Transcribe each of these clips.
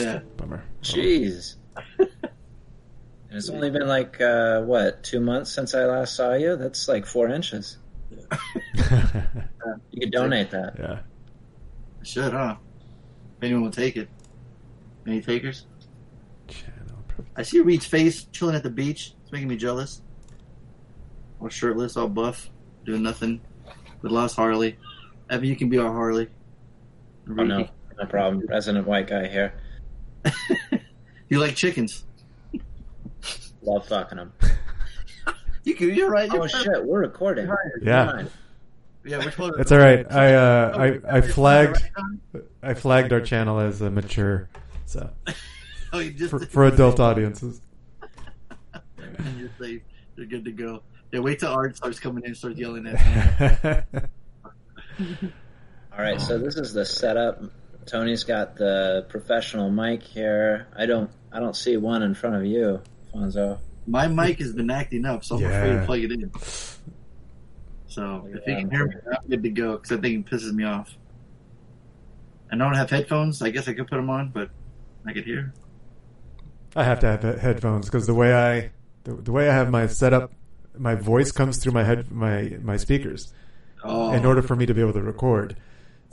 Yeah. Bummer. Jeez. And it's only been like uh, what two months since I last saw you. That's like four inches. You could donate that. yeah. I Should, huh? If anyone will take it. Any takers? I see Reed's face chilling at the beach. It's making me jealous. All shirtless, all buff, doing nothing. With lost Harley. Evan, you can be our Harley. Oh no, no problem. Resident white guy here. you like chickens. Love fucking them. You can, you're right. You're Oh right. shit, we're recording. Yeah. Fine. Yeah, we're totally. That's all right. I uh, I I flagged I flagged our channel as a mature, so Oh, you just for, for adult audiences. and you're safe. You're good to go. Yeah, wait till Art starts coming in and starts yelling at me. All right, so this is the setup. Tony's got the professional mic here. I don't, I don't see one in front of you, Fonzo. My mic has been acting up, so I'm afraid to plug it in. So if you can hear me, I'm good to go because I think it pisses me off. I don't have headphones. I guess I could put them on, but I could hear. I have to have headphones because the way I the, the way I have my setup, my voice comes through my head my my speakers Oh, in order for me to be able to record.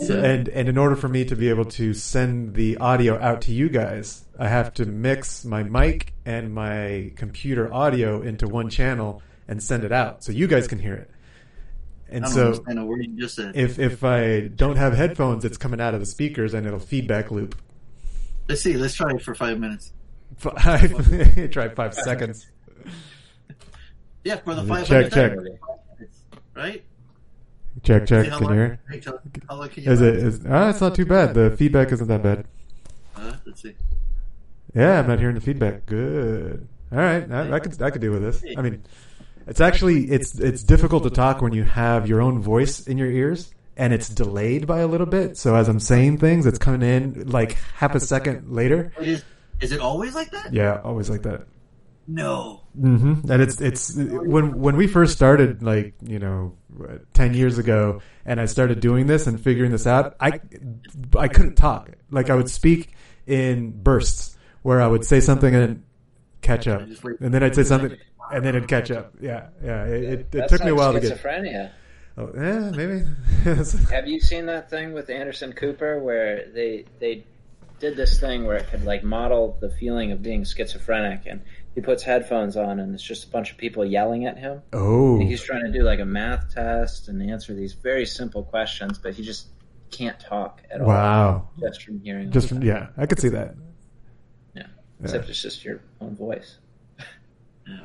So, and and in order for me to be able to send the audio out to you guys, I have to mix my mic and my computer audio into one channel and send it out so you guys can hear it. And so understand a word you just said. if if I don't have headphones, it's coming out of the speakers and it'll feedback loop. Let's see. Let's try it for five minutes. Five, try five seconds. Yeah, for the Check, five check. minutes, right? Check, check. How Can you hear? hey, tell- how long can you Is it? run? Ah? It's not too bad. The feedback isn't that bad. Uh, let's see. Yeah, I'm not hearing the feedback. Good. All right, I, I could I could deal with this. I mean, it's actually it's it's difficult to talk when you have your own voice in your ears and it's delayed by a little bit. So as I'm saying things, it's coming in like half a second later. Is. Is it always like that? Yeah, always like that. No. hmm And it's it's when when we first started, like you know, Uh, ten years ago, and I started doing this and figuring this out. I I couldn't talk. Like I would speak in bursts, where I would say something and catch up, and then I'd say something and then it'd catch up. Yeah, yeah. It, it, it took me a while to get. schizophrenia. Oh, yeah, maybe. Have you seen that thing with Anderson Cooper where they they did this thing where it could like model the feeling of being schizophrenic and he puts headphones on and it's just a bunch of people yelling at him. oh, And he's trying to do like a math test and answer these very simple questions, but he just can't talk at all. wow. Just from hearing Just from yeah, I could see that. Yeah. Except it's just your own voice.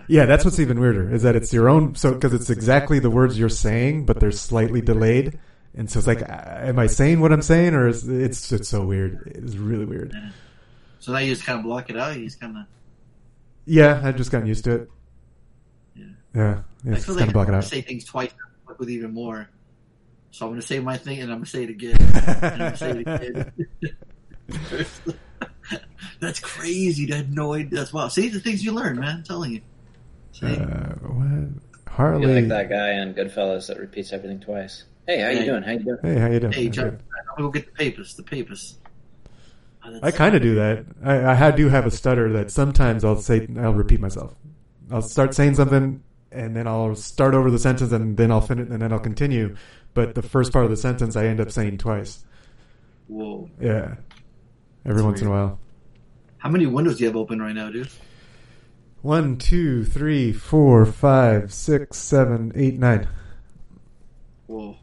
Yeah, that's what's even weirder is that it's your own. So because it's exactly the words you're saying, but they're slightly delayed, and so it's like, uh, am I saying what I'm saying, or is it's it's so weird? It's really weird. So now you just kind of block it out. You just kind of. Yeah, I've just gotten used to it. Yeah. Yeah, I it's feel kind like of block it I'm gonna say things twice fuck with even more. So I'm gonna say my thing and I'm gonna say it again. and I'm gonna say it again. That's crazy. I had no idea. That's wow. See the things you learn, man. I'm telling you. See? Uh, what? You're Harley. like that guy in Goodfellas that repeats everything twice. Hey, how you Hey. doing? How you doing? Hey, how you doing? hey, I'm John. I'm gonna go get the papers. The papers. Oh, that's- I kind of do that. I, I do have a stutter that sometimes I'll say I'll repeat myself. I'll start saying something and then I'll start over the sentence and then I'll finish and then I'll continue. But the first part of the sentence I end up saying twice. Whoa. Yeah, every once in a while. How many windows do you have open right now, dude? One, two, three, four, five, six, seven, eight, nine. Whoa.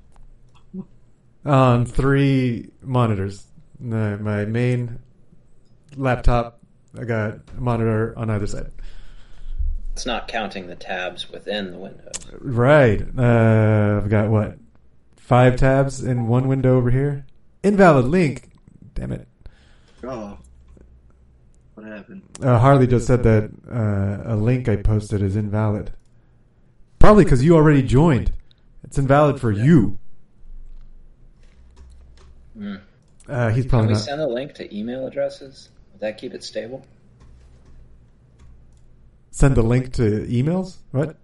On three monitors. No, my main laptop. I got a monitor on either side. It's not counting the tabs within the window. Right. Uh, I've got what? Five tabs in one window over here. Invalid link. Damn it. Oh. What happened? Uh, Harley just said that uh, a link I posted is invalid. Probably because you already joined. It's invalid for you. Hmm. Uh, he's Can probably we not. send a link to email addresses? Would that keep it stable? Send the link to emails? What?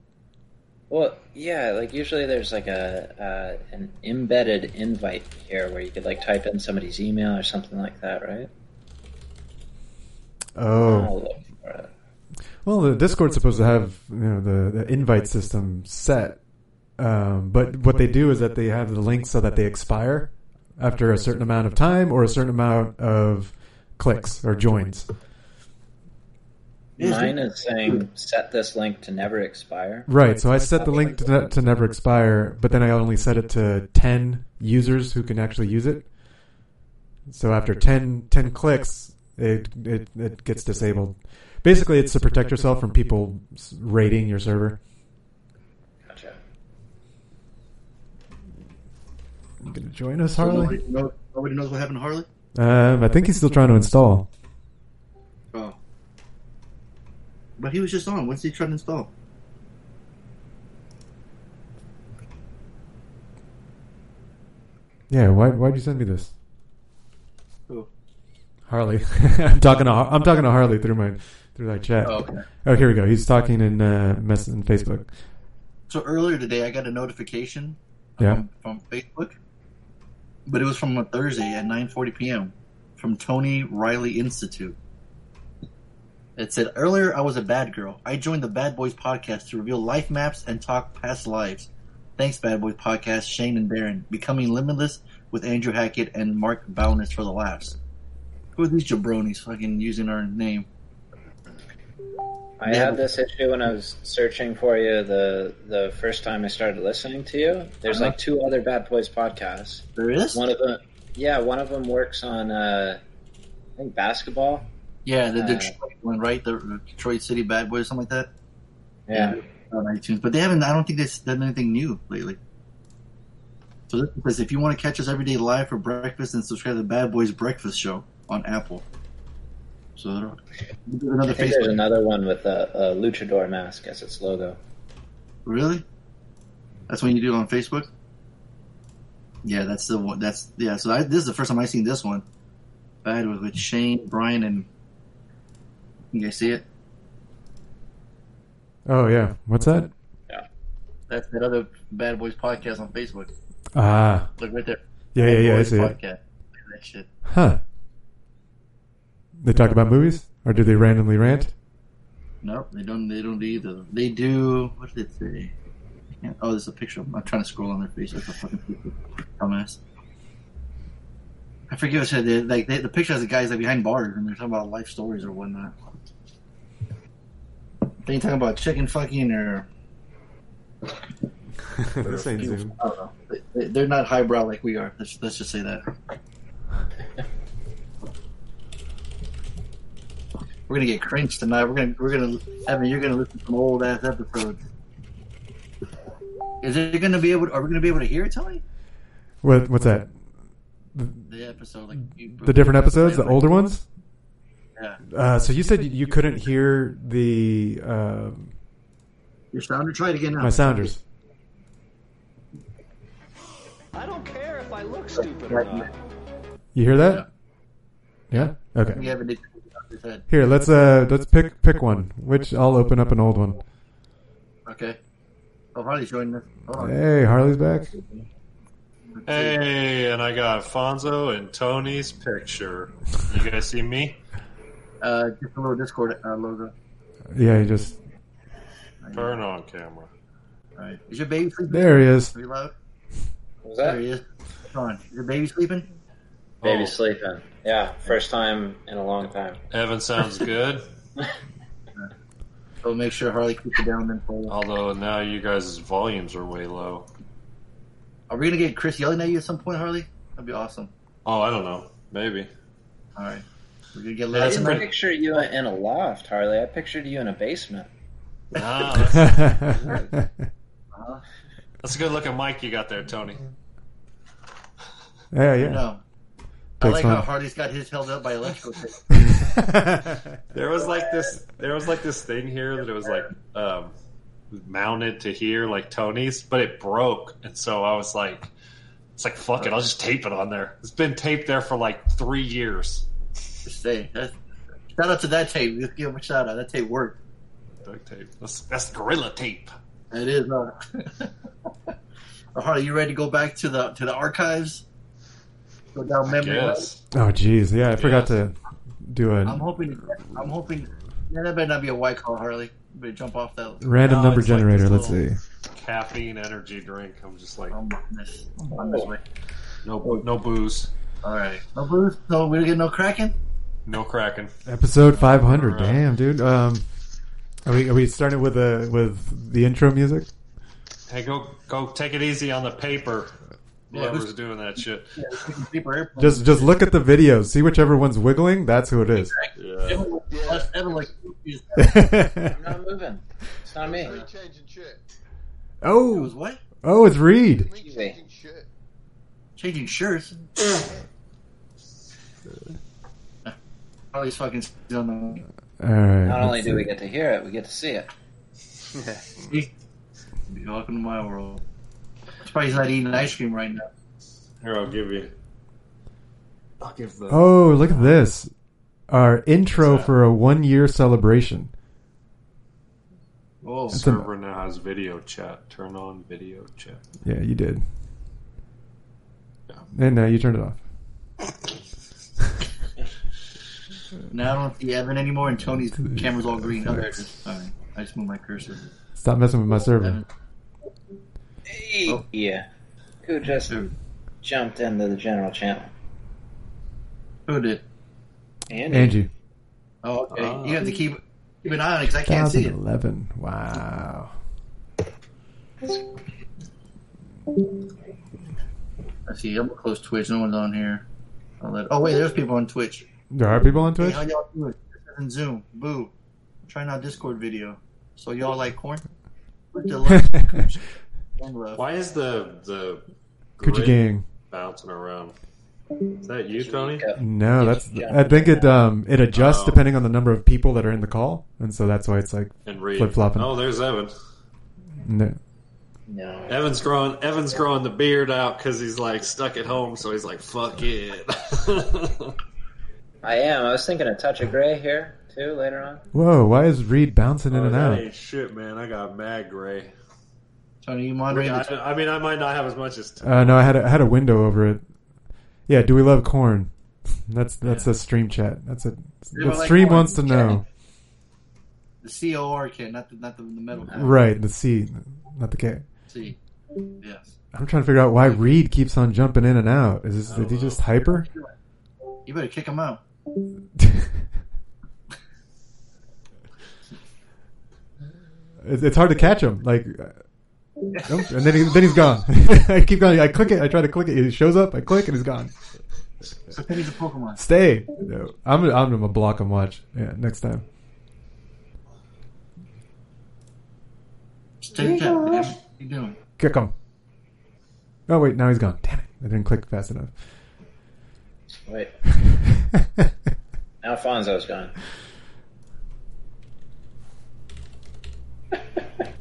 Well, yeah, like usually there's like a uh, an embedded invite here where you could like type in somebody's email or something like that, right? Oh, I'll look for it. well, the Discord's supposed to have you know the, the invite system set, um, but what they do is that they have the links so that they expire after a certain amount of time or a certain amount of clicks or joins. Mine it? is saying set this link to never expire. Right. So I set the link to, ne- to never expire, but then I only set it to 10 users who can actually use it. So after 10, 10 clicks, it, it, it gets disabled. Basically, it's to protect yourself from people raiding your server. You gonna join us, Harley? Nobody, knows, nobody knows what happened to Harley. Um, I think he's still trying to install. Oh, but he was just on. What's he trying to install? Yeah. Why? Why'd you send me this, Who? Harley? I'm talking to I'm talking to Harley through my through my chat. Oh, okay. Oh, here we go. He's talking in uh, mess in Facebook. So earlier today, I got a notification Yeah. from Facebook, but it was from a Thursday at 9:40 p.m. from Tony Riley Institute. It said earlier I was a bad girl. I joined the Bad Boys podcast to reveal life maps and talk past lives. Thanks, Bad Boys podcast. Shane and Darren becoming limitless with Andrew Hackett and Mark Bowness for the laughs. Who are these jabronis fucking using our name? I had this issue when I was searching for you the the first time I started listening to you. There's Uh-huh. like two other Bad Boys podcasts. There is. One of them, yeah, one of them works on uh, I think basketball. Yeah, the Uh, Detroit one, right? The Detroit City Bad Boys, something like that. Yeah, on iTunes, but they haven't. I don't think they've done anything new lately. So this says if you want to catch us every day live for breakfast, and subscribe to the Bad Boys Breakfast Show on Apple. So there's I another think there's another one with a, a luchador mask as its logo. Really? That's when you do it on Facebook. Yeah, that's the one. That's yeah. So I, this is the first time I seen this one. Bad with, with Shane, Brian, and you guys see it? Oh yeah. What's that? Yeah, that's that other Bad Boys podcast on Facebook. Ah. Look right there. Yeah, yeah, yeah. I Boys see it. podcast. Look at that shit. Huh. They talk about movies, or do they randomly rant? Nope, they don't. They don't do either. They do. What did it say? Oh, there's a picture. I'm trying to scroll on their face like a fucking dumbass. I forget what it said. They, like they, the picture has the guys like behind bars and they're talking about life stories or whatnot. They ain't talking about chicken fucking or this ain't Zoom. I don't know. They- They, they're not highbrow like we are. Let's, let's just say that. We're gonna get cringe tonight. We're gonna we're gonna Evan. You're gonna listen to some old ass episodes. Is it gonna be able? Are we gonna be able to hear it, Tony? What? What's that? The episode, like you, The different episodes, the older ones. Yeah. Uh, so you said you couldn't hear the um Your sounder. Try it again now. my sounders. I don't care if I look stupid or not. You hear that? Yeah. Okay. You haven't his head. Here, let's uh let's pick pick one. Which I'll open up an old one. Okay. Oh, Harley's joining us. Hold on. Hey, Harley's back. Hey, and I got Fonzo and Tony's picture. You guys see me? Uh, just a little Discord uh, logo. Yeah, he just Turn on camera. All right. Is your baby sleeping? there he is. Are you loud? What was There that? he is. Come on. Is your baby sleeping? Baby Oh. sleeping. Yeah, first time in a long time. Evan sounds good. So make sure Harley keeps it down then for. Although now you guys' volumes are way low. Are we gonna get Chris yelling at you at some point, Harley? That'd be awesome. Oh, I don't know. Maybe. All right. We're gonna get I lit didn't tonight. picture you in a loft, Harley. I pictured you in a basement. Ah, that's, that's a good looking mic you got there, Tony. yeah, yeah. No. I Takes like how one. Harley's got his held up by electrical tape. There was like this. There was like this thing here that it was like um, mounted to here, like Tony's, but it broke, and so I was like, "It's like fuck it, I'll just tape it on there." It's been taped there for like three years. Just say. That, shout out to that tape. Let's give him a shout out. That tape worked. Duct tape. That's that's gorilla tape. It is. Uh, oh, Harley, you ready to go back to the to the archives? Go down memory lane. Oh, jeez. Yeah, I forgot to do a I'm hoping. I'm hoping. Yeah, that better not be a white collar Harley. Better jump off that. random No, number it's like generator. this Let's little- see. Caffeine energy drink. I'm just like I'm on this. I'm on this way. no no booze, All right. No booze. No, we don't get no cracking. no cracking. Episode 500. Alright. Damn, dude. Um, are we are we starting with the with the intro music? Hey, go go take it easy on the paper. Yeah, Whoever's who's- doing that shit. Yeah, we can keep our airplane. Just just look at the videos. See whichever one's wiggling. That's who it is. Yeah. Evan, Evan, like, he's- I'm not moving. It's not me. Me changing shit. Oh. it oh, was what? oh, it's Reed. Me changing shit. Changing shirts. Harley's fucking on the. All right. Not only let's do we get to hear it, we get to see it. Welcome to my world. That's he's not eating ice cream right now. Here, I'll give you. I'll give the. Oh, look at this. Our intro for a one year celebration. Oh. Whoa. It's a- server now has video chat. Turn on video chat. Yeah, you did. Yeah. And now you turned it off. Now I don't see Evan anymore, and Tony's camera's all green. Oh, there it is. Sorry. I just moved my cursor. Stop messing with my server. Evan. Hey, Oh. yeah. Who just Who? jumped into the general channel? Who did? Andy. Angie. Oh, okay. Ah. You have to keep keep an eye on it because I can't see it. 2011. Wow. Let's see. I'm gonna close Twitch. No one's on here. I'll let, oh wait, there's people on Twitch. There are people on Hey, Twitch? how y'all doing? This isn't Zoom. Boo. Trying out Discord video. So y'all like corn? Put the left. One left. Why is the the Coochie grid gang. bouncing around? Is that you, Tony? No, that's. I think it um it adjusts Oh. depending on the number of people that are in the call, and so that's why it's like And Reed. Flip-flopping. Oh, there's Evan. no. No. Evan's growing. Evan's growing the beard out because he's like stuck at home. So he's like, "Fuck it." I am. I was thinking a touch of gray here, too, later on. Whoa, why is Reed bouncing in Oh, and that out? ain't shit, man. I got mad gray. Tony, you I, moderating? the- I mean, I might not have as much as. Uh, no, I had a, I had a window over it. Yeah, do we love corn? That's that's a stream chat. That's a the like stream corn. wants to know. The C O R kid, not the not the, the metal. kind. Right, the C, not the K. C. Yes. I'm trying to figure out why Reed keeps on jumping in and out. Is this, I did he just hyper? You better kick him out. It's it's hard to catch him. Like, nope, and then he, then he's gone. I keep going. I click it. I try to click it. He shows up. I click and he's gone. So he's a Pokemon. Stay. No, I'm I'm gonna block him. Watch. Yeah, next time. Stay cat. What are you doing? Kick him. Oh wait, now he's gone. Damn it! I didn't click fast enough. Wait. Alfonso's gone.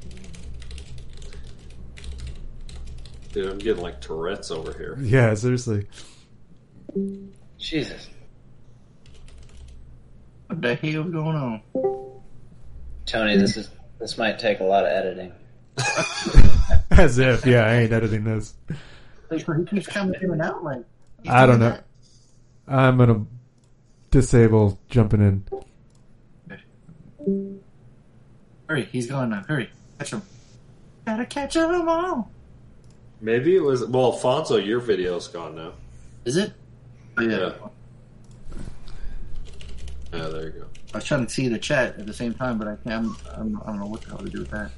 Dude, I'm getting like Tourette's over here. yeah, seriously. Jesus. What the hell going on? Tony, this is this might take a lot of editing. As if, yeah, I ain't editing this. Like, he keeps coming in and out. Like I don't doing know. I'm gonna disable jumping in. Hurry, he's gone now. Hurry, catch him. Gotta catch them all. Maybe it was. Well, Alfonso, your video's gone now. Is it? Oh, yeah. Yeah. Yeah, there you go. I was trying to see the chat at the same time, but I can't. I'm, I'm, I don't know what the hell to do with that.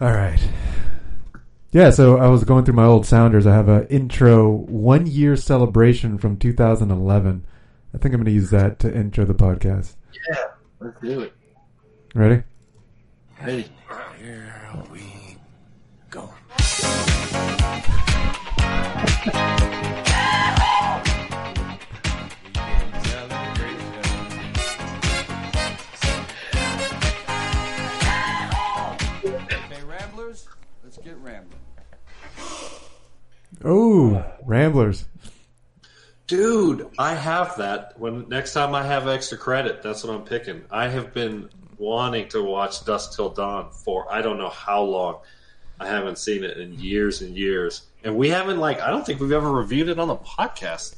All right. Yeah, so I was going through my old sounders. I have a intro one year celebration from 2011. I think I'm going to use that to intro the podcast. Yeah, let's do it. Ready? Ready? Okay, Ramblers, let's get rambling. Oh, Ramblers. Dude, I have that. When next time I have extra credit, that's what I'm picking. I have been wanting to watch Dusk Till Dawn for I don't know how long. I haven't seen it in years and years, and we haven't like I don't think we've ever reviewed it on the podcast.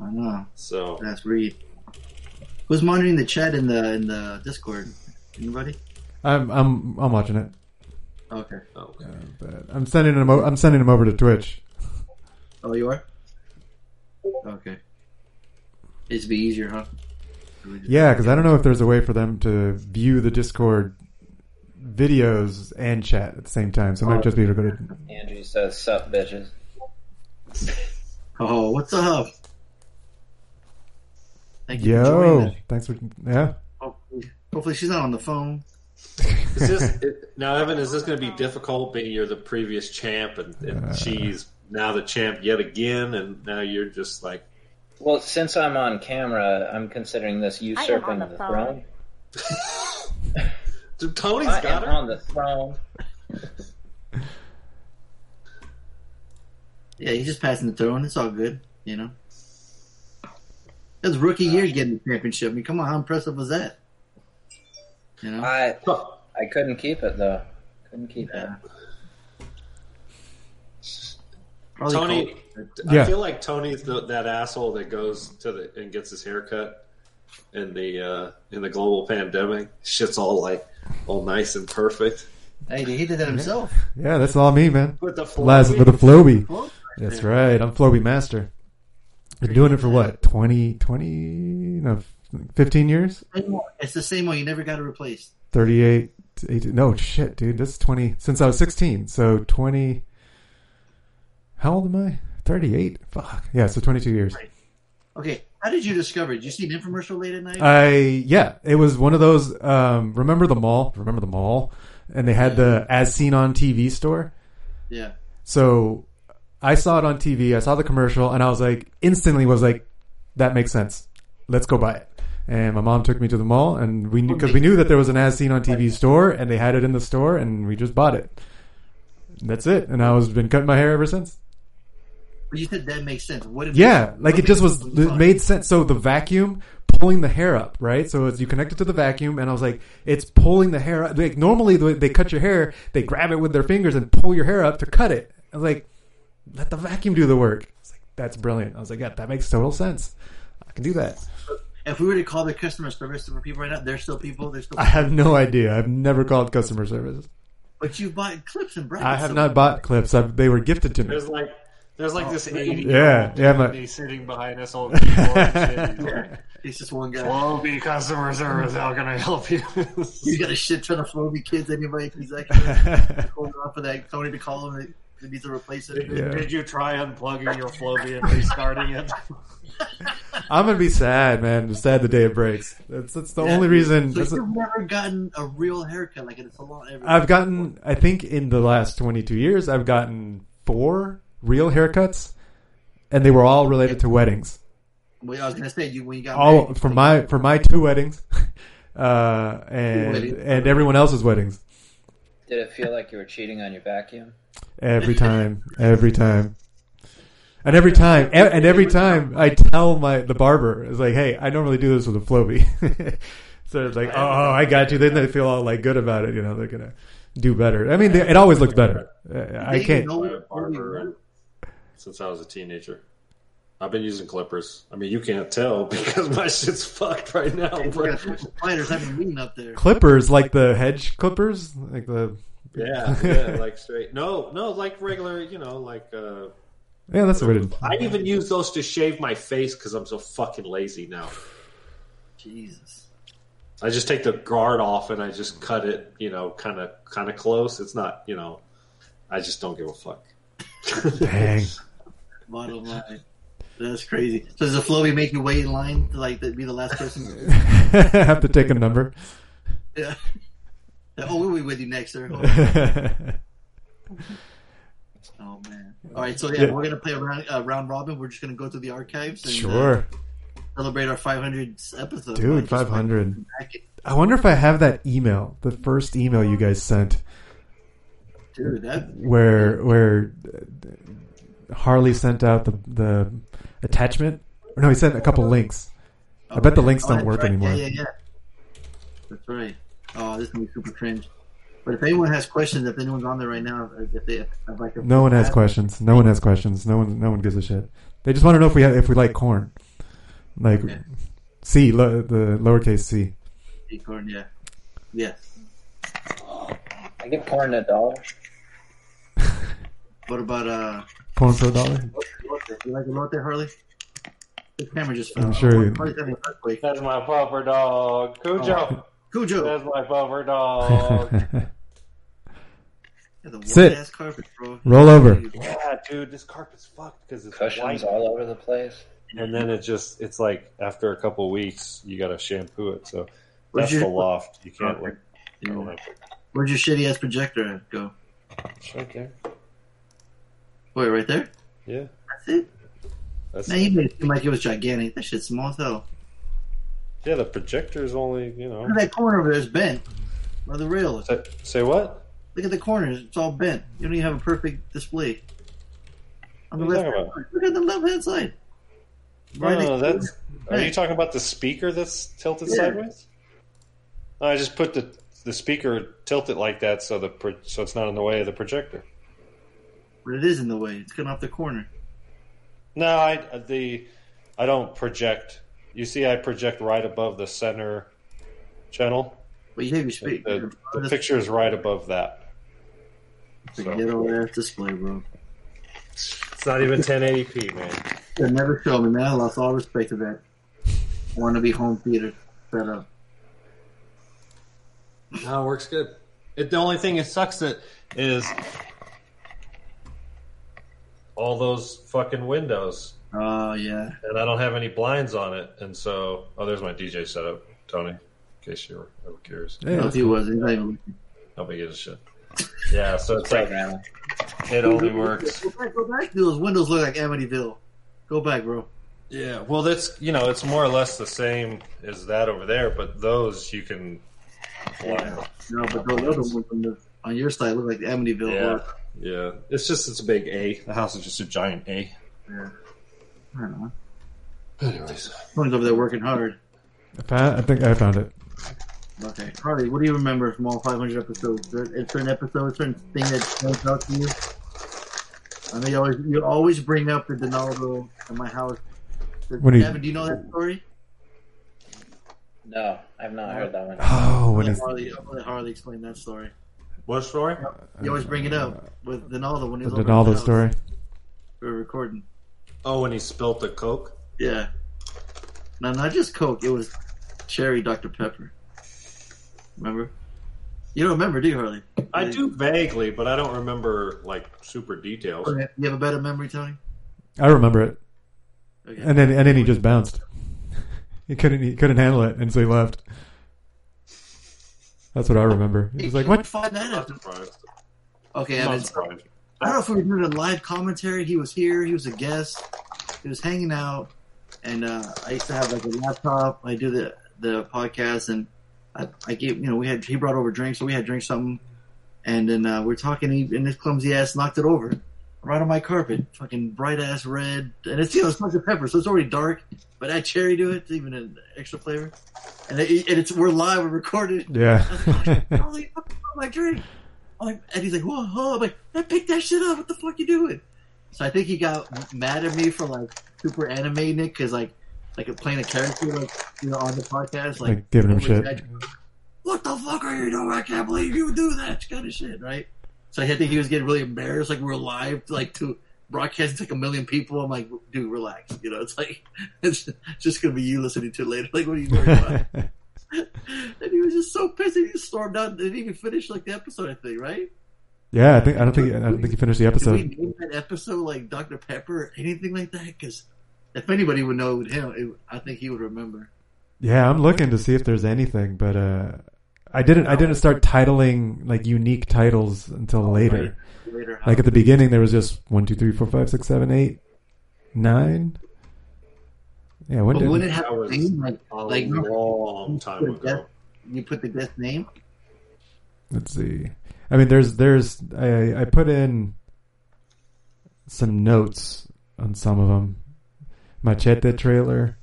I know. So That's Reed. Who's monitoring the chat in the in the Discord? Anybody? I'm I'm I'm watching it. Okay. Oh, okay. Uh, but I'm sending him. o- I'm sending him over to Twitch. Oh, you are. Okay. It'd be easier, huh? Yeah, because I don't know if there's a way for them to view the Discord videos and chat at the same time. So it might just be to go to. Andrew says, "Sup, bitches." Oh, what's up? Thank you for joining Yo, us. thanks for yeah. Hopefully, hopefully she's not on the phone. Is this it, now, Evan? Is this going to be difficult? Being you're the previous champ, and, and uh. she's now the champ yet again, and now you're just like Well, since I'm on camera, I'm considering this usurping the the throne. Dude, Tony's I got am her. on the throne. Yeah, he's just passing the throne. It's all good, you know. It was rookie year uh, getting the championship. I mean, come on, how impressive was that? You know, I I couldn't keep it though. Couldn't keep Yeah. it. Probably Tony, cold. Yeah. I feel like Tony's the, that asshole that goes to the and gets his haircut in the uh, in the global pandemic. Shit's all like all nice and perfect Hey, he did that himself. Yeah, that's all me, man. with the Last with a Flowbee. That's right. I'm Flowbee master. Been doing it for what 20, 20, no, fifteen years. It's the same one. You never got it replaced. 38 18, no shit dude this is 20 since i was 16 so 20 how old am i 38 fuck. Yeah so 22 years. Okay, how did you discover it? Did you see an infomercial late at night? i yeah it was one of those um remember the mall? Remember the mall? And they had the as seen on tv store? Yeah. so i saw it on tv i saw the commercial and i was like instantly was like that makes sense. Let's go buy it. And my mom took me to the mall and we knew because we knew that there was an as seen on tv store and they had it in the store and we just bought it. That's it. And i was been cutting my hair ever since But you said that makes sense. What if yeah like what it just was it made sense. So the vacuum pulling the hair up right? So as you connect it to the vacuum and i was like it's pulling the hair up. Like normally the way they cut your hair they grab it with their fingers and pull your hair up to cut it. I was like let the vacuum do the work. It's like that's brilliant. I was like yeah that makes total sense. I can do that. If we were to call the customer service for people right now, they're still people. There's still. i have no idea. I've never called customer service. But you bought clips and brackets. i have so- not bought clips. I've, they were gifted to me. There's like there's like this oh, eighty Yeah, yeah, my- he's sitting behind us on keyboard and shit. He's like, He's just one guy. Flowbee customer service, how can I help you? He's got a shit ton of Flowbee kids. Anybody who's actually hold off of that Tony to call him He needs to replace it. Yeah. Did you try unplugging your Flowbee and restarting it? i'm gonna be sad man sad the day it breaks that's, that's the only reason So you've never gotten a real haircut like in a salon. I've gotten, I think, in the last 22 years, I've gotten four real haircuts, and they were all related to weddings. Well, I was gonna say you when you got All married, for my for my two weddings, uh, and weddings. and everyone else's weddings. Did it feel like you were cheating on your vacuum? Every time, every time, and every time, and every time, I tell my the barber, "It's like, hey, I normally do this with a Flowbee." so it's like, oh, I got you. Then they feel all like good about it. You know, they're gonna do better. I mean, they, it always looks better. Uh, I can't. know By a what barber since I was a teenager. I've been using clippers. I mean, you can't tell because my shit's fucked right now, bro. spiders having a meeting up there. clippers like the hedge clippers like the Yeah, yeah, like straight. No, no, like regular, you know, like. uh yeah that's what it is I even use those to shave my face because I'm so fucking lazy now. Jesus. I just take the guard off and I just cut it, you know, kind of, kind of close. It's not, you know, I just don't give a fuck. dang Bottom line. That's crazy. So does the Flowbee make you wait in line to like be the last person? have to take a number yeah. Oh, we'll be with you next, sir. Oh man. All right, so yeah, Yeah. we're gonna play a round, uh, round robin. We're just gonna go through the archives and uh, sure celebrate our 500th episode. dude 500 i wonder if i have that email the first email you guys sent Dude, that where where harley sent out the the attachment or no he sent a couple links i bet the links Oh, don't work right. anymore Yeah, yeah, yeah. That's right. Oh, this is gonna be super cringe. But if anyone has questions, if anyone's on there right now, if they, I'd like to. No one has questions. No one has questions. No one. No one gives a shit. They just want to know if we have, if we like corn, like Okay. C, lo, the lowercase c. Corn, yeah, yeah. I get corn a dollar. What about uh? Corn for a dollar. You like elote, Harley? The camera just fell. I'm sure you- Harley's having an earthquake. That's my puffer dog, Cujo. Oh. Cujo. That's my puffer dog. Yeah, the Sit. white carpet, bro. Roll over. yeah, dude, this carpet's fucked because it's Cushions white. all over the place. And then it just, it's like after a couple weeks, you gotta shampoo it. So Where's that's your- the loft. You can't oh, like, Yeah. Where'd your shitty ass projector go? it's right there. Wait, right there. Yeah. That's it. That's, Man, you made it seem like it was gigantic. That shit's small as hell. yeah, the projector's only, you know. Look at that corner over there. It's bent. Where the rail is. Say, say what? Look at the corners. It's all bent. You don't even have a perfect display. On the What are left, you talking about? look at the left hand side. No, Right no, next- that's. Are you talking about the speaker that's tilted Yeah. sideways? No, I just put the the speaker tilted like that so the so it's not in the way of the projector. But it is in the way. It's coming off the corner. No, I uh, the I don't project. You see, I project right above the center channel. But you have your speak. The, the picture is right above that. The So, ghetto ass display, bro. it's not even 1080p, man. They never show me, man. I lost all respect to that. Want to be home theater setup. No, it works good. It, the only thing that sucks it is all those fucking windows, Oh yeah. and I don't have any blinds on it, and so oh, there's my DJ setup, Tony. In case you were ever curious, Yeah, no, that's he cool. wasn't. He's not even looking. nobody gives a shit. Yeah, so it's like it only works. Go back, go back. Those windows look like Amityville. Go back, bro. Yeah, well, that's you know, it's more or less the same as that over there, but those you can blind. No, but those other ones on, the, on your side look like the Amityville. Yeah, look. Yeah. It's just it's a big A. The house is just a giant A. yeah. I don't know. Anyways, Tony's over there working hard. I found- I think I found it. Okay, Harley, what do you remember from all 500 episodes? Is there a certain episode, a certain thing that stands out to you? I know you always you always bring up the Donaldo at my house. What do you- Gavin, do you know that story? No, I've not heard that one. Oh, when Let he's Harley, I'll let Harley explain that story. What story? You always bring it up with Donaldo when he the was over at Donaldo story. We were recording. Oh, when he spilt the coke. Yeah. No, not just Coke. It was cherry Dr. Pepper. Remember? You don't remember, do you, Harley? I do vaguely, but I don't remember like super details. You have a better memory, Tony? I remember it, Okay. and then and then he just bounced. He couldn't he couldn't handle it, and so he left. That's what I remember. He was like, "What?" Find that I'm out. Okay, I'm Evan. surprised. I don't know if we were doing a live commentary. He was here. He was a guest. He was hanging out, and uh, I used to have like a laptop. I do the the podcast, and I, I gave you know we had he brought over drinks, so we had drinks something, and then uh, we're talking, he, and this clumsy ass knocked it over right on my carpet, fucking bright ass red, and it's you know it's Dr Pepper, so it's already dark, but add cherry to it, it's even an extra flavor, and, it, and it's we're live, we're recorded. Yeah. Holy fuck, my drink. I'm like, and he's like, whoa, whoa. I'm like, I picked that shit up. What the fuck you doing? So I think he got mad at me for like super animating it because like, like playing a character like you know on the podcast, like, Like, giving him shit. What the fuck are you doing? I can't believe you would do that kind of shit, right? So I think he was getting really embarrassed. Like we're live, like to broadcasting to like a million people. I'm like, dude, relax. You know, it's like it's just gonna be you listening to it later. Like, what are you worried about? and he was just so pissed. He just stormed out. Didn't even finish like the episode. I think, right? yeah, I think I don't think I don't think he finished the Did we episode. name that episode like Dr Pepper or anything like that? Because if anybody would know him, it, I think he would remember. Yeah, I'm looking to see if there's anything, but uh, I didn't I didn't start titling like unique titles until oh, later. Later, Like at the beginning, there was just one, two, three, four, five, six, seven, eight, nine. Yeah, when but did wouldn't it have That a was name like a like long time ago. you put the guest name? Let's see. I mean, there's there's I I put in some notes on some of them. Machete trailer,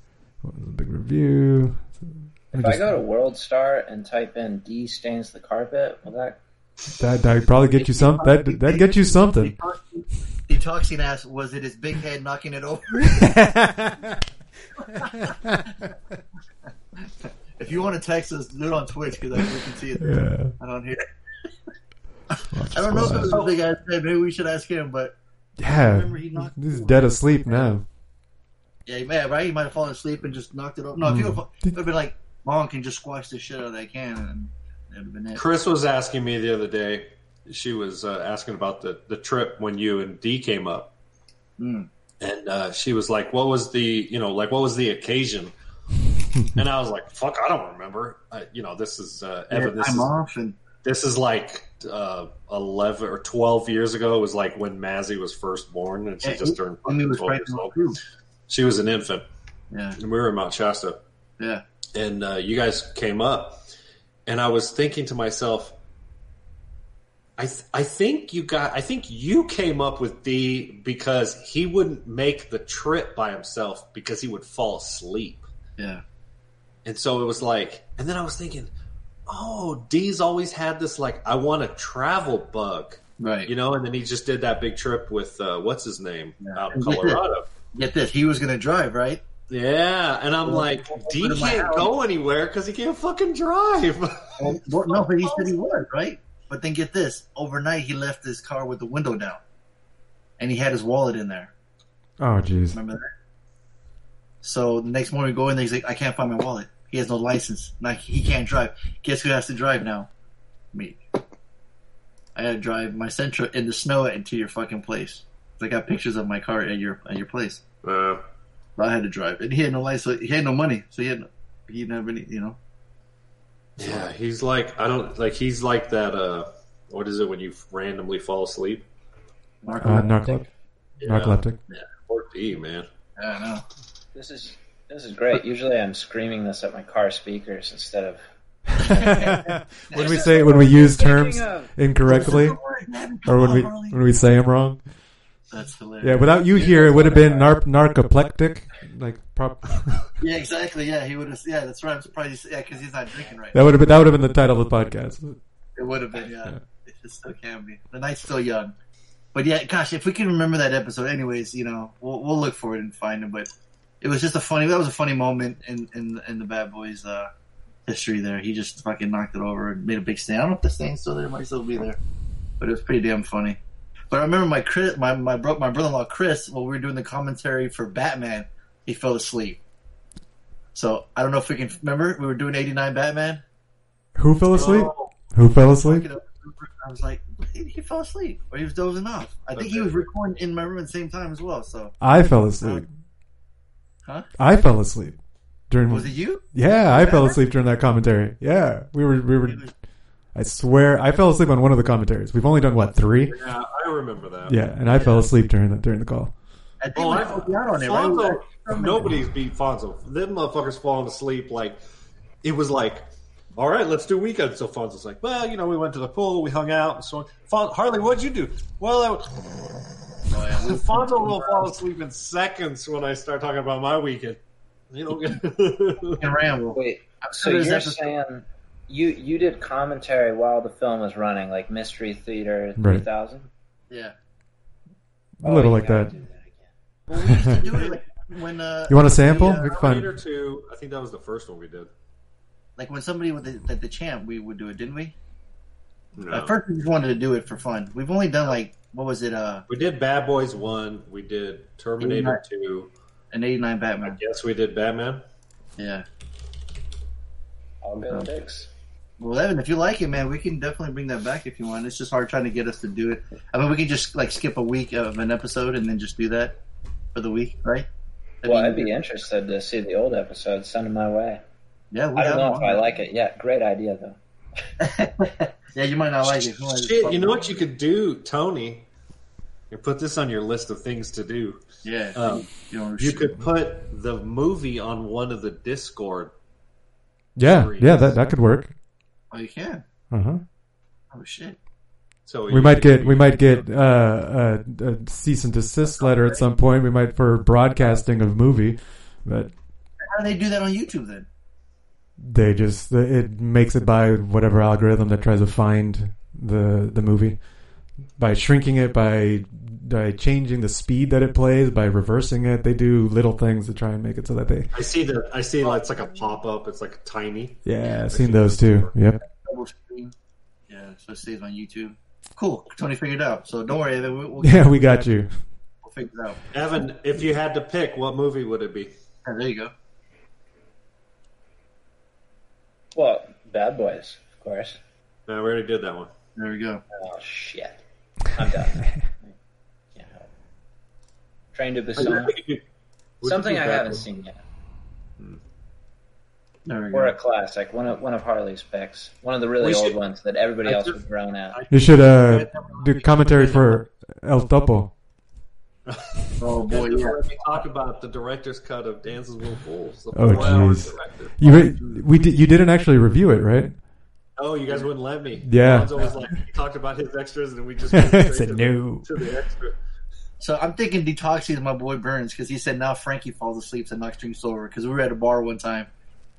big review. If I go to World Star and type in D stains the carpet, will that That that probably get you some. That that get you something. Detoxing ass, was it his big head knocking it over? if you want to text us, do it on Twitch because we can see it there. yeah. I don't hear. I don't know if it was a big ass head. Maybe we should ask him, but Yeah. he. He's dead asleep now. Yeah, man, right? He might have fallen asleep and just knocked it over. No, if hmm. he would have been like, Mom can just squash the shit out of that can, and that would have been it. Chris was asking me the other day. She was uh, asking about the, the trip when you and D came up, Mm. and uh, she was like, "What was the you know like what was the occasion?" and I was like, "Fuck, I don't remember." Uh, you know, this is uh, Evan. This I'm is off, and this is like uh, eleven or twelve years ago. It was like when Mazzy was first born, and she Yeah, just he- turned when he was twelve years old. too. She was an infant, Yeah, and we were in Mount Shasta. yeah. And uh, you guys came up, and I was thinking to myself, I th- I think you got I think you came up with D because he wouldn't make the trip by himself because he would fall asleep, Yeah. and so it was like, and then I was thinking, oh, D's always had this like I want to travel bug, Right. you know, and then he just did that big trip with uh, what's his name Yeah. out in And get this. Colorado. Get this. He was going to drive, right? Yeah, and I'm Well, like, well, D put in my can't go anywhere because he can't fucking drive. Well, well, no, but he said he was, right? But then get this. Overnight, he left his car with the window down. And he had his wallet in there. Oh jeez. Remember that? So the next morning, we go in there. He's like, I can't find my wallet. He has no license. Like he can't drive. Guess who has to drive now? Me. I had to drive my Sentra in the snow into your fucking place. I got pictures of my car at your at your place. Uh, But I had to drive, and he had no license. So he had no money, so he had no, he didn't have any. You know. Yeah, he's like I don't like he's like that. uh What is it when you randomly fall asleep? Uh, narcolep- narcoleptic. Poor D, man. Yeah, I know. This is this is great. Usually, I'm screaming this at my car speakers instead of. when we say when we use terms incorrectly, or when we when we say them wrong. That's hilarious. Yeah, without you here, it would have been nar- narcoplectic. Like, prop- Yeah, exactly. Yeah, he would have. Yeah, that's right. I'm surprised. He's, yeah, because he's not drinking right. that would have been that would have been the title of the podcast. It would have been. Yeah, it just still can be. The night's still young. But yeah, gosh, if we can remember that episode, anyways, you know, we'll we'll look for it and find it. But it was just a funny. That was a funny moment in in in the Bad Boys uh, history. There, he just fucking knocked it over and made a big stand. I don't know if the stand's still there. It might still be there, but it was pretty damn funny. But I remember my Chris, my my bro, my brother-in-law Chris, while we were doing the commentary for Batman, he fell asleep. So I don't know if we can remember. We were doing '89 Batman. Who fell asleep? Oh, Who fell asleep? I was like, he, he fell asleep, or he was dozing off. I think he was recording in my room at the same time as well. So, I fell asleep. huh? I fell asleep during. Was it you? Yeah, I fell asleep during that commentary. Yeah, we were we were. I swear, I fell asleep on one of the commentaries. We've only done what three? Yeah, I remember that. Yeah, and I fell asleep during the during the call. I think Oh, we I, helped out on it, right? Nobody's beat Fonzo. Them motherfuckers falling asleep like it was like, all right, let's do weekend. So Fonzo's like, well, you know, we went to the pool, we hung out, and so on. Fon- Harley, what'd you do? Well, I was- Oh, yeah, Fonzo will fall asleep in seconds when I start talking about my weekend. You know, can ramble. Wait, so There's you're episode- saying you you did commentary while the film was running, like Mystery Theater Right. Yeah. A little like that. Well, we used to do it like when. Uh, You want a sample? the, uh, We can find- Terminator Two. I think that was the first one we did. like when somebody with the, the, the champ, we would do it, didn't we? No. At first, we just wanted to do it for fun. We've only done like what was it? Uh, We did Bad Boys One. We did Terminator Two. an '89 I Batman. guess we did Batman. Yeah. All good picks. Well, Evan, if you like it, man, we can definitely bring that back if you want. It's just hard trying to get us to do it. I mean, we can just like skip a week of an episode and then just do that for the week, right? I Well, mean, I'd be interested to see the old episodes. Send them my way. Yeah, we I don't know if I on. like it yet. Great idea though. yeah, you might not like it. might just Shit, you know what you could do, Tony? You put this on your list of things to do. Yeah, Um, you, You could put the movie on one of the Discord. Yeah, yeah, that that could work. Oh, you can. Uh huh. Oh shit. So We might get we might get uh, a, a cease and desist letter at some point. We might for broadcasting of movie, but How do they do that on YouTube then? they just it makes it by whatever algorithm that tries to find the the movie by shrinking it by by changing the speed that it plays by reversing it. They do little things to try and make it so that they I see the I see like it's like a pop up. It's like tiny. yeah. I've seen those too. Yep. Double screen. Yeah, so it stays on YouTube. Cool. Tony figured it out. So don't worry, Evan. We'll, we'll, Yeah, we got you. we'll figure it out. Evan, if you had to pick, what movie would it be? Yeah, there you go. Well, Bad Boys, of course. No, we already did that one. There we go. Oh shit, I'm done. Can't. Train to Busan. Would Something I haven't Bad seen yet. There we Or a classic, one of one of Harley's picks, one of the really We old should- ones that everybody I else just- would groan at. You should uh, do commentary for El Topo. Oh Boy, boy, yeah. let me talk about the director's cut of Dances with Wolves. the Oh, four-hour jeez. You re- we did, you didn't actually review it, right? Oh, you guys wouldn't let me. Yeah. Lonzo was like, he talked about his extras, and we just went straight Said to, no. the, to the extra. So I'm thinking Detoxy is my boy Burns because he said now Frankie falls asleep and knocks drinks over because we were at a bar one time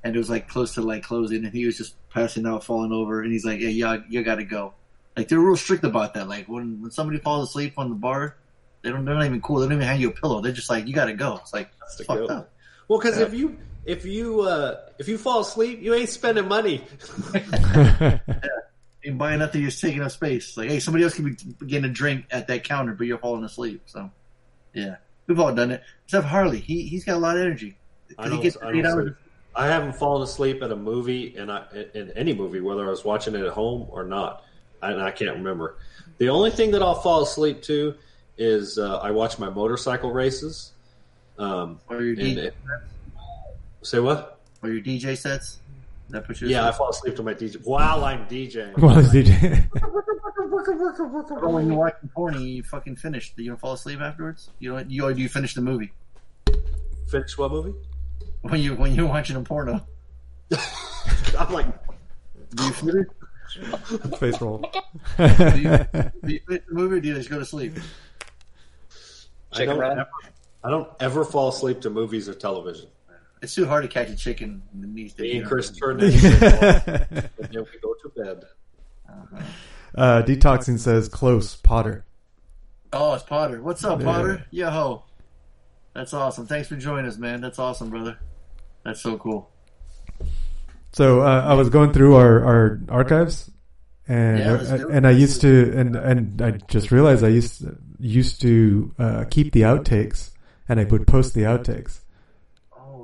and it was like close to like closing and he was just passing out, falling over, and he's like, "Yeah, yeah, you got to go." Like they're real strict about that. Like when when somebody falls asleep on the bar, they don't they're not even cool. They don't even hand you a pillow. They're just like, "You got to go." It's like That's fucked goat. up. Well, because if you if you uh, if you fall asleep, you ain't spending money. You buy nothing, you're just taking up space. Like, hey, somebody else can be getting a drink at that counter, but you're falling asleep. So, yeah, we've all done it. Except Harley, he he's got a lot of energy. I don't, I, don't hours. I haven't fallen asleep at a movie, and I in any movie, whether I was watching it at home or not, and I can't remember. The only thing that I'll fall asleep to is uh, I watch my motorcycle races. Um, Or your DJ, it- say what? or your DJ sets. That puts you. Yeah, I fall asleep to my DJ while I'm DJing. Well, it's DJ. Or when you're watching porn, you fucking finish. Do you don't fall asleep afterwards? You don't. You or do you finish the movie Finish what movie? when you when you're watching a porno? I'm like, Do you finish? Face roll. Do you, do you finish the movie? or Do you just go to sleep? I don't, ever, I don't ever fall asleep to movies or television. It's too hard to catch a chicken in these days. Me you and know? Christopher Nixon, and then we go to bed. uh, detoxing says close Potter. Oh, it's Potter. What's up, Yeah. Potter? Yo ho. That's awesome. Thanks for joining us, man. That's awesome, brother. That's so cool. So uh, I was going through our, our archives, and Yeah, let's do it. and I used to and and I just realized I used used to uh, keep the outtakes, and I would post the outtakes.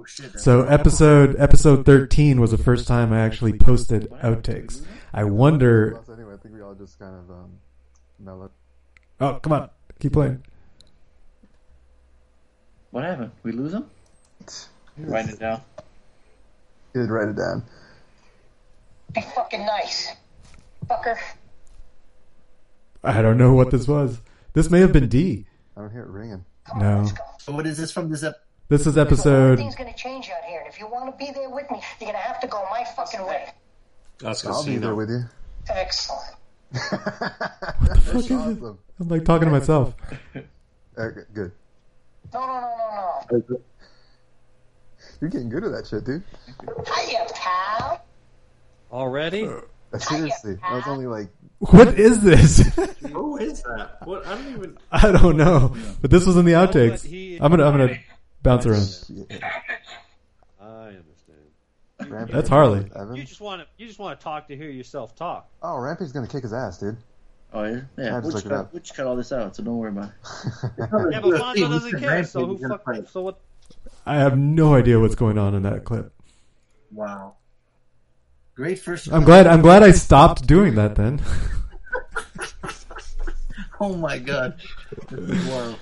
Oh shit. So episode episode thirteen was the first time I actually posted outtakes. I wonder. Anyway, I think we all just kind of um, mellowed. Oh, come on, keep playing. What happened? We lose him? Write it down. He did write it down. Be fucking nice. Fucker. I don't know what this was. This may have been D. I don't hear it ringing. No, So what is this from this ep- this is episode. Everything's gonna change out here, and if you want to be there with me, you're gonna have to go my fucking way. That's I'll be there with you. Excellent. That's fuck is it? awesome. I'm like talking to myself. Okay, good. No, no, no, no, no. You're getting good at that shit, dude. Hiya, pal. Already? Uh, seriously, that was only like What is this? Who is that? What? I don't even. I don't know, but this was in the outtakes. I'm gonna I'm gonna bounce around. I understand. Rampage. That's Harley. Evan? You just want to you just want to talk to hear yourself talk. Oh, Rampage's gonna kick his ass, dude. Oh yeah, yeah. I just Which cut, which cut all this out, so don't worry about it. Yeah, but Fonzo doesn't care. So who fuck? So what? I have no idea what's going on in that clip. Wow. Great first. I'm glad I'm glad I stopped doing that then. Oh my god. This is wild.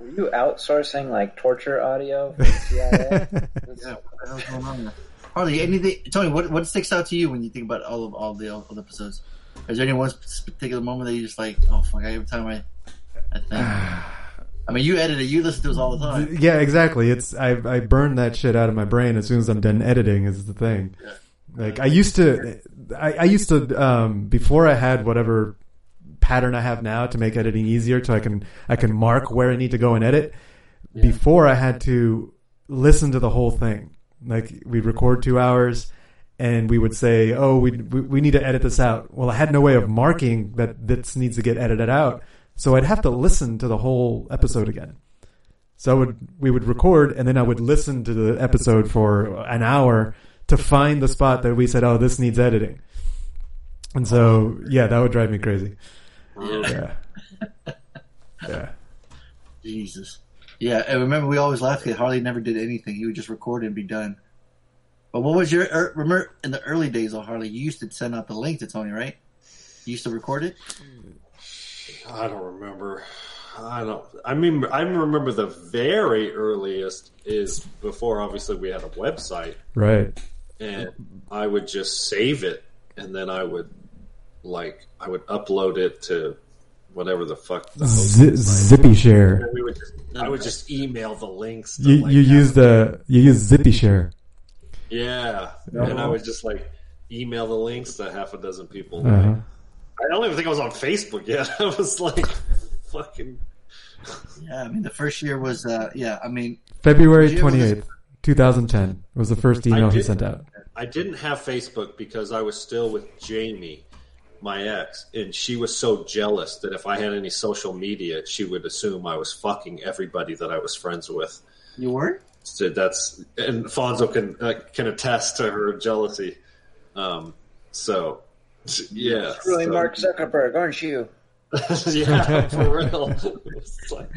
Were you outsourcing like torture audio for the CIA? Yeah, what the hell's going on there? Harley, anything? Tell me what what sticks out to you when you think about all of all the all the episodes. Is there any one particular moment that you just like? Oh fuck! I every time I, I think. I mean, you edit it. You listen to us all the time. yeah, exactly. It's I I burn that shit out of my brain as soon as I'm done editing. Is the thing. Like I used to, I, I used to um, before I had whatever pattern I have now to make editing easier, so I can I can mark where I need to go and edit. Before I had to listen to the whole thing. Like we'd record two hours, and we would say, "Oh, we, we we need to edit this out." Well, I had no way of marking that this needs to get edited out, so I'd have to listen to the whole episode again. So I would we would record, and then I would listen to the episode for an hour to find the spot that we said, "Oh, this needs editing." And so, yeah, that would drive me crazy. Yeah, yeah. Jesus. Yeah, and remember we always laughed at Harley never did anything. He would just record and be done. But what was your er, remember in the early days of Harley? You used to send out the link to Tony, right? You used to record it. I don't remember. I don't. I mean, I remember the very earliest is before obviously we had a website, Right. and I would just save it, and then I would like I would upload it to whatever the fuck the Z- Zippy Share. We would just, I would just email the links. To, You like, you use the you use Zippy Share. yeah, and I would just like email the links to half a dozen people. Uh-huh. I don't even think I was on Facebook yet. I was like, fucking. Yeah, I mean the first year was uh yeah. I mean February Did you ever twenty eighth, two thousand ten was the first email he sent out. I didn't have Facebook because I was still with Jamie, my ex, and she was so jealous that if I had any social media, she would assume I was fucking everybody that I was friends with. you were. So that's and Fonzo can uh, can attest to her jealousy. Um, so yeah, Really, so- Mark Zuckerberg, aren't you? yeah, for real. Like,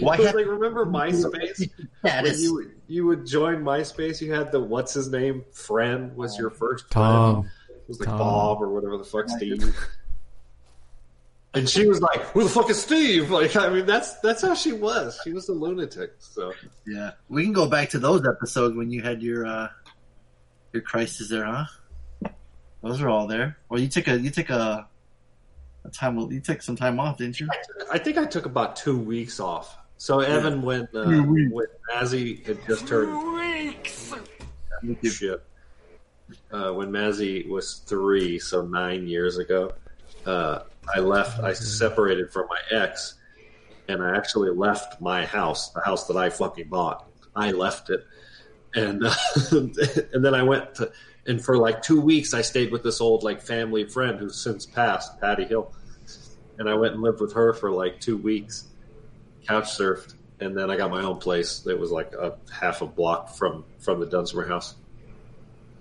Why Because, have- like remember MySpace? When Status. you you would join MySpace, you had the what's his name friend was your first Tom. friend. It was like Tom. Bob or whatever the fuck Steve. And she was like, "Who the fuck is Steve?" Like, I mean, that's that's how she was. She was a lunatic. So Yeah, we can go back to those episodes when you had your uh your crisis there, huh? Those are all there. Well, you took a you took a, a time you took some time off, didn't you? I think I took about two weeks off. So Evan, when uh, Two weeks. when Mazzy had just turned Me too. shit. Uh, when Mazzy was three, so nine years ago, uh, I left. I separated from my ex, and I actually left my house, the house that I fucking bought. I left it, and uh, and then I went to, and for like two weeks, I stayed with this old like family friend who's since passed, Patty Hill, and I went and lived with her for like two weeks, couch surfed, and then I got my own place. It was like a half a block from from the Dunsmore house.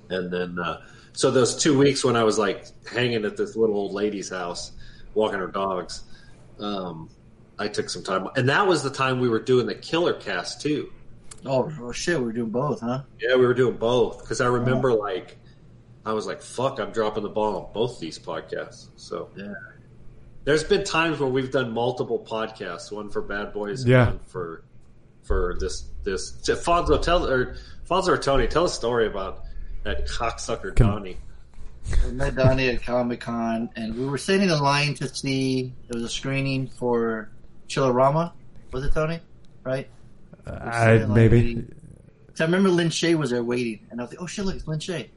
And then, uh, so those two weeks when I was like hanging at this little old lady's house, walking her dogs, um, I took some time, and that was the time we were doing the Killer Cast too. Oh, oh shit, we were doing both, huh? Yeah, we were doing both because I remember like I was like, "Fuck, I'm dropping the ball on both these podcasts." So Yeah. there's been times where we've done multiple podcasts, one for Bad Boys, and Yeah. one for for this this Fonzo tell or Fonzo or Tony tell a story about that cocksucker Can- Donnie. We met Donnie at Comic Con, and we were sitting in line to see. There was a screening for Chillerama. Was it Tony? Right? I maybe. So I remember Lin Shaye was there waiting, and I was like, "Oh shit, look, it's Lin Shaye."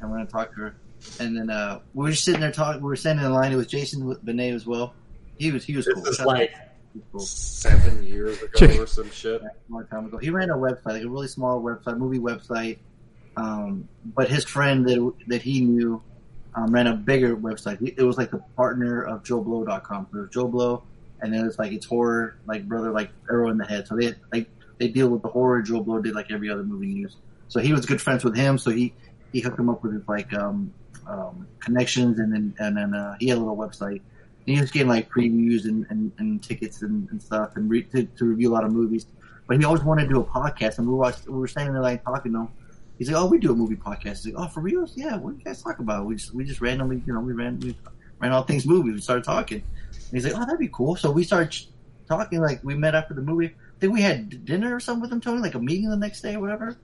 And we're gonna talk to her, and then uh, we were just sitting there talking. We were standing in line. It was Jason Benet as well. He was he was This cool. is Shout like cool. seven years ago or some shit. a long time ago. He ran a website, like a really small website, movie website. Um, but his friend that that he knew um, ran a bigger website. It was like the partner of JoBlo.com. So there's JoBlo, and then it's like it's horror, like brother, like arrow in the head. So they like they deal with the horror. JoBlo did like every other movie news. So he was good friends with him. So he he hooked him up with his like um, um, connections, and then and then uh, he had a little website. And he was getting like previews and, and, and tickets and, and stuff, and re- to, to review a lot of movies. But he always wanted to do a podcast, and we watched, we were standing there like talking to him. He's like, "Oh, we do a movie podcast." He's like, "Oh, for real? Yeah. What do you guys talk about?" We just we just randomly, you know, we ran we ran all things movies. We started talking. And he's like, "Oh, that'd be cool." So we started talking. Like we met after the movie. I think we had dinner or something with him, Tony, like a meeting the next day or whatever.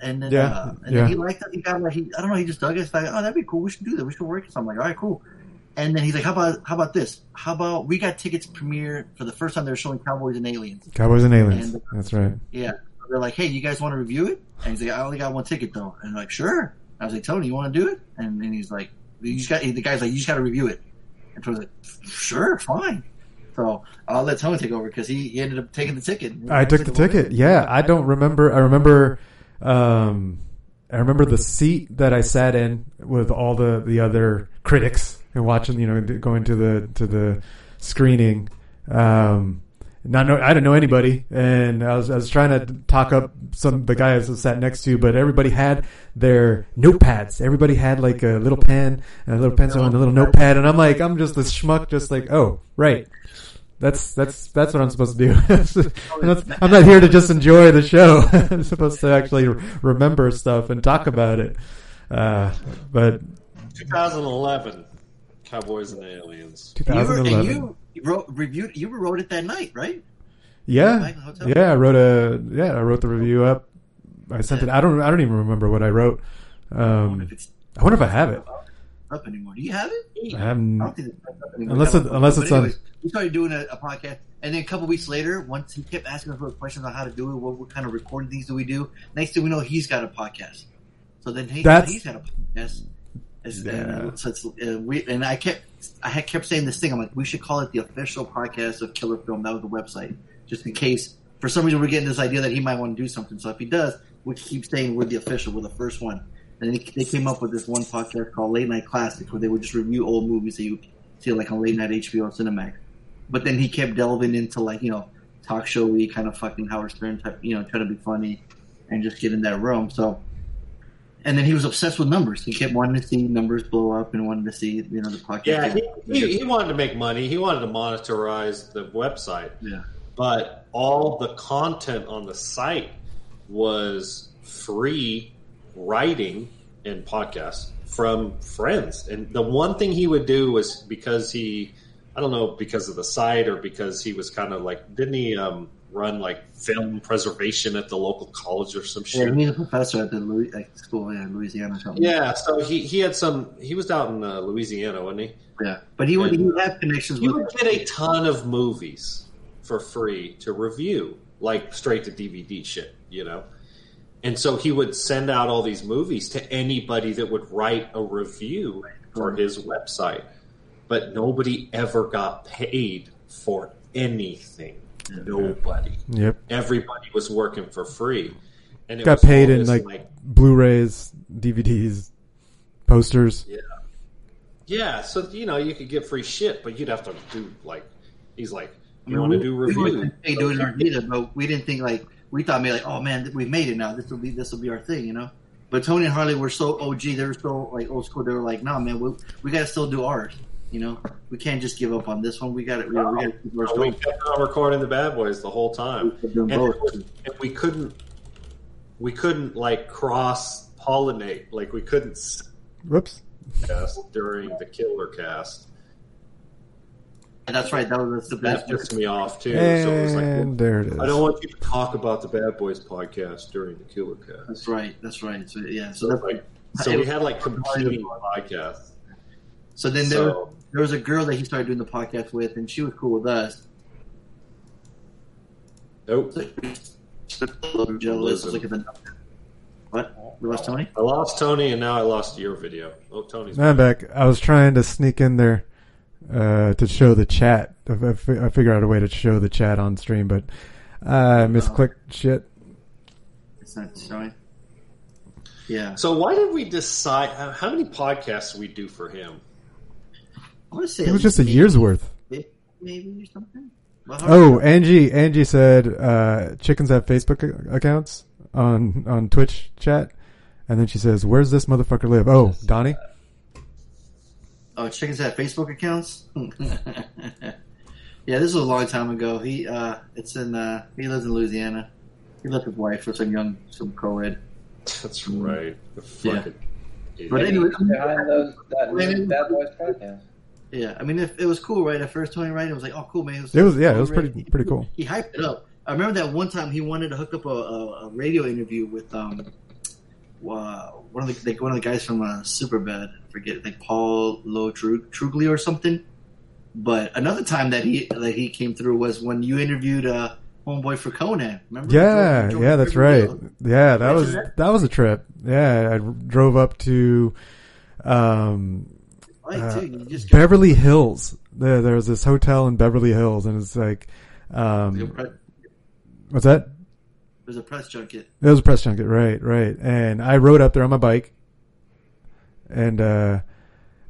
And then, Yeah, uh, and yeah. then he liked it. He got like he, I don't know. He just dug it. It's like, oh, that'd be cool. We should do that. We should work. So I'm like, all right, cool. And then he's like, how about how about this? How about we got tickets premiere for the first time they're showing Cowboys and Aliens. Cowboys and aliens. And- That's right. Yeah. They're like, hey, you guys want to review it? And he's like, I only got one ticket though. And like, sure. I was like, Tony, you want to do it? And then he's like, you just got. The guy's like, you just got to review it. And Tony's like, sure, fine. So I'll let Tony take over because he, he ended up taking the ticket. I took the ticket. Yeah, I don't remember. I remember um, I remember the seat that I sat in with all the the other critics and watching, you know, going to the to the screening. Um, not know, I didn't know anybody, and I was I was trying to talk up some the guys that sat next to you, but everybody had their notepads. Everybody had like a little pen and a little pencil and a little notepad, and I'm like, I'm just this schmuck, just like, oh, right. That's that's that's what I'm supposed to do. I'm not- here to just enjoy the show. I'm supposed to actually remember stuff and talk about it. Uh, but 2011, Cowboys and Aliens. You were, and 2011. You, wrote reviewed. You wrote it that night, right? Yeah, Back in the hotel? yeah. I wrote a yeah. I wrote the review up. I sent it. I don't. I don't even remember what I wrote. Um, I wonder if I have it. up anymore, do you have it? I I haven't. don't think it's. Unless it- unless it's on- We started doing a, a podcast, and then a couple weeks later, once he kept asking us questions on how to do it, what, what kind of recording things do we do? Next thing we know, he's got a podcast. So then he, he's got a podcast. It's, Yeah. and, so it's, uh, we, and I kept I had kept saying this thing. I'm like, we should call it the official podcast of Killer Film. That was the website, just in case for some reason we're getting this idea that he might want to do something. So if he does, we keep saying we're the official, we're the first one. And they, they came up with this one podcast called Late Night Classics, where they would just review old movies that you see like on late night HBO or Cinemax. But then he kept delving into like you know talk showy kind of fucking Howard Stern type, you know, trying to be funny and just get in that room. So, and then he was obsessed with numbers. He kept wanting to see numbers blow up and wanted to see you know the podcast. Yeah, he, he, he wanted to make money. He wanted to monetize the website. Yeah. But all the content on the site was free writing and podcasts from friends. And the one thing he would do was because he, I don't know, because of the site or because he was kind of like, didn't he um, run like film preservation at the local college or some shit. Yeah, shit? he's a professor at the Louis, like, school in Louisiana something. Yeah, so he, he had some, he was out in uh, Louisiana, wasn't he? yeah. But he would he would have connections You with would get a ton of movies for free to review, like straight to DVD shit, you know? And so he would send out all these movies to anybody that would write a review for his website. But nobody ever got paid for anything. Nobody. Yep. Everybody was working for free. And it Got was paid in this, like, Blu-rays, DVDs, posters. Yeah. Yeah, so you know, you could get free shit, but you'd have to do like he's like, You want to do We reviews? weren't thinking doing our either, but we didn't think like we thought maybe like, oh man, we made it now. This will be this will be our thing, you know. But Tony and Harley were so OG. They were so like old school. They were like, nah, man, we, we got to still do ours. You know, we can't just give up on this one. We got it. we, we got to keep ours So we kept on recording the Bad Boys the whole time, We're and, was- and we couldn't, we couldn't like cross pollinate, like we couldn't Whoops. cast during the Killer Cast. And that's right. That was the That best. pissed me off too. so it was like, And there it is. I don't want you to talk about the Bad Boys podcast during the Killer Cast. That's right. That's right. So yeah. So So that's like, so we had like competing podcasts. So then there, So there was a girl that he started doing the podcast with, and she was cool with us. nope. Jealous. I was looking at the what? We lost Tony. I lost Tony, and now I lost your video. Oh, Tony's I'm back. I was trying to sneak in there uh, to show the chat. I, I I figured out a way to show the chat on stream, but I misclicked shit. It's not showing. Yeah, So why did we decide how, how many podcasts we do for him? I want to say It was just a year's worth. maybe or something. Well, how- Oh, Angie. Angie said uh, chickens have Facebook accounts on on Twitch chat, and then she says, "Where's this motherfucker live?" Oh, Donnie. Oh, chickens have Facebook accounts. yeah, this was a long time ago. He uh, it's in uh, he lives in Louisiana. He left his wife for some young some co-ed. That's right. The Yeah. fucking idiot. But anyway, behind those that new Bad Boys podcast. Yeah, I mean, if it was cool, right? At first, Tony, right? It was like, oh, cool, man. It was yeah, it was already- pretty pretty cool. He hyped it up. I remember that one time he wanted to hook up a, a, a radio interview with um, uh, one of the like one of the guys from uh, Superbad. I forget like Paul Lo Trug- Truglio or something. But another time that he that he came through was when you interviewed uh, homeboy for Conan. Remember? Yeah, yeah, that's right. Yeah, that was Imagine that was a trip. Yeah, I drove up to um, Uh, too. You just Beverly Hills. There, there was this hotel in Beverly Hills, and it's like, um, what's that? was a press junket. It was a press junket, right, right. And I rode up there on my bike, and uh,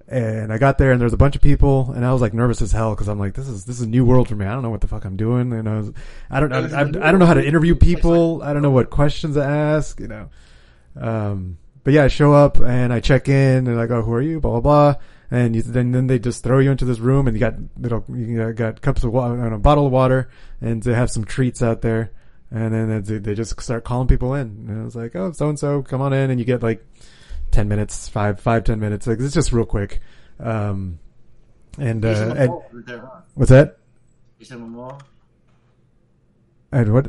and I got there, and there was a bunch of people, and I was like nervous as hell because I'm like, this is this is a new world for me. I don't know what the fuck I'm doing, and I was, I don't, I, I, I don't know how to interview people. I don't know what questions to ask, you know. Um, but yeah, I show up and I check in, and I go, who are you? Blah blah blah. And you, then then they just throw you into this room, and you got little, you got cups of water, and a bottle of water, and they have some treats out there. And then they they just start calling people in. And I was like, oh, so and so, come on in. And you get like 10 minutes, five, five, 10 minutes. Like, it's just real quick. Um, and, uh, and Momoa was there, huh? what's that? Jason Momoa. And what?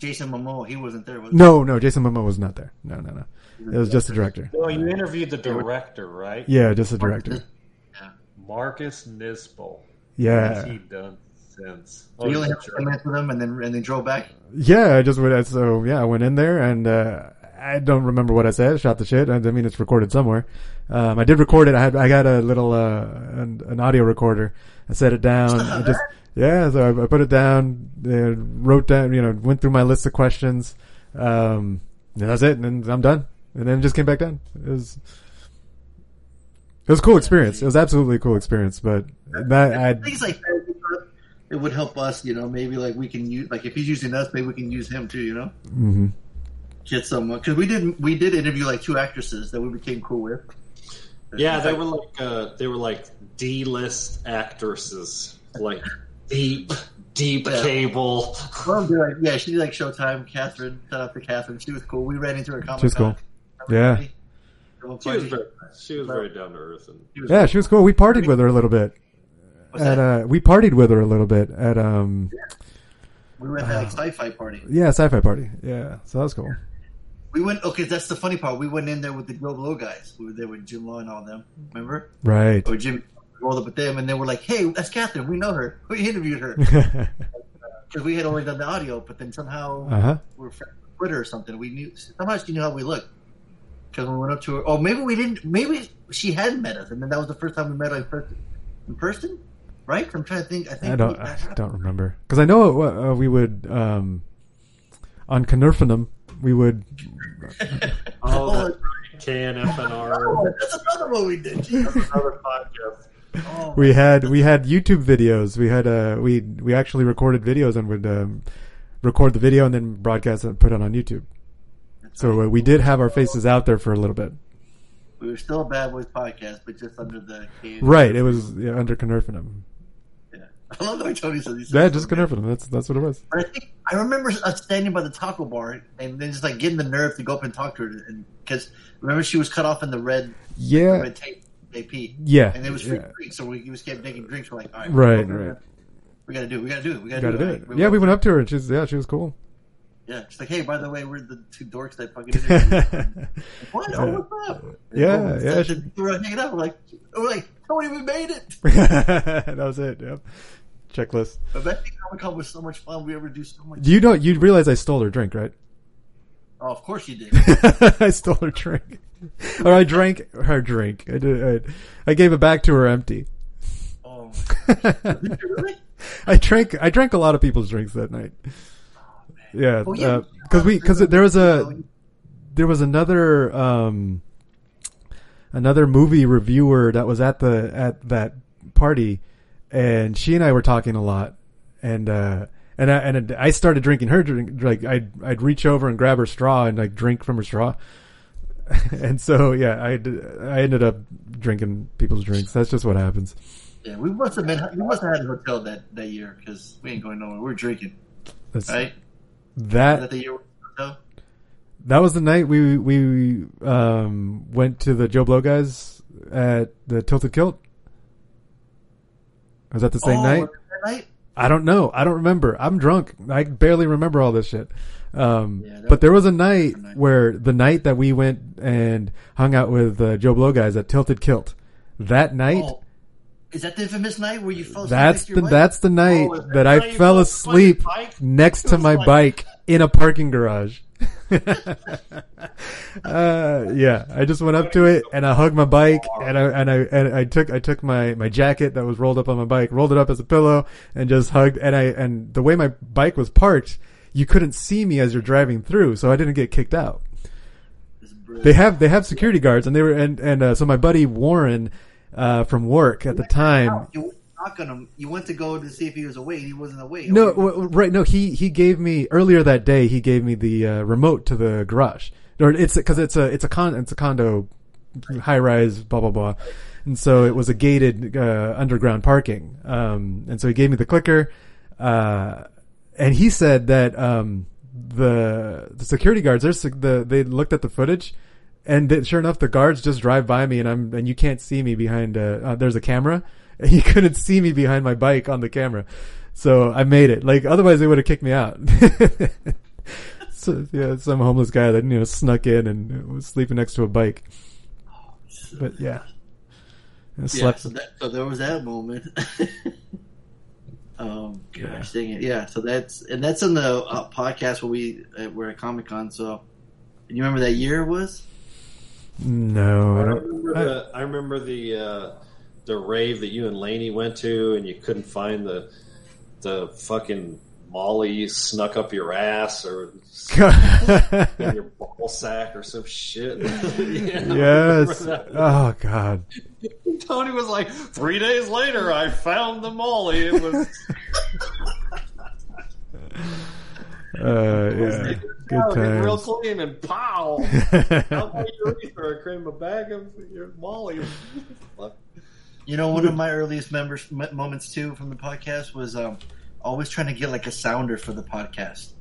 Is it? Jason Momoa, he wasn't there. Was he? No, no, Jason Momoa was not there. No, no, no. It was just the director. No, you interviewed the director, right? Yeah, just the director. Marcus Nispel. What Yeah. has he done since? So you Oh, only had a ten minutes with him, and then and then drove back. Yeah, I just went, so yeah, I went in there and, uh, I don't remember what I said. Shot the shit. I mean, it's recorded somewhere. Um, I did record it. I had, I got a little, uh, an, an audio recorder. I set it down. I just, yeah, so I, I put it down, uh, wrote down, you know, went through my list of questions. Um, and that's it. And then I'm done. And then just came back down. It was, it was a cool experience. It was absolutely a cool experience, but that, I, Things like that, it would help us. You know, maybe like we can use like if he's using us, maybe we can use him too. You know, mm-hmm. get someone because we did we did interview like two actresses that we became cool with. Yeah, they were like uh, they were like D list actresses, like deep deep Yeah. cable. Well, they're like, yeah, she did like Showtime. Catherine, shout out to Catherine. She was cool. We ran into her at Comic She was cool. Yeah. She was very she was very down to earth and yeah, she was cool. We partied with her a little bit. What's At, uh, we partied with her a little bit at, um, We were at that like sci-fi party. yeah, sci-fi party. Yeah, so that was cool. We went. Okay, that's the funny part. We went in there with the JoBlo guys. We were there with Jim Law and all them. Remember? Right. Or Jim rolled up with them, and they were like, "Hey, that's Catherine. We know her. We interviewed her because we had only done the audio, but then somehow uh huh. we were friends on Twitter or something. We knew somehow she knew how we looked because we went up to her. Oh, maybe we didn't. Maybe she hadn't met us, and then that was the first time we met her in person. In person, right? I'm trying to think. I think I don't, we- I don't remember because I know uh, we would um, on Canerphinum we would oh, that's KNFNR. that's another one we did. Jesus. Another podcast. Oh, we had we had YouTube videos. We had uh we we actually recorded videos and would um, record the video and then broadcast it and put it on YouTube. So uh, we did have our faces out there for a little bit. we were still a Bad Boys podcast, but just under the cage. Right. It was yeah, under Canerphinum. Yeah. I love the way Tony says he's Yeah, just Canerphinum. That's that's what it was. But I think I remember us standing by the taco bar and then just like getting the nerve to go up and talk to her, and because remember she was cut off in the red, Yeah. red tape, AP, Yeah. and it was free Yeah. drinks, so we just kept making drinks. We're like, all right, Right, we right. we gotta do it, we gotta do it, we gotta, Gotta do it. it. Yeah, we went up to her and she's yeah, she was cool. Yeah, she's like, hey, by the way, we're the two dorks that fucking. interviewed you." what? Oh, what's up? Yeah, And yeah, she- We were hanging out. We're like, we're like, we made it. that was it. Yep. Checklist. But that Comic Con was so much fun. We ever do so much. You know, you realize I stole her drink, right? Oh, of course you did. I stole her drink, or I drank her drink. I did. I, I gave it back to her empty. Oh, I really? drank. I drank a lot of people's drinks that night. Yeah, Oh, yeah. because we because there was a there was another um another movie reviewer that was at the at that party, and she and I were talking a lot, and uh and I and I started drinking her drink. Like I'd I'd reach over and grab her straw and like drink from her straw, and so yeah, I I ended up drinking people's drinks. That's just what happens. Yeah, we must have been. We must have had a hotel that that year because we ain't going nowhere. We're drinking, That's, right? That that the year we hotel? that was the night we we um went to the JoBlo guys at the Tilted Kilt. Was that the same oh, night? that night? I don't know. I don't remember. I'm drunk. I barely remember all this shit. Um, Yeah, but there was a night night. where the night that we went and hung out with uh, JoBlo guys at Tilted Kilt. That night, Oh, is that the infamous night where you fell asleep that's the wife? that's the night Oh, that that I fell asleep asleep on your bike? next to my like- bike in a parking garage. uh, yeah, I just went up to it and I hugged my bike and I and I and I took I took my my jacket that was rolled up on my bike, rolled it up as a pillow, and just hugged. And I and the way my bike was parked, you couldn't see me as you're driving through, so I didn't get kicked out. They have they have security guards, and they were and and uh, so my buddy Warren uh, from work at the time. You went to knock on him. You went to go to see if he was awake. He wasn't awake. No, w- w- right? No, he he gave me earlier that day. He gave me the uh, remote to the garage, or it's because it's a it's a con it's a condo, high rise, blah blah blah, and so it was a gated uh, underground parking. Um, and so he gave me the clicker, uh, and he said that um, the the security guards, there's the they looked at the footage. And th- sure enough, the guards just drive by me, and I'm and you can't see me behind. Uh, uh, there's a camera, and you couldn't see me behind my bike on the camera. So I made it. Like otherwise, they would have kicked me out. so yeah, some homeless guy that you know snuck in and was sleeping next to a bike. But yeah, Yeah, so, that, so there was that moment. um, gosh, dang it. Yeah, so that's and that's in the uh, podcast where we uh, were at Comic Con. So, you remember that year it was? no, I I don't. remember I- the I remember the uh, the rave that you and Laney went to, and you couldn't find the the fucking Molly snuck up your ass or your ball sack or some shit. Yeah, I yes. Oh God. Tony was like, three days later, I found the Molly. It was Uh, yeah. Good out and real clean and pow. Out my urethra, I creamed a bag of your Molly. You know, one of my earliest members moments too from the podcast was um, always trying to get like a sounder for the podcast.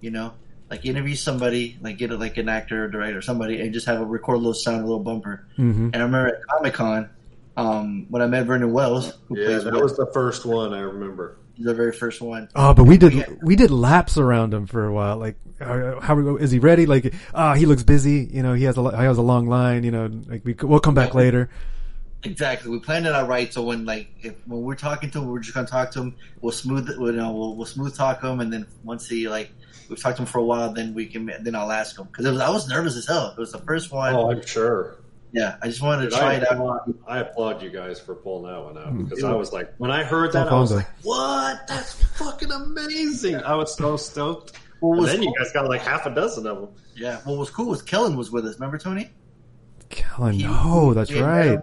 You know, like interview somebody, like get it like an actor or director or somebody, and just have a record a little sound, a little bumper. hmm And I remember at Comic Con um, when I met Vernon Wells, who Yeah, plays that Will, was the first one I remember. the very first one. Oh, but we did Yeah. we did laps around him for a while. Like, uh, how we- is he ready? Like, ah, he looks busy. You know, he has a he has a long line. You know, like we we'll come back later. Exactly. We planned it out right. So when like if when we're talking to him, we're just gonna talk to him. We'll smooth, you know, we'll, we'll smooth talk him, and then once he like we've talked to him for a while, then we can then I'll ask him because I was nervous as hell. It was the first one. Oh, I'm sure. Yeah, I just wanted Dude, to try I, it out. I applaud you guys for pulling that one out Hmm. because I was like, when I heard that, I was like, "What? That's fucking amazing!" I was so stoked. What And was then you guys got like half a dozen of them. yeah, what was cool was Kellen was with us. Remember Tony? Kellen, He- no, that's we right. met him-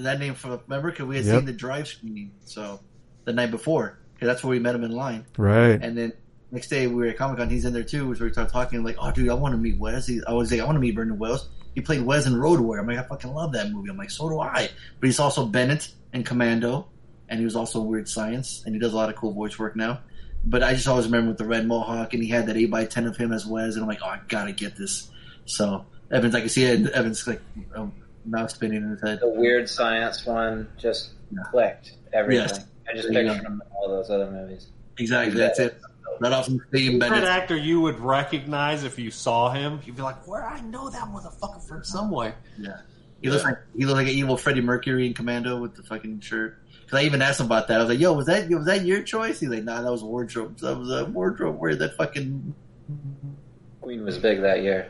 That name from remember because we had Yep. seen the drive screening so the night before because that's where we met him in line. Right. And then next day we were at Comic Con. He's in there too. So we started talking like, "Oh, dude, I want to meet Wes." He, I was like, "I want to meet Brendan Wells." He played Wes in Road Warrior. I'm like, I fucking love that movie. I'm like, so do I. But he's also Bennett in Commando, and he was also in Weird Science, and he does a lot of cool voice work now. But I just always remember with the red mohawk, and he had that eight by ten of him as Wes, and I'm like, oh, I gotta get this. So Evans, I can see it. Evans like um, mouth spinning in his head. The weird science one just Yeah. clicked everything. Yes. I just There pictured him in all those other movies. Exactly, that's it. Right off from Steve That Bennett. actor you would recognize if you saw him. You'd be like, "Where I know that motherfucker from somewhere." Yeah. He looks like he looks like an evil Freddie Mercury in Commando with the fucking shirt. Because I even asked him about that. I was like, "Yo, was that was that your choice?" He's like, "Nah, that was wardrobe. That was a wardrobe. Where that fucking Queen was big that year.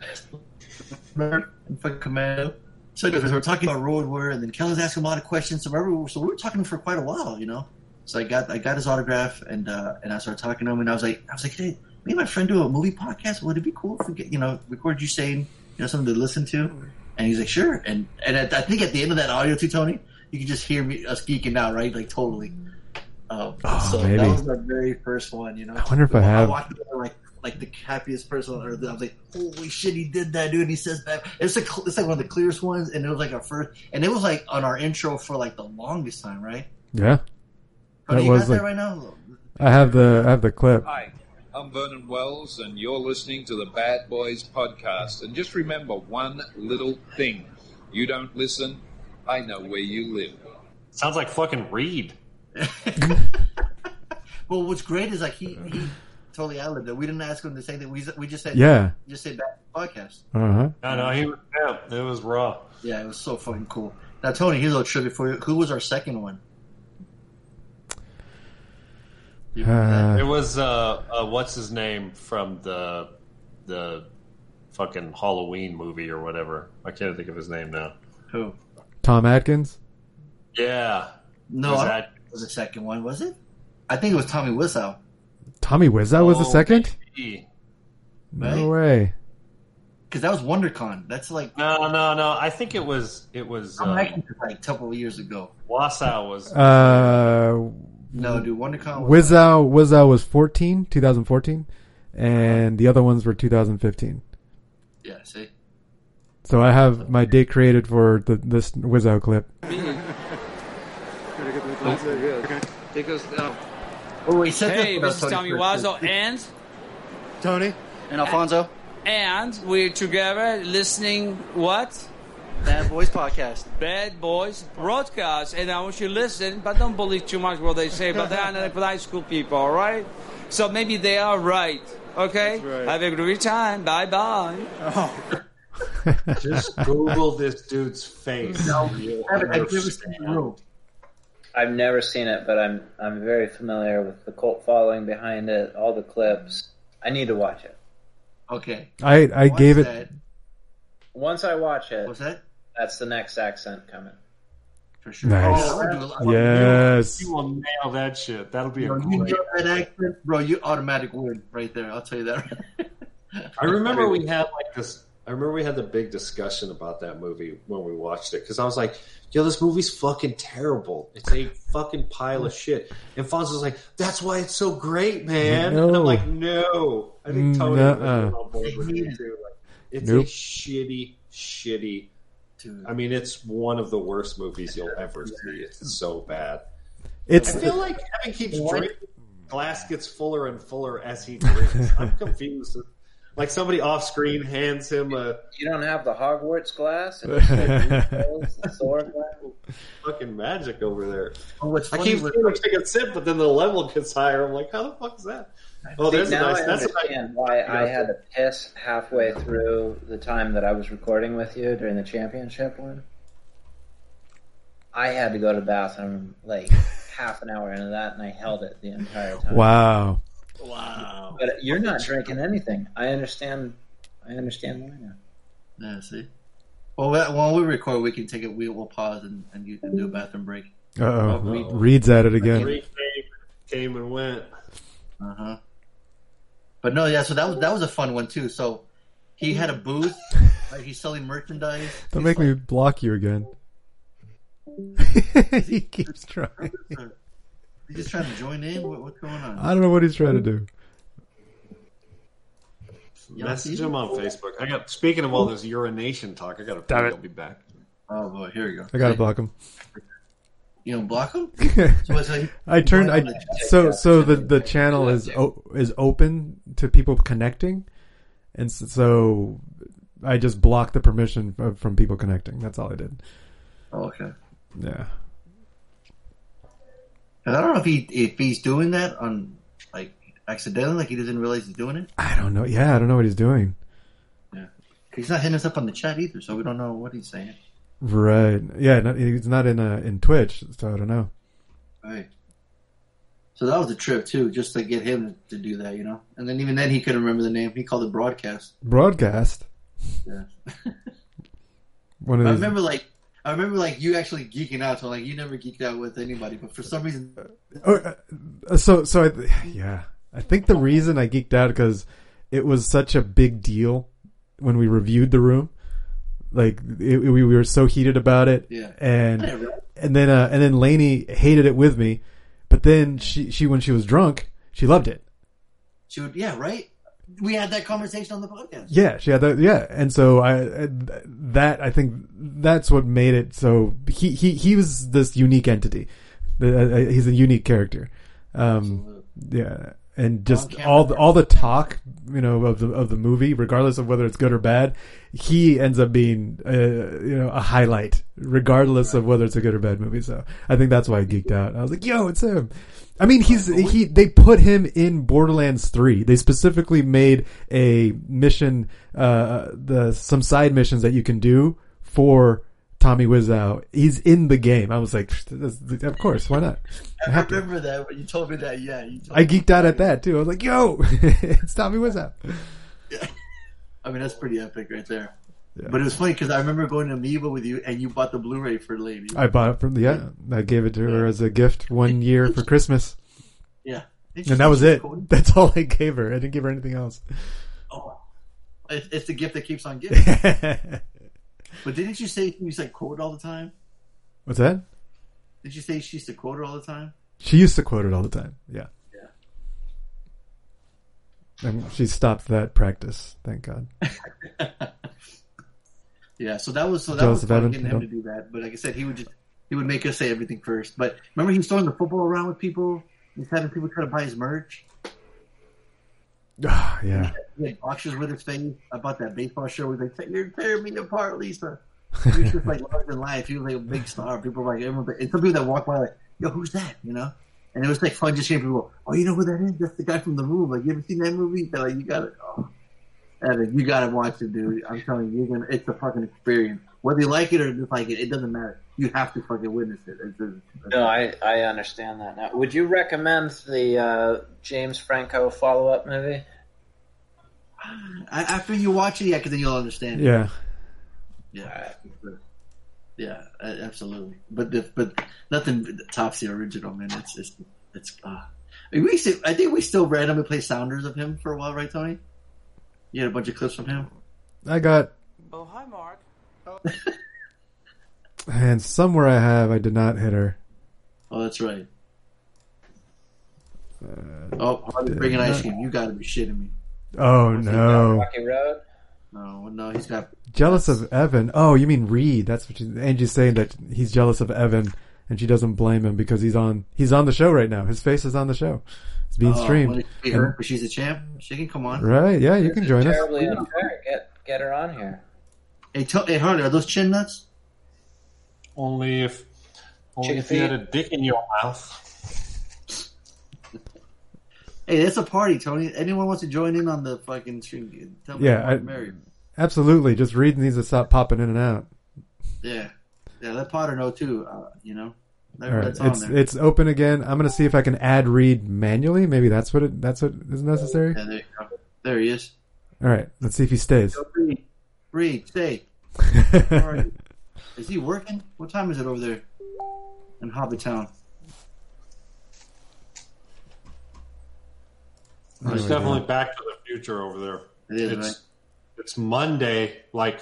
in fucking Commando." So because we're talking about Road Warrior, and then Kelly's asking a lot of questions. So, remember, so we were talking for quite a while, you know. So I got I got his autograph, and uh, and I started talking to him, and I was like, I was like, hey, me and my friend do a movie podcast. Would it be cool if we get you know record you saying you know something to listen to? And he's like, sure. And and at, I think at the end of that audio too, Tony, you can just hear me us geeking out, right? Like totally. Um, Oh, so maybe. that was my very first one, you know. I wonder if I have. walked over like like the happiest person on earth. I was like, holy shit, he did that, dude. And he says back, it's like it's like one of the clearest ones, and it was like our first, and it was like on our intro for like the longest time, right? Yeah. Tony, That you was got like- right now? I have the I have the clip. Hi, I'm Vernon Wells, and you're listening to the Bad Boys podcast. And just remember one little thing you don't listen, I know where you live. Sounds like fucking Reed. Well, what's great is like he he totally outlived it. We didn't ask him to say that. We we just said Yeah. just said back podcast. Uh huh. I know he was. Yeah, it was raw. Yeah, it was so fucking cool. Now, Tony, here's a little trivia for you. Who was our second one? You remember It Uh, was uh, uh, what's his name from the the fucking Halloween movie or whatever. I can't think of his name now. Who? Tom Atkins. Yeah, No, Was I don't that- it was the second one, was it? I think it was Tommy Wiseau. Tommy Wiseau was the Oh, second. maybe. No way. Because that was WonderCon. That's like No, no, no. I think it was it was I'm um, actually like a couple of years ago. Wiseau was Uh, No, dude, WonderCon was Wiseau Wiseau was 14, 2014, and the other ones were 2015. yeah. See, So I have my date created for the, this Wiseau clip. Because uh, oh wait, set hey, this this is Tommy Wiseau and Tony and Alfonso, and we're together listening what Bad Boys Podcast. Bad Boys broadcast, and I want you to listen, but don't believe too much what they say. But they're not high school people, all right? So maybe they are right. Okay. right. Have a great time. Bye bye. just Google this dude's face. You'll Have you ever understand. seen the room? I've never seen it, but I'm I'm very familiar with the cult following behind it, all the clips. I need to watch it. Okay, I I Once gave it. that- Once I watch it, What's that? that's the next accent coming. For sure. Nice. Oh, do Yes. You will nail that shit. That'll be a Bro, you great. know that accent, bro. You automatic win right there. I'll tell you that. I remember we had like this. I remember we had the big discussion about that movie when we watched it because I was like, "Yo, this movie's fucking terrible. It's a fucking pile of shit." And Fonz was like, "That's why it's so great, man." And I'm like, "No." I think Mm, Tony was on board with me too. Like, it's Nope. a shitty, shitty. I mean, it's one of the worst movies you'll ever see. It's so bad. It's I feel like Kevin keeps drinking. Glass gets fuller and fuller as he drinks. I'm confused. Like somebody off screen hands him a You don't have the Hogwarts glass and the sword glass. fucking magic over there. Oh, what's I keep with- seeing him take a sip, but then the level gets higher. I'm like, how the fuck is that? Oh, See, there's a now nice. I That's a understand why I had to piss halfway through the time that I was recording with you during the championship one. I had to go to the bathroom like half an hour into that, and I held it the entire time. wow. Wow. But you're not drinking anything. I understand. I understand why now. Yeah. See. Well, wh- when we record, we can take it. We will pause and, and, you, and do a bathroom break. Uh oh. Reed. Reed's at it again. Three came, came and went. Uh huh. But no, yeah. So that was that was a fun one too. So he had a booth. Right? He's selling merchandise. Don't He's make me block you again. he keeps trying. He's just trying to join in. What, what's going on? I don't know what he's trying to do. Y'all Message see? him on Facebook. I got. Speaking of all this urination talk, I got to. Damn it. I'll be back. Oh boy, here we go. I gotta block him. You don't block him? So it's like- I turned. I so so the the channel is o- is open to people connecting, and s- so I just blocked the permission f- from people connecting. That's all I did. Oh, okay. Yeah. And I don't know if he if he's doing that on like accidentally, like he doesn't realize he's doing it. I don't know. Yeah, I don't know what he's doing. Yeah, He's not hitting us up on the chat either, so we don't know what he's saying. Right. Yeah. No, he's not in uh, in Twitch, so I don't know. Right. So that was a trip too, just to get him to do that, you know. And then even then, he couldn't remember the name. He called it broadcast. Broadcast. Yeah. One of I remember like I remember like you actually geeking out. So like you never geeked out with anybody, but for some reason, Oh, uh, so so I, yeah, I think the reason I geeked out because it was such a big deal when we reviewed the room. Like it, we were so heated about it, Yeah. and and then uh, and then Lainey hated it with me, but then she she when she was drunk she loved it. she would, yeah, right. We had that conversation on the podcast. Yeah, she had that. Yeah, and so I that I think that's what made it so. He he he was this unique entity. Uh, He's a unique character. Um, yeah, and just all the, all the talk, you know, of the of the movie, regardless of whether it's good or bad, he ends up being uh, you know a highlight, regardless of whether it's a good or bad movie. So I think that's why I geeked out. I was like, "Yo, it's him." I mean, he's he. They put him in Borderlands Three. They specifically made a mission, uh, the some side missions that you can do for Tommy Wiseau. He's in the game. I was like, of course, why not? I happy. remember that when you told me that. Yeah, I geeked out at that too. I was like, "Yo, it's Tommy Wiseau." Yeah. I mean, that's pretty epic right there. Yeah. But it was funny because I remember going to Amoeba with you, and you bought the Blu-ray for Lady. I bought it from the yeah. I gave it to her as a gift one year for Christmas. Yeah, and that was it. That's all I gave her. I didn't give her anything else. Oh, it's, it's the gift that keeps on giving. but didn't you say you used to quote all the time? What's that? Did you say she used to quote her all the time? She used to quote it all the time. Yeah. Yeah. And she stopped that practice. Thank God. Yeah, so that was so that Joseph was fun getting him to do that. But like I said, he would just he would make us say everything first. But remember, he was throwing the football around with people. He's having people try to buy his merch. Ah, yeah. He had boxers with his face. I bought that baseball show. He's like, "You're tearing me apart, Lisa." He was just like larger than life. He was like a big star. People were like, everyone, and some people that walk by like, "Yo, who's that?" You know. And it was like fun just hearing people. Oh, you know who that is? That's the guy from the room. Like, you ever seen that movie? They're like, you got it. Oh. Evan, you gotta watch it, dude. I'm telling you, you're gonna. It's a fucking experience. Whether you like it or dislike it, it doesn't matter. You have to fucking witness it. It's, it's, No, I, I understand that now. Would you recommend the uh, James Franco follow up movie? I, after you watch it, yeah, because then you'll understand. it. Yeah. Yeah. Yeah, absolutely. But if, but nothing tops the original, man. It's it's it's. Uh, we still, I think we still randomly play sounders of him for a while, right, Tony? You had a bunch of clips from him. I got, Oh, hi, Mark. Oh. and somewhere I have, I did not hit her. Oh, that's right. Uh, oh, Harvey bringing ice cream. You got to be shitting me. Oh no. Rocky Road? No, no, he's got. Jealous of Evan. Oh, you mean Reed? That's what you, Angie's saying that he's jealous of Evan, and she doesn't blame him because he's on he's on the show right now. His face is on the show. It's being Oh, streamed. well, it could be her, but she's a champ. She can come on. Right? Yeah, you can join us. Terribly unfair. Get get her on here. Hey, tell, hey, Harley, are those chin nuts? Only if only Chicken if you had a dick in your mouth. Hey, that's a party, Tony. Anyone wants to join in on the fucking stream? Tell me Yeah, I- I'm married. Absolutely. Just reading these to stop popping in and out. Yeah, yeah. Let Potter know too. Uh, you know, that, All right, that's on it's there. it's open again. I'm gonna see if I can add read manually. Maybe that's what it that's what is necessary. Yeah, there, you go. there he is. All right, let's see if he stays. Go, Reed, Reed, stay. Where are you? Is he working? What time is it over there in Hobbiton? There It's definitely go. Back to the Future over there. It is, it's, right? It's Monday, like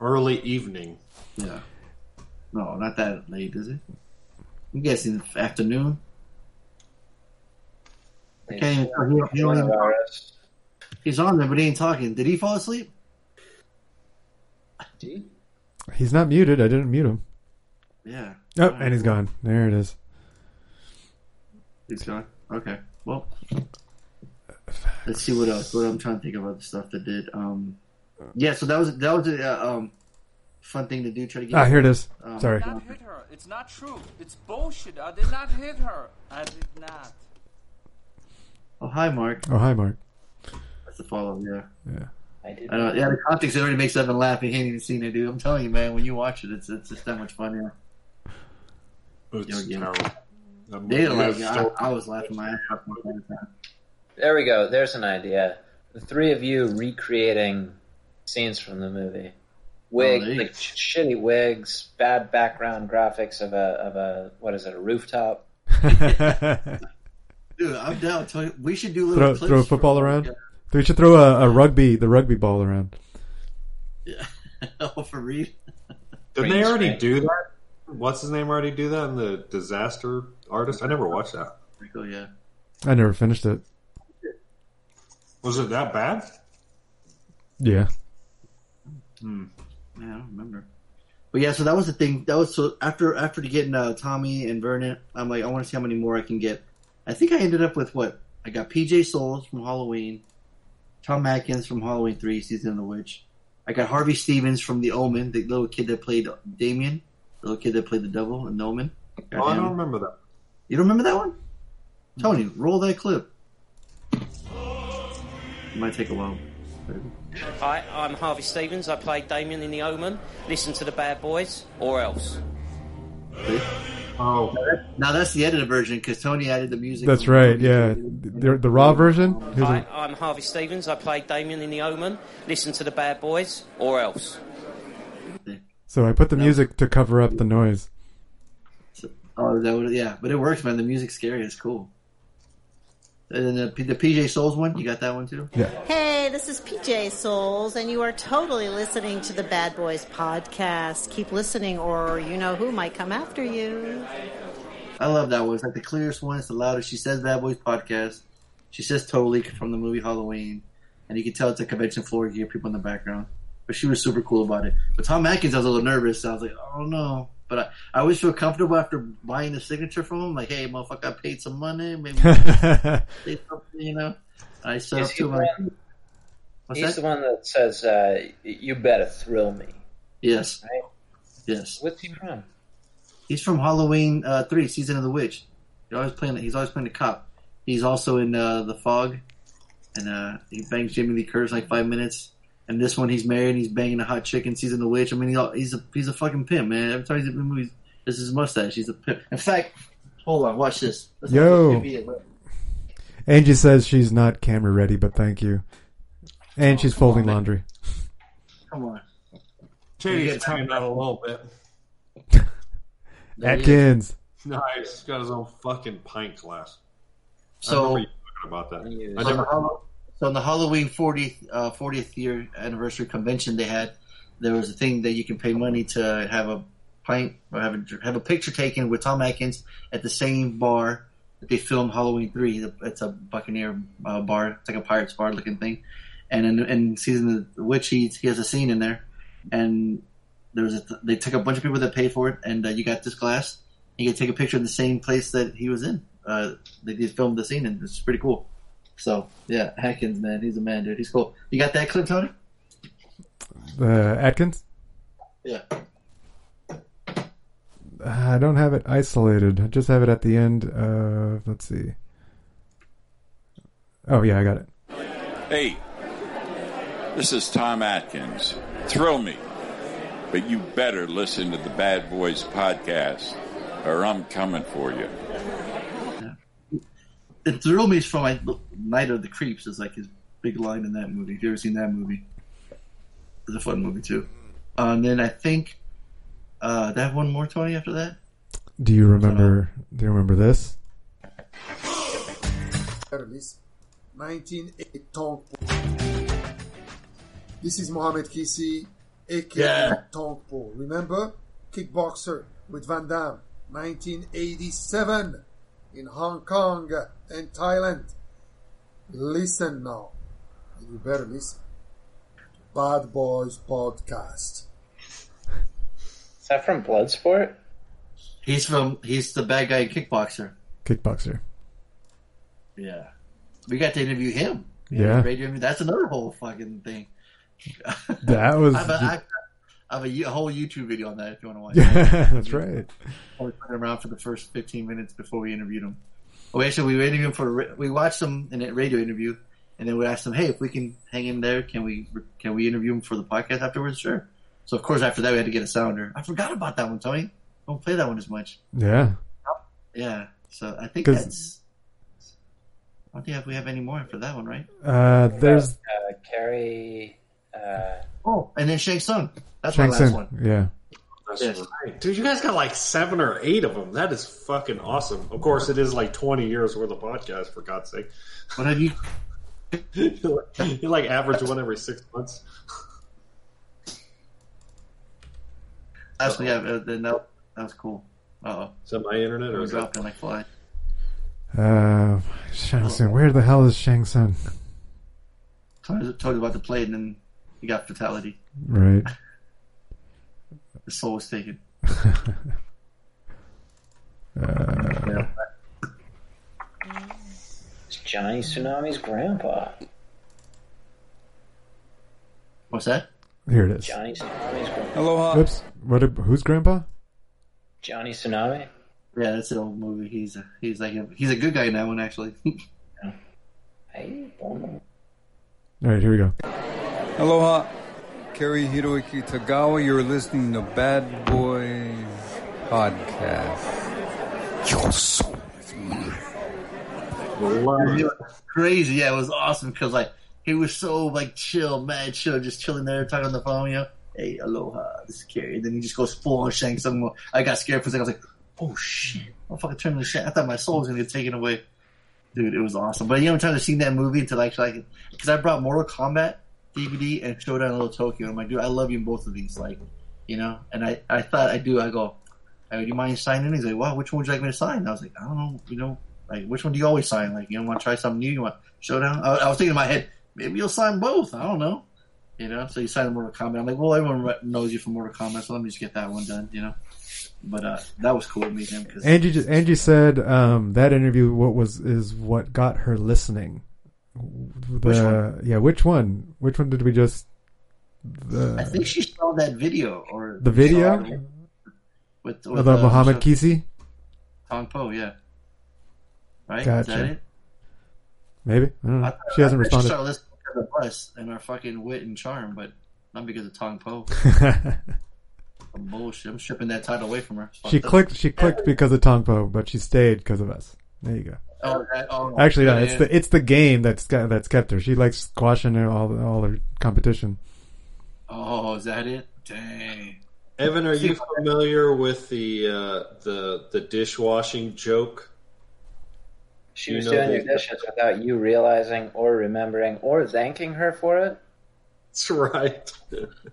early evening. Yeah. No, not that late, is it? I'm guessing the afternoon. I can't even tell. He, don't- he don't even He's on there, but he ain't talking. Did he fall asleep? Gee. He's not muted. I didn't mute him. Yeah. Oh, All right, and he's gone. There it is. He's gone. Okay. Well, let's see what else. What I'm trying to think about the stuff that did. Um, yeah. So that was that was a uh, um, fun thing to do. Try to get. Ah, here it is. Um, Sorry. I did not hit her. It's not true. It's bullshit. I did not hit her. I did not. Oh, hi, Mark. Oh, hi, Mark. That's the follow. Yeah. Yeah. I did. I know. Yeah, the context already makes Evan laugh. He ain't even seen it, dude. I'm telling you, man. When you watch it, it's it's just that much fun. Yeah. It's Yeah, yeah. terrible. That They movie like is it. so- I, I was laughing my ass off the time. There we go. There's an idea. The three of you recreating scenes from the movie. Wig, Oh, like shitty wigs, bad background graphics of a of a what is it, a rooftop? Dude, I'm down. Tell you- We should do little throw clips throw a for- football around. We should throw a, a rugby the rugby ball around. Yeah. oh, for Reed. Didn't they already do that? What's his name already do that in the Disaster Artist? I never watched that. Oh yeah. I never finished it. Was it that bad? Yeah. Hmm. Yeah, I don't remember. But yeah, so that was the thing. That was so after after getting uh, Tommy and Vernon, I'm like, I want to see how many more I can get. I think I ended up with what I got: PJ Soles from Halloween, Tom Atkins from Halloween Three, Season of the Witch. I got Harvey Stevens from The Omen, the little kid that played Damien, the little kid that played the devil in The Omen. Got Oh, I don't remember that. You don't remember that one? Tony, roll that clip. It might take a while. Hi, I'm Harvey Stevens. I played Damien in The Omen. Listen to the Bad Boys, or else. Oh, Now that's the edited version because Tony added the music. That's right. Yeah. The, the raw version. Here's Hi, a- I'm Harvey Stevens. I played Damien in The Omen. Listen to the Bad Boys, or else. so I put the music to cover up the noise. Oh, that would, yeah, but it works, man. The music's scary. It's cool. And then the, the PJ Soles one, you got that one too? Yeah. Hey, this is PJ Soles, and you are totally listening to the Bad Boys podcast. Keep listening, or you know who might come after you. I love that one. It's like the clearest one. It's the loudest. She says Bad Boys podcast. She says totally from the movie Halloween. And you can tell it's a convention floor. You hear people in the background. But she was super cool about it. But Tom Atkins, I was a little nervous. I was like, oh no. But I, I always feel comfortable after buying the signature from him. Like, hey, motherfucker, I paid some money. Maybe say something, you know. I set Is up to the my. What's He's that? the one that says, uh, "You better thrill me." Yes. Right? Yes. What's he from? He's from Halloween uh, three, season of the witch. He's always playing. He's always playing the cop. He's also in uh, the fog, and uh, he bangs Jamie Lee Curtis like five minutes. And this one, he's married. He's banging a hot chick in season of the witch. I mean, he, he's a he's a fucking pimp, man. Every time he's in the movies, this is his mustache. He's a pimp. In fact, hold on, watch this. Let's Yo. let's give you a- Angie says she's not camera ready, but thank you. And she's folding laundry. Come on, JD's timed out a little bit. There he is. Atkins. Nice. He's got his own fucking pint glass. I So- remember you talking about that. I So, never. the Hall- so on the Halloween 40th, uh, 40th year anniversary convention they had, there was a thing that you can pay money to have a pint or have a, have a picture taken with Tom Atkins at the same bar that they filmed Halloween 3. It's a Buccaneer uh, bar. It's like a Pirates bar looking thing. And in, in season of the witch, he, he has a scene in there. And there was a, they took a bunch of people that paid for it, and uh, you got this glass. You can take a picture in the same place that he was in. Uh, they filmed the scene, and it's pretty cool. So yeah, Atkins, man, he's a man, dude. He's cool. You got that clip, Tony? Uh, Atkins? Yeah. I don't have it isolated. I just have it at the end of. Let's see. Oh, yeah, I got it. Hey, this is Tom Atkins. Thrill me, but you better listen to the Bad Boys podcast, or I'm coming for you. It thrill me from like Night of the Creeps is like his big line in that movie. If you ever seen that movie, it's a fun movie too. Uh, and then I think uh, that one more Tony after that. Do you remember? Do you remember this? Release 1980 This is Mohamed Qissi, aka Yeah. Tong Po. Remember? Kickboxer with Van Damme. 1987 in Hong Kong and Thailand. Listen now. You better listen. Bad Boys Podcast. Is that from Bloodsport? He's from he's the bad guy in Kickboxer. Kickboxer. Yeah, we got to interview him. Yeah. radio. That's another whole fucking thing. That was- I have, a, I, I have a, y- a whole YouTube video on that if you want to watch. Yeah, that's right. I was playing around for the first 15 minutes before we interviewed him. Oh, actually, we interviewed him for we watched him in a radio interview, and then we asked him, "Hey, if we can hang in there, can we can we interview him for the podcast afterwards?" Sure. So of course, after that, we had to get a sounder. I forgot about that one, Tony. Don't play that one as much. Yeah. Yeah. So I think that's. I don't think if we have any more for that one, right? Uh, there's Uh, Cary. Uh, Oh, and then Shang Tsung. That's Shang my last Tsung. one. Yeah. That's Yes. right. Dude, you guys got like seven or eight of them. That is fucking awesome. Of course, it is like 20 years worth of podcast, for God's sake. What have you? you like average one every six months. That's yeah. uh, Then that, that was cool. Uh oh. Is that my internet or We is that? dropped in like fly. Uh, Shang Tsung. Where the hell is Shang Tsung? Told you about to play, and then he got fatality. Right. The soul was taken. Uh, it's Johnny Tsunami's grandpa. What's that? here it is. Johnny Tsunami's grandpa. Aloha. Oops. What? Who's grandpa? Johnny Tsunami. Yeah, that's an old movie. He's a, he's like a, he's a good guy in that one actually. Hey, bono. All right, here we go. Aloha. Cary Hiroyuki Tagawa, you're listening to Bad Boys Podcast. Your soul is mine. Crazy. Yeah, it was awesome because like he was so like chill, mad chill, just chilling there talking on the phone. You know, hey, aloha, this is Cary. And then he just goes full on Shang Tsung. I got scared for a second. I was like, oh shit, I'm fucking turning the shit. I thought my soul was gonna get taken away. Dude, it was awesome. But you know, I'm trying to see that movie until actually, because I brought Mortal Kombat DVD and Showdown in Little Tokyo. I'm like, dude, I love you in both of these. Like, you know, and I, I thought I do. I go, hey, do you mind signing? He's like, wow, which one would you like me to sign? And I was like, I don't know, you know, like which one do you always sign? Like, you want to try something new? You want Showdown? I, I was thinking in my head, maybe you'll sign both. I don't know. You know, so you sign Mortal Kombat. I'm like, well, everyone knows you from Mortal Kombat, so let me just get that one done. You know, but uh, that was cool to meet him. Cause Angie just, Angie said um, that interview what was is what got her listening. The, Which one? Yeah, which one? Which one did we just? The, I think she saw that video or the video with, with the uh, Muhammad Qissi. Tong Po, yeah. Right? Is Gotcha. that it? Maybe I don't know. I she hasn't I responded. started listening because of us and our fucking wit and charm, but not because of Tong Po. Bullshit. I'm stripping that title away from her. She clicked. She clicked because of Tong Po, but she stayed because of us. There you go. Oh, that, oh, Actually, no. yeah, It's the it's the game that's got, that's kept her. She likes squashing her, all all her competition. Oh, is that it? Dang. Evan, are you familiar with the uh, the the dishwashing joke? She You was know doing the- your dishes without you realizing or remembering or thanking her for it. That's right.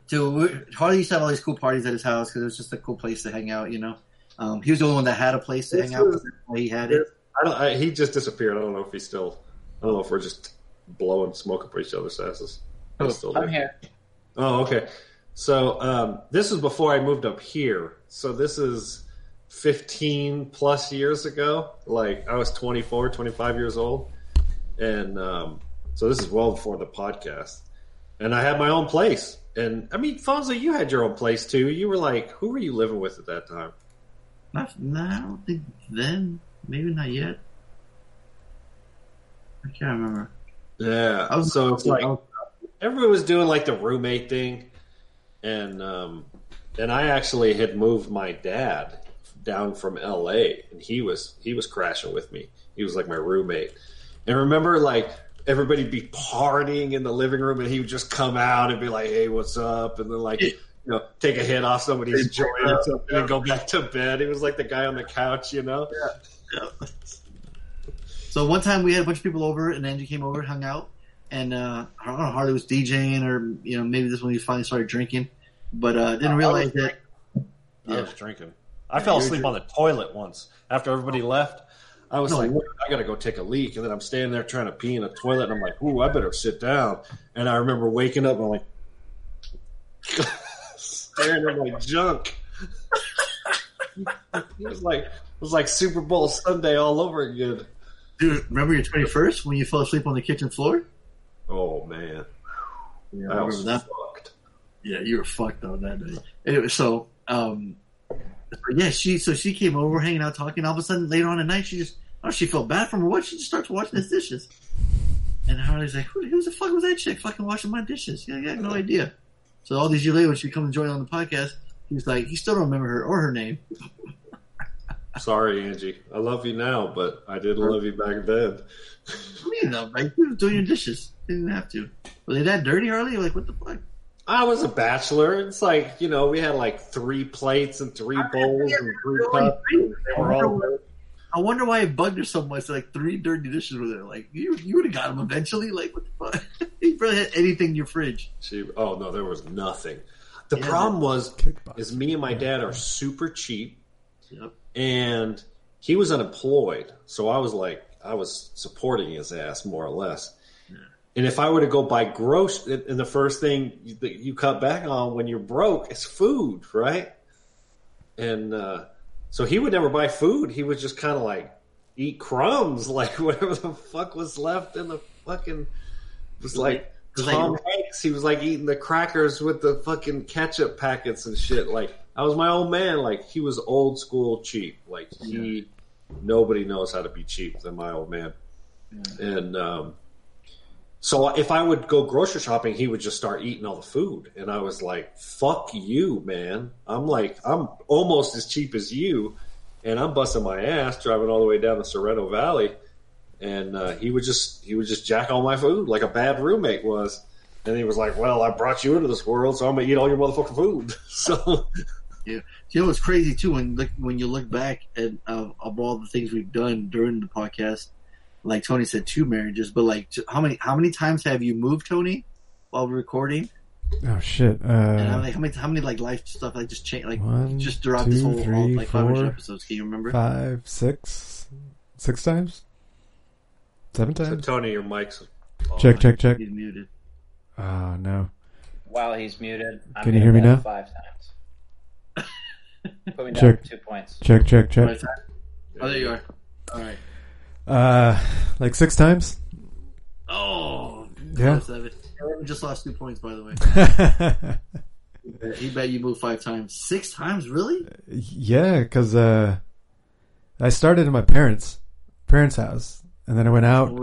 Dude, Harley used to have all these cool parties at his house because it was just a cool place to hang out, you know? Um, he was the only one that had a place to This hang out. He had it. I don't. I, he just disappeared. I don't know if he's still. I don't know if we're just blowing smoke up each other's asses. He's still there. I'm here. Oh, okay. So um, this was before I moved up here. So this is 15 plus years ago. Like I was 24, 25 years old. And um, so this is well before the podcast. And I had my own place. And I mean, Fonzo, you had your own place too. You were like, who were you living with at that time? Not, no, I don't think then. Maybe not yet. I can't remember. Yeah. I was- so it's like everyone was doing like the roommate thing, and um, and I actually had moved my dad down from L.A. and he was he was crashing with me. He was like my roommate, and remember like everybody be partying in the living room, and he would just come out and be like, "Hey, what's up?" and then like. You know, take a hit off somebody's joint or something and go back to bed. He was like the guy on the couch, you know. So one time we had a bunch of people over, and Angie came over, hung out, and uh, I don't know, Harley was DJing, or you know, maybe this when he finally started drinking, but uh, didn't realize that. I was drinking. I fell asleep on the toilet once after everybody left. I was No, like, what? I gotta go take a leak, and then I'm standing there trying to pee in a toilet, and I'm like, ooh, I better sit down. And I remember waking up, and I'm like, staring at my junk. it was like it was like Super Bowl Sunday all over again. Dude, remember your 21st when you fell asleep on the kitchen floor? Oh man, Yeah, I I was remember that. fucked. Yeah, you were fucked on that day. Anyway, so um, yeah, she so she came over, hanging out, talking. All of a sudden, later on at night, she just oh, she felt bad for me. What? She just starts washing his dishes, and Harley's like, "Who, who the fuck was that chick fucking washing my dishes?" Yeah, I had no idea. So all these years later, when she comes and join on the podcast, he's like, he still don't remember her or her name. Sorry, Angie. I love you now, but I didn't love you back then. You know, like you was doing your dishes, you didn't have to. Were they that dirty, Harley? You're like, what the fuck? I was a bachelor. It's like you know, we had like three plates and three bowls and three cups. and They were all I wonder why it bugged her so much. Like three dirty dishes were there. Like you, you would have got them eventually. Like what the fuck? you probably had anything in your fridge. She, oh no, there was nothing. The Yeah. problem was, is me and my dad are super cheap, Yep. And he was unemployed, so I was like, I was supporting his ass more or less. And if I were to go buy groceries, and the first thing that you cut back on when you're broke is food, right? And uh, so he would never buy food. He would just kind of like eat crumbs, like whatever the fuck was left in the fucking. It was like was like- Tom Hanks. He was like eating the crackers with the fucking ketchup packets and shit. Like I was my old man. Like he was old school cheap. Like he, nobody knows how to be cheap than my old man. And um, so if I would go grocery shopping, he would just start eating all the food, and I was like, "Fuck you, man! I'm like, I'm almost as cheap as you, and I'm busting my ass driving all the way down the Sorrento Valley." And uh, he would just he would just jack all my food like a bad roommate was. And he was like, "Well, I brought you into this world, so I'm gonna eat all your motherfucking food." So Yeah. You know what's crazy too when look when you look back at uh, of all the things we've done during the podcast. like Tony said, two marriages, but like t- how many how many times have you moved, Tony, while recording? Oh shit. And how Uh, many, how many how many like life stuff like just change like one, just throughout this two, whole all, three, like 500 four, episodes? Can you remember? five, six, six times, seven So times. Tony, your mic's Check, check, check. He's muted. Oh no. While he's muted, I'm Can you hear me now? Five times. Put me down Check. for two points. Check, check, check. Oh, there you are. All right. Uh, like six times. Oh, Yeah. Seven. Aaron just lost two points, by the way. he, bet, you moved five times. Six times, really? Yeah, because uh, I started in my parents' parents' house, and then I went out.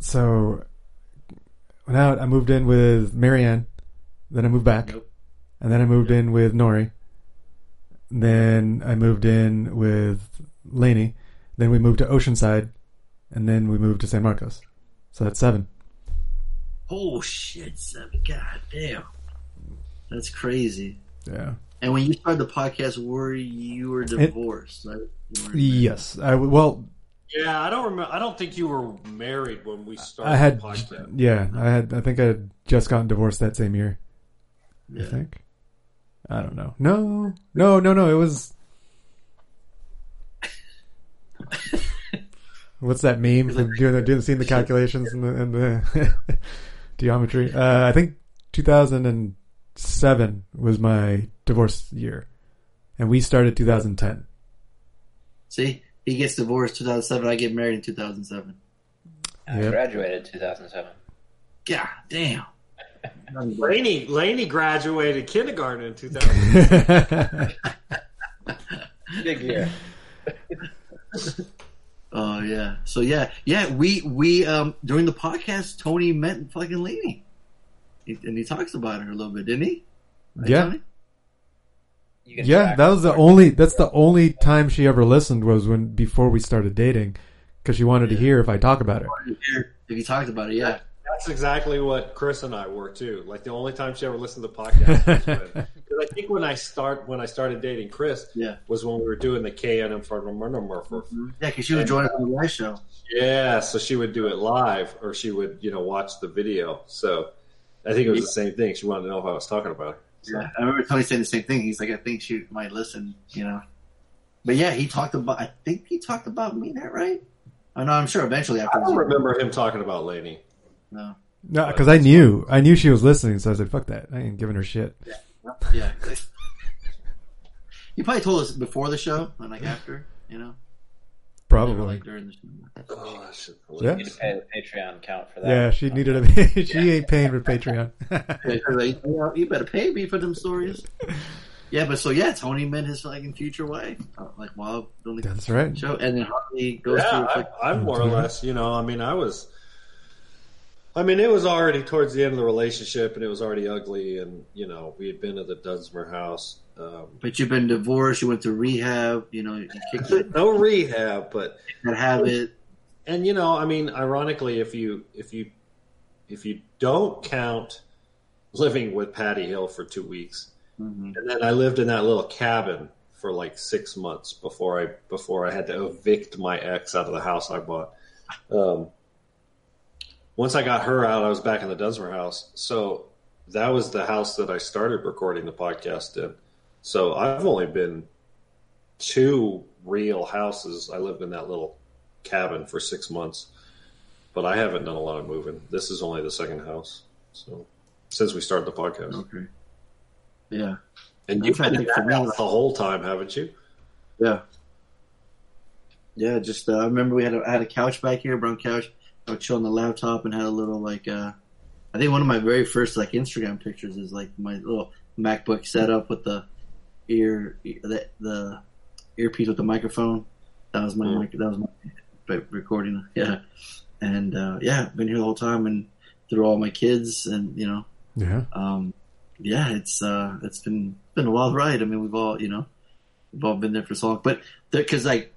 So went out. I moved in with Marianne. Then I moved back, and then I moved in with Nori. Then I moved in with Laney. Then we moved to Oceanside, and then we moved to San Marcos. So that's seven. Oh shit, seven. God damn, that's crazy. Yeah. And when you started the podcast, were you were divorced? right? You Yes. I well, Yeah, I don't remember. I don't think you were married when we started I had, the podcast. yeah, I had. I think I had just gotten divorced that same year. I think. I don't know. No, no, no, no. It was. What's that meme from doing the doing seeing the calculations and the and the geometry? Uh, I think 2007 was my divorce year, and we started 2010. See, he gets divorced 2007. I get married in 2007. I Yep. graduated 2007. God damn. Laney, Laney graduated kindergarten in 2000. Big year. Oh yeah. So yeah, yeah. We we um during the podcast, Tony met fucking Laney, and he talks about her a little bit, didn't he? Right, Yeah. Tony? Yeah, that was the only. That's the only time she ever listened was when before we started dating, because she wanted to hear if I talk about her. If you talked about it, yeah. That's exactly what Chris and I were too. Like the only time she ever listened to podcasts was when, because I think when I start when I started dating Chris, Yeah. was when we were doing the KNM for for Yeah, because she would join us on the live show. Yeah, so she would do it live, or she would, you know, watch the video. So I think it was the same thing. She wanted to know if I was talking about her. So. Yeah, I remember Tony saying the same thing. He's like, I think she might listen, you know. But yeah, he talked about. I think he talked about me. That right? I know. I'm sure eventually I after. don't remember him talking about Laney. No. No, because I knew I knew she was listening, so I said, "Fuck that! I ain't giving her shit." Yeah. yeah. you probably told us before the show and like after, you know. Probably. Or, like during the show. Oh, that shit. Yeah. Need to pay the Patreon account for that. Yeah, she needed a. she ain't paying for Patreon. Like, you better pay me for them stories. Yeah, but so yeah, Tony met his like in future wife, uh, like while doing That's right. show, and then Harley goes Yeah, through. I, like, I'm more or less, you know, I mean, I was, I mean, it was already towards the end of the relationship, and it was already ugly, and you know, we had been at the Dunsmore house. Um, but you've been divorced. You went to rehab. You know, you kicked no rehab, but that habit. and you know, I mean, ironically, if you if you if you don't count living with Patty Hill for two weeks, Mhm. and then I lived in that little cabin for like six months before I before I had to evict my ex out of the house I bought. Um, once I got her out, I was back in the Dunsmore house. So that was the house that I started recording the podcast in. So I've only been two real houses. I lived in that little cabin for six months, but I haven't done a lot of moving. This is only the second house. So since we started the podcast, Okay. Yeah. and you've been in that house the whole time, haven't you? Yeah. Yeah, just uh, I remember we had a, I had a couch back here, brown couch. I would chill on the laptop and had a little like uh, I think one of my very first like Instagram pictures is like my little MacBook setup with the ear the the earpiece with the microphone. That was my Mm. mic. That was my recording. Yeah, and uh, yeah, been here the whole time and through all my kids and you know Yeah. um, yeah, it's uh, it's been been a wild ride. I mean, we've all you know we've all been there for so long, but because like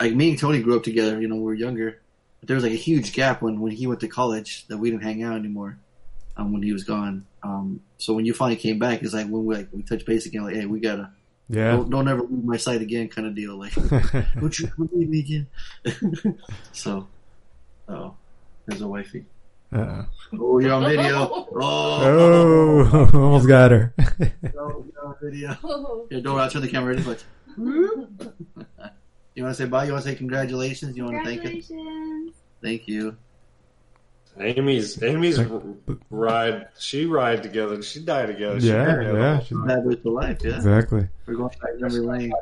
like me and Tony grew up together, you know, we were younger. But there was like a huge gap when when he went to college that we didn't hang out anymore. Um, when he was gone. Um, so when you finally came back, it's like when we like we touched base again, like, hey, we gotta Yeah. Don't, don't ever leave my site again, kind of deal. Like, don't you ever leave me again? so, oh, there's a wifey. Uh-oh. Oh, you're on video. Oh, Oh, almost got her. oh, you're on video. Here, don't I'll turn the camera. Just like, you want to say bye? You want to say congratulations? You want to thank her? Thank you. Amy's Amy's ride. She ride together. She died together. She Yeah, together. yeah, she's- Bad boys for life. Yeah. Exactly. We're going back memory lane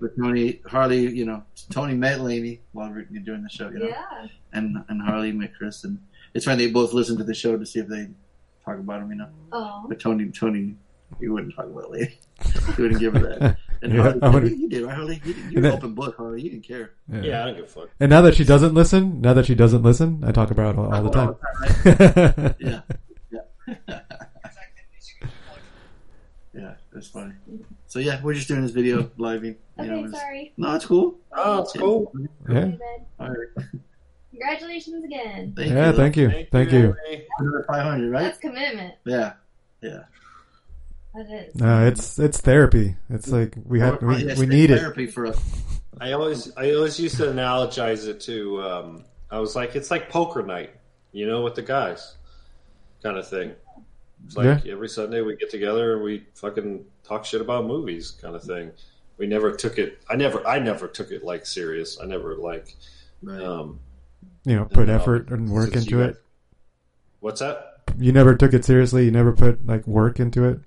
with Tony Harley. You know, Tony met Laney while we we're doing the show. You know, Yeah. and and Harley met Chris, and it's funny they both listened to the show to see if they talk about him. You know, Oh. but Tony Tony, he wouldn't talk about Laney. he wouldn't give her that. And Yeah, Harley, I would've- you, you did, Harley? You, you're And an open book, Harley. You didn't care. Yeah. Yeah, I don't give a fuck. And now that she doesn't listen, now that she doesn't listen, I talk about it all, all the time. yeah. Yeah. yeah, that's funny. So yeah, we're just doing this video live. You Okay, know, it's- sorry. No, it's cool. Oh, it's cool. Yeah. All right. Congratulations again. Thank Yeah, you. thank you. Thank you. Another 500, right? That's commitment. Yeah. Yeah. That is. No, it's it's therapy. It's like we have we, we it's need it. therapy for us. I always I always used to analogize it to um, I was like it's like poker night, you know, with the guys, kind of thing. It's like every Sunday we get together and we fucking talk shit about movies, kind of thing. We never took it. I never I never took it like serious. I never like. Um, You know, put no, effort and work into it. guys- What's that? You never took it seriously. You never put like work into it.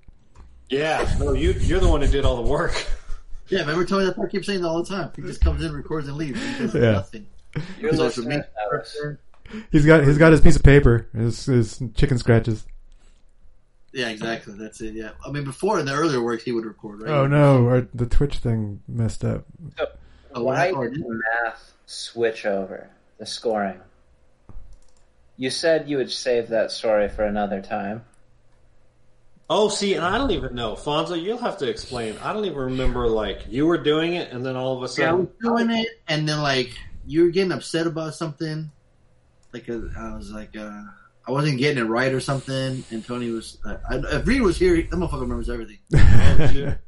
Yeah, no, you you're the one who did all the work. Yeah, remember Tony? That's what I keep saying that all the time. He just comes in, records, and leaves. He does Yeah. nothing. Your Social listeners media. He's got he's got his piece of paper, his, his chicken scratches. Yeah, exactly. That's it. Yeah, I mean, before in the earlier works, he would record. Right? Oh no, our, the Twitch thing messed up. Oh, Why did the math switch over the scoring? You said you would save that story for another time. Oh, see, and I don't even know, Fonzo. You'll have to explain. I don't even remember like you were doing it, and then all of a sudden, Yeah, I was doing it, and then like you were getting upset about something. Like uh, I was like, uh, I wasn't getting it right or something, and Tony was. Uh, I, if Reed was here, that motherfucker remembers everything. Oh, shit.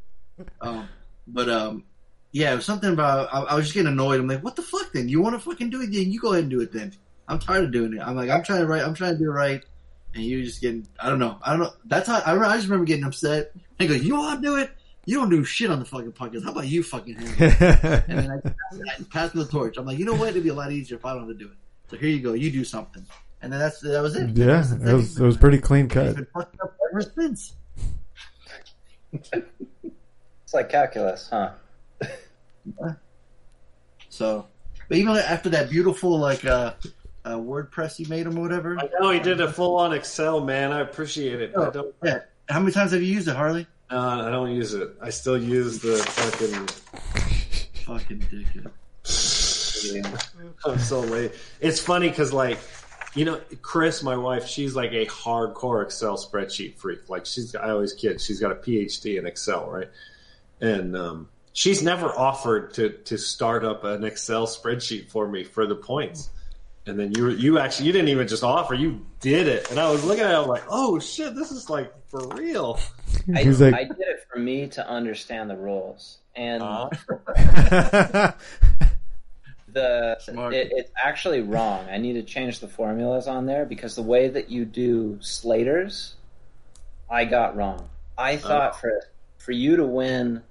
um, but um, yeah, it was something about. I, I was just getting annoyed. I'm like, what the fuck? Then you want to fucking do it? Then you go ahead and do it. Then I'm tired of doing it. I'm like, I'm trying to write. I'm trying to do it right, and you're just getting. I don't know. I don't know. That's how I. I just remember getting upset. And he goes, "You want to do it? You don't do shit on the fucking podcast. How about you fucking handle it?" and then I, I passed the torch. I'm like, you know what? It'd be a lot easier if I don't have to do it. So here you go. You do something, and then that's that was it. Yeah, That's it was it was pretty clean cut. Been fucked up ever since. It's like calculus, huh? So, but even after that beautiful like uh, uh WordPress you made him or whatever. I know he did a full on Excel, man. I appreciate it. I don't. Yeah. How many times have you used it, Harley? Uh, I don't use it. I still use the fucking. Fucking dickhead. I'm so late. It's funny because, like, you know, Chris, my wife, she's like a hardcore Excel spreadsheet freak. Like, she's, I always kid, she's got a PhD in Excel, right? And um, she's never offered to to start up an Excel spreadsheet for me for the points. And then you you actually you didn't even just offer, you did it. And I was looking at it, I was like, oh shit, this is like for real. I, He's like- I did it for me to understand the rules, and uh-huh. the it, it's actually wrong. I need to change the formulas on there because the way that you do Slaters, I got wrong. I uh-huh. thought for for you to win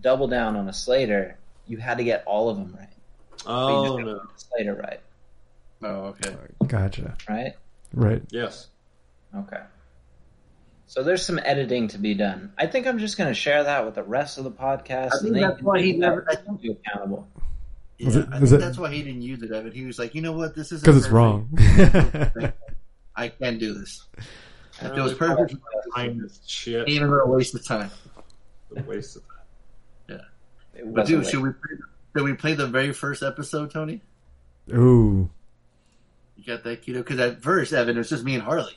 double down on a Slater, you had to get all of them right. But you Oh just no. get the Slater right, Oh, okay. Gotcha. right? Right. Yes. Okay. So there's some editing to be done. I think I'm just going to share that with the rest of the podcast. I think and they that's why he make never- that you accountable. Yeah, Is it- I think it- that's why he didn't use it, Evan. He was like, you know what, this is 'Cause it's wrong. I can't do this. If it was perfect, Time shit. even a waste of time. A waste of time. It But wasn't dude, should we play, should we play the very first episode, Tony? Ooh. You got that, keto? Because at first, Evan, it was just me and Harley.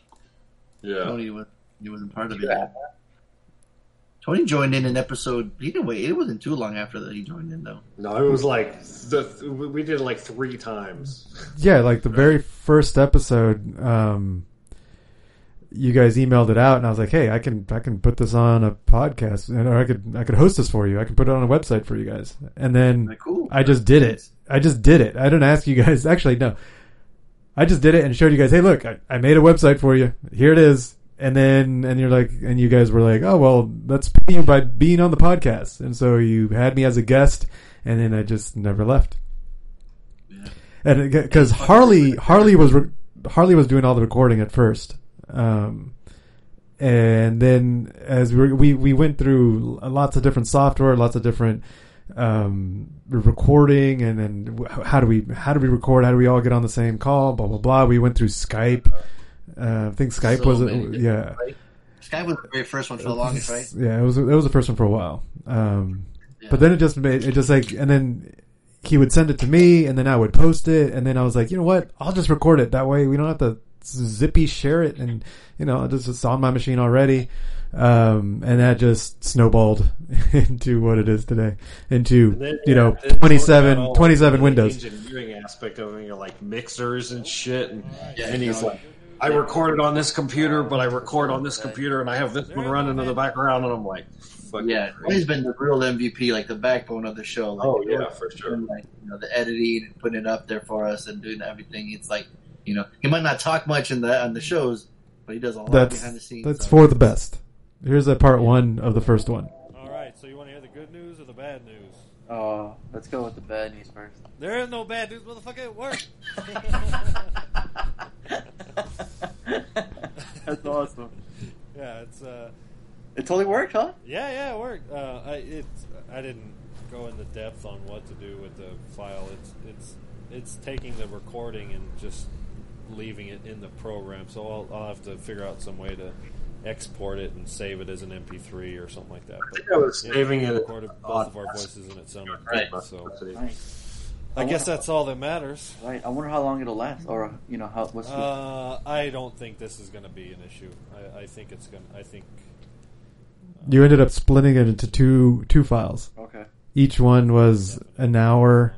Yeah. Tony was he wasn't part of it. have Tony joined in an episode. He didn't wait. It wasn't too long after that he joined in, though. No, it was like the we did it like three times. Yeah, like the very first episode, um, you guys emailed it out, and I was like, "Hey, I can I can put this on a podcast, and or I could I could host this for you. I can put it on a website for you guys." And then cool. I just did it. I just did it. I didn't ask you guys. Actually, no, I just did it and showed you guys. Hey, look, I, I made a website for you. Here it is. And then and you're like, and you guys were like, oh well, let's pay you by being on the podcast. And so you had me as a guest, and then I just never left. And because Harley Harley was re- Harley was doing all the recording at first, um, and then as we, we we went through lots of different software, lots of different um, recording, and then how do we how do we record? How do we all get on the same call? Blah blah blah. We went through Skype. Uh, I think Skype So was many yeah right? Skype was the very first one for the longest, right? yeah, it was it was the first one for a while. Um, But then it just made it just like, and then he would send it to me, and then I would post it, and then I was like, you know what? I'll just record it. That way, we don't have to zippy share it, and you know, just it's on my machine already. Um, and that just snowballed into what it is today. Into And then, you yeah, know, then it's 27, all 27 the windows. engineering aspect of it, you're like mixers and shit, and, Yeah, and he's no. like, I recorded on this computer, but I record on this computer, and I have this one running in the background, and I'm like, fuck Yeah, he's been the real MVP, like the backbone of the show. Like, Oh, yeah, for sure. Like you know, the editing and putting it up there for us and doing everything. It's like you know, he might not talk much in the on the shows, but he does a lot That's behind the scenes. that's so. for the best. Here's a part one of the first one. All right, so you want to hear the good news or the bad news? Oh, let's go with the bad news first. There is no bad news, motherfucker. It worked. That's awesome. Yeah, it's uh, It totally worked, huh? yeah, yeah, it worked. Uh, I it I didn't go into depth on what to do with the file. It's it's it's taking the recording and just leaving it in the program. So I'll, I'll have to figure out some way to export it and save it as an MP3 or something like that. But think I was saving it recorded both of our voices and it sounded Right. good. So Nice. I guess that's all that matters. Right. I wonder how long it'll last, or you know how what's Uh, I don't think this is going to be an issue. I, I think it's going. to I think You ended up splitting it into two two files. Okay. Each one was an hour.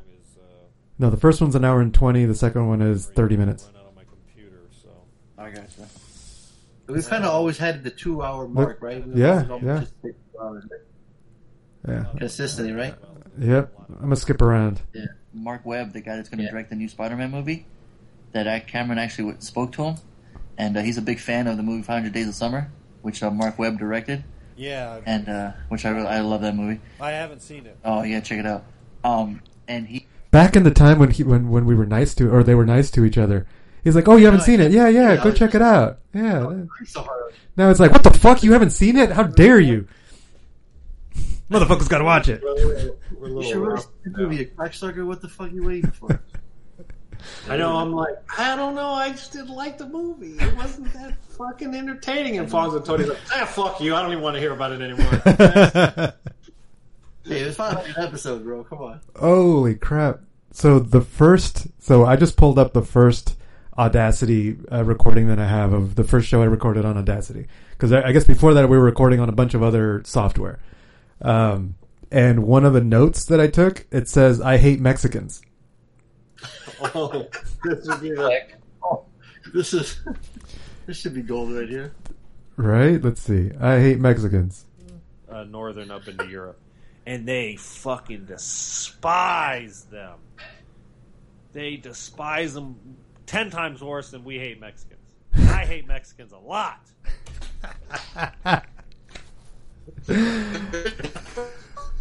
No, the first one's an hour and twenty. The second one is thirty minutes. I gotcha. We've kind of always had the two hour mark, right? We've Yeah, yeah. just take two hours. Yeah. Consistently, right? Yep. I'm gonna skip around. Yeah. Marc Webb, the guy that's going to direct the new Spider-Man movie, that uh, Cameron actually spoke to him, and uh, he's a big fan of the movie 500 Days of Summer, which uh, Marc Webb directed, Yeah, and uh, which I really, I love that movie. I haven't seen it. Oh yeah, check it out. Um, and he Back in the time when he when when we were nice to or they were nice to each other. He's like, "Oh, you haven't seen it? Yeah, yeah. Go check it out. Yeah." Now it's like, "What the fuck? You haven't seen it? How dare you?" Motherfuckers got to watch it. You should really see the movie, a cracksucker. What the fuck you waiting for? I know. I'm like, I don't know. I just didn't like the movie. It wasn't that fucking entertaining. And Fonzo Tony's like, ah, fuck you. I don't even want to hear about it anymore. Hey, it's 500 episodes, bro. Come on. Holy crap! So the first, so I just pulled up the first Audacity uh, recording that I have of the first show I recorded on Audacity because I, I guess before that we were recording on a bunch of other software. Um, and one of the notes that I took it says, "I hate Mexicans." oh, this would be the. Oh, this is this should be gold right here. Right? Let's see. I hate Mexicans. uh, northern up into Europe, and they fucking despise them. They despise them ten times worse than we hate Mexicans. And I hate Mexicans a lot. the,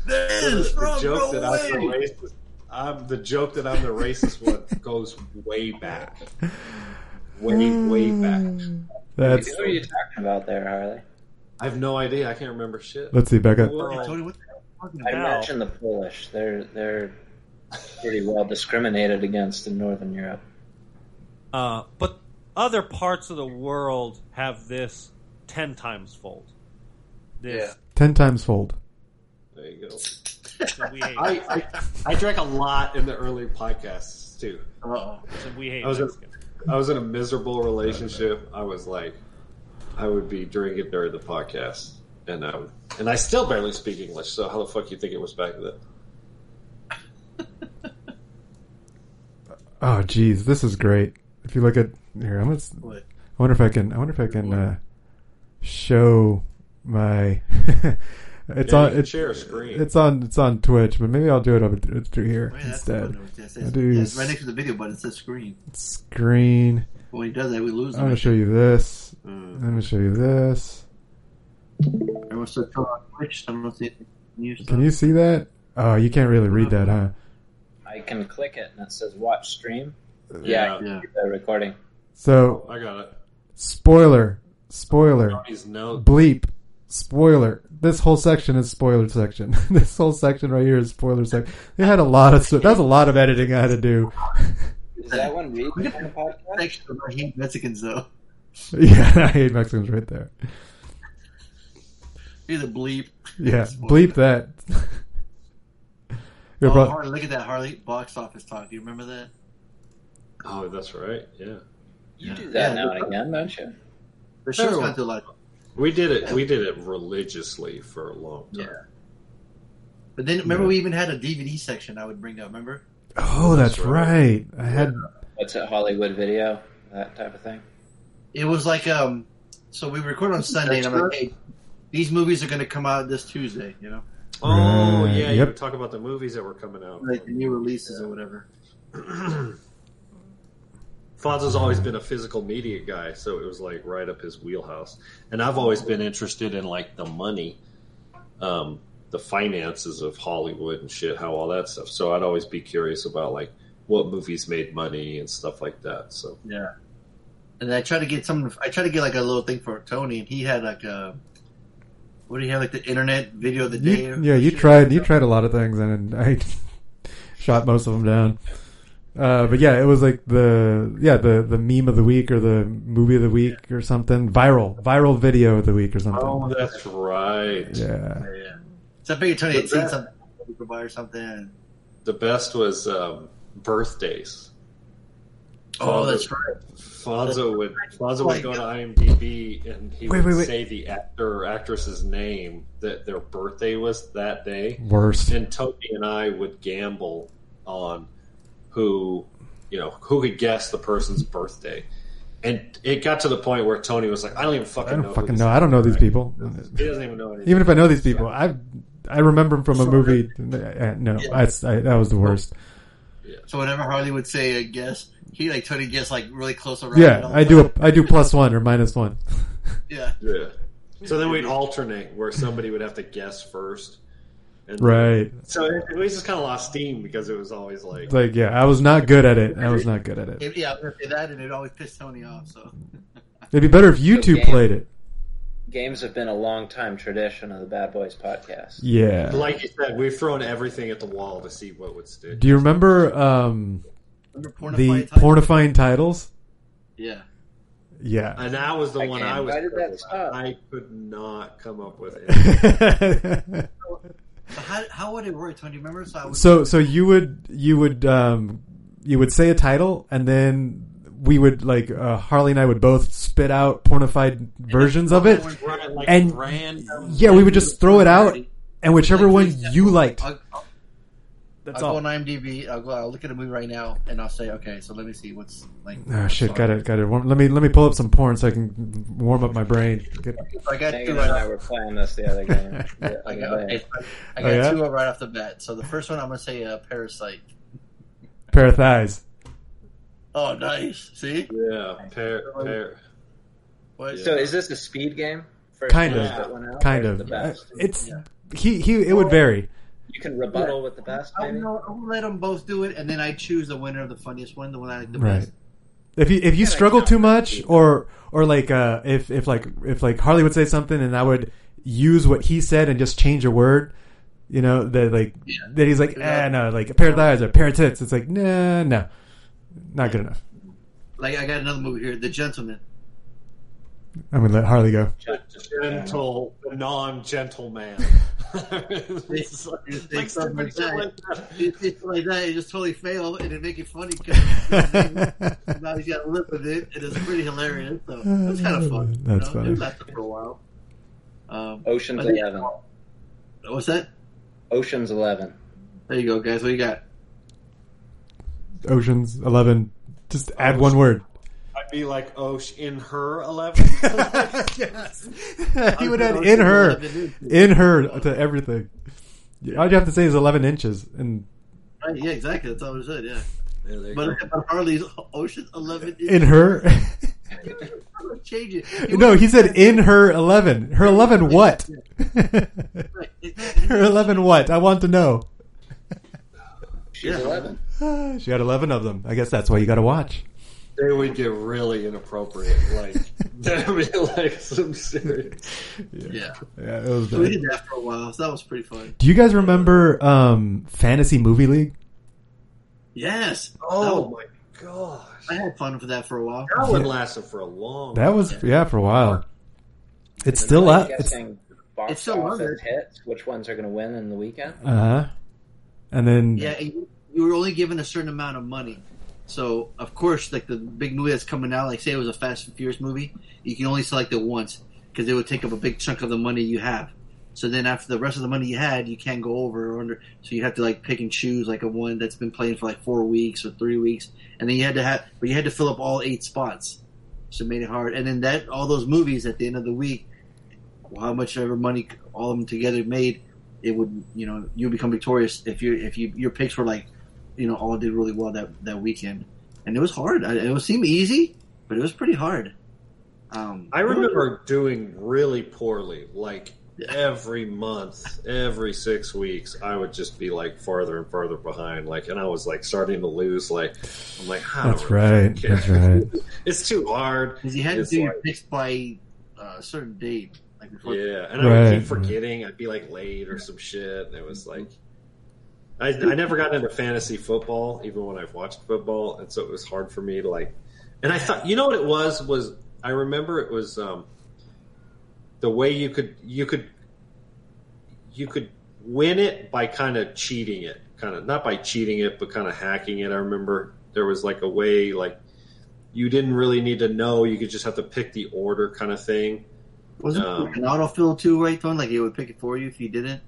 the joke that I'm the racist. I'm the joke that I'm the racist one goes way back, way way back. Mm. That's What are you talking about there, Harley? I have no idea. I can't remember shit. Let's see, Becca. Well, I mentioned the Polish. They're they're pretty well discriminated against in Northern Europe. Uh, but other parts of the world have this ten times fold. This, ten times fold. There you go. So we hate, I, I I drank a lot in the early podcasts too. Uh-oh. so we hate I was in, I was in a miserable relationship. I was like, I would be drinking during the podcast, and I would, and I still barely speak English. So how the fuck you think it was back then? Oh, jeez, this is great. If you look at here, I'm gonna. s- What? wonder if I can. I wonder if I can uh, show my. it's Yeah, you on. can It's, share a screen. It's on. It's on Twitch, but maybe I'll do it over through here Right, that's instead. one that was- I yes, do yes, right next to the video button. It says screen. screen. When he does that, we lose I'm him. gonna show you this. I'm gonna show you this. Everyone's still on Twitch. I don't see it. New Can you see that? Oh, you can't really read that, huh? I can click it and it says watch stream. Yeah. Yeah, I can see the recording. So oh, I got it. spoiler, spoiler, bleep, spoiler. This whole section is spoiler section. this whole section right here is spoiler section. They had a lot of stuff. That's a lot of editing I had to do. Is that one read on the podcast? Section of I hate Mexicans though. yeah, I hate Mexicans right there. He's a bleep. Yeah, bleep that. Oh, bro- Harley, look at that Harley box office talk. Do you remember that? Oh, that's right. Yeah. You do that now and again, don't you? The show's No. gone through a lot. We did it. We did it religiously for a long time. Yeah. But then remember we even had a DVD section I would bring up. Remember? oh, that's right. I had. What's it, Hollywood video? That type of thing? It was like um. So we record on Sunday, and I'm like, hey, these movies are going to come out this Tuesday. You know, Oh Right, yeah, you yep. would talk about the movies that were coming out. like the new releases or whatever. Fonzo's always been a physical media guy, so it was like right up his wheelhouse. And I've always been interested in like the money, um, the finances of Hollywood and shit, how all that stuff. So I'd always be curious about like what movies made money and stuff like that. So Yeah. And I tried to get some. I tried to get like a little thing for Tony, and he had like a. What do you have like the internet video of the day? You, yeah, you tried. You tried a lot of things, and I shot most of them down. Uh, but yeah, it was like the yeah the the meme of the week or the movie of the week or something viral viral video of the week or something. Oh, that's right. Yeah. Yeah. So I figured Tony had The seen best- something we or something. the best was um, birthdays. Oh, that's right. Fonzo would Fonzo would go to IMDb and he Wait, would wait, wait. say the actor or actress's name that their birthday was that day. Worst. And Tony and I would gamble on who you know who could guess the person's birthday. And it got to the point where Tony was like, "I don't even fucking I know." don't who fucking this know. I don't know these people. He doesn't even know anything. Even if I know these people, I I remember him from a movie. No, that's I, that was the worst. So whenever Harley would say a guess, he like Tony guess like really close around. Yeah, I do a I do plus one or minus one. Yeah. Yeah. So then we'd alternate where somebody would have to guess first. And Right. So it, we just kind of lost steam because it was always like, Like yeah, I was not good at it. I was not good at it. It- yeah, I was gonna say that, and it always pissed Tony off. So It'd be better if you two game- played it. Games have been a long time tradition of the Bad Boys podcast. Yeah. like you said, we've thrown everything at the wall to see what would stick. Do you remember um, Remember the Pornify titles? pornifying titles? yeah. Yeah. And that was the I one can't- I was. that? I could not come up with it. So how, how would it work, Tony? Do you remember? So I would, so so you would you would um, you would say a title and then we would like uh, Harley and I would both spit out pornified versions of it, like and random- yeah, we would just throw it out, and whichever one you liked. That's I'll all. go on IMDb. I'll go. I'll look at a movie right now, and I'll say, okay, so let me see what's like. Oh shit! Got it. Got it. Warm- Let me let me pull up some porn so I can warm up my brain. Get, I got Megan two. and Right I were playing this the other game. the I got, day. okay, I Oh, yeah? two right off the bat. So the first one, I'm gonna say uh, Parasite. pair of thighs. Oh, nice. See? Yeah, pair, pair. What? So is this a speed game? First Kind of. that went out, Kind of. The best? Uh, It's he he. It would vary. You can rebuttal with the best, I'll, maybe. no, I'll let them both do it, and then I choose the winner of the funniest one, the one I like the Right. best. If you if you struggle too much, or or like uh, if if like if like Harley would say something and I would use what he said and just change a word, you know that like that he's like eh no like a pair of thighs or a pair of tits. It's like nah no, not good enough. Like I got another movie here, The Gentleman. I'm gonna let Harley go. Gentle, non-gentle man. It's like, it's Like something like that. like It's, it's like that. It just totally failed, and it make it funny because now he's got to live with it, and it's pretty hilarious. So it's kind of fun. That's you know? funny. It for a while. Um, Ocean's think- Eleven. What's that? Ocean's Eleven. There you go, guys. What you got? Ocean's Eleven. Just add one word. I'd be like oh, Osh in her eleven. yes. he would add in her, in her to everything. All you have to say is 11 inches, and Right, yeah, exactly. That's all I said. Yeah. Yeah, there But go. Harley's Ocean Eleven. in her. Change it. no, he said in her 11. Her 11 what? her 11 what? I want to know. She's 11. She had 11 of them. I guess that's why you got to watch. They would get really inappropriate. Like that'd be like some serious. Yeah. Yeah, it was So we did that for a while. So that was pretty fun. Do you guys remember um, Fantasy Movie League? Yes. Oh That my god, I had fun with that for a while. that one lasted for a long. That was yeah for a while. It's still Like up. It's, guessing box it's still office under. hits. Which ones are going to win in the weekend? uh huh. And then Yeah, and you, you were only given a certain amount of money. So of course, like the big movie that's coming out, like say it was a Fast and Furious movie, you can only select it once because it would take up a big chunk of the money you have. So then after the rest of the money you had, you can't go over or under. So you have to like pick and choose like a one that's been playing for like four weeks or three weeks, and then you had to have, but you had to fill up all eight spots. So it made it hard. And then that all those movies at the end of the week, how much ever money all of them together made, it would you know you become victorious if you if you your picks were like you know all did really well that that weekend, and it was hard. It would seem easy, but it was pretty hard. Um, I remember doing really poorly. Like every month, every six weeks, I would just be like farther and farther behind. Like, and I was like starting to lose. Like, I'm like, I that's really right. care. That's right. It's too hard. because you had to It's do your picks by uh, a certain date. Like before, Yeah, and I would keep forgetting. I'd be like late or some shit, and it was like. I, I never got into fantasy football, even when I've watched football, and so it was hard for me to like. And I thought, you know what it was? Was I remember it was um, the way you could you could you could win it by kind of cheating it, kind of not by cheating it, but kind of hacking it. I remember there was like a way like you didn't really need to know; you could just have to pick the order, kind of thing. wasn't Um, it an autofill too, right, Tone? Like it would pick it for you if you didn't.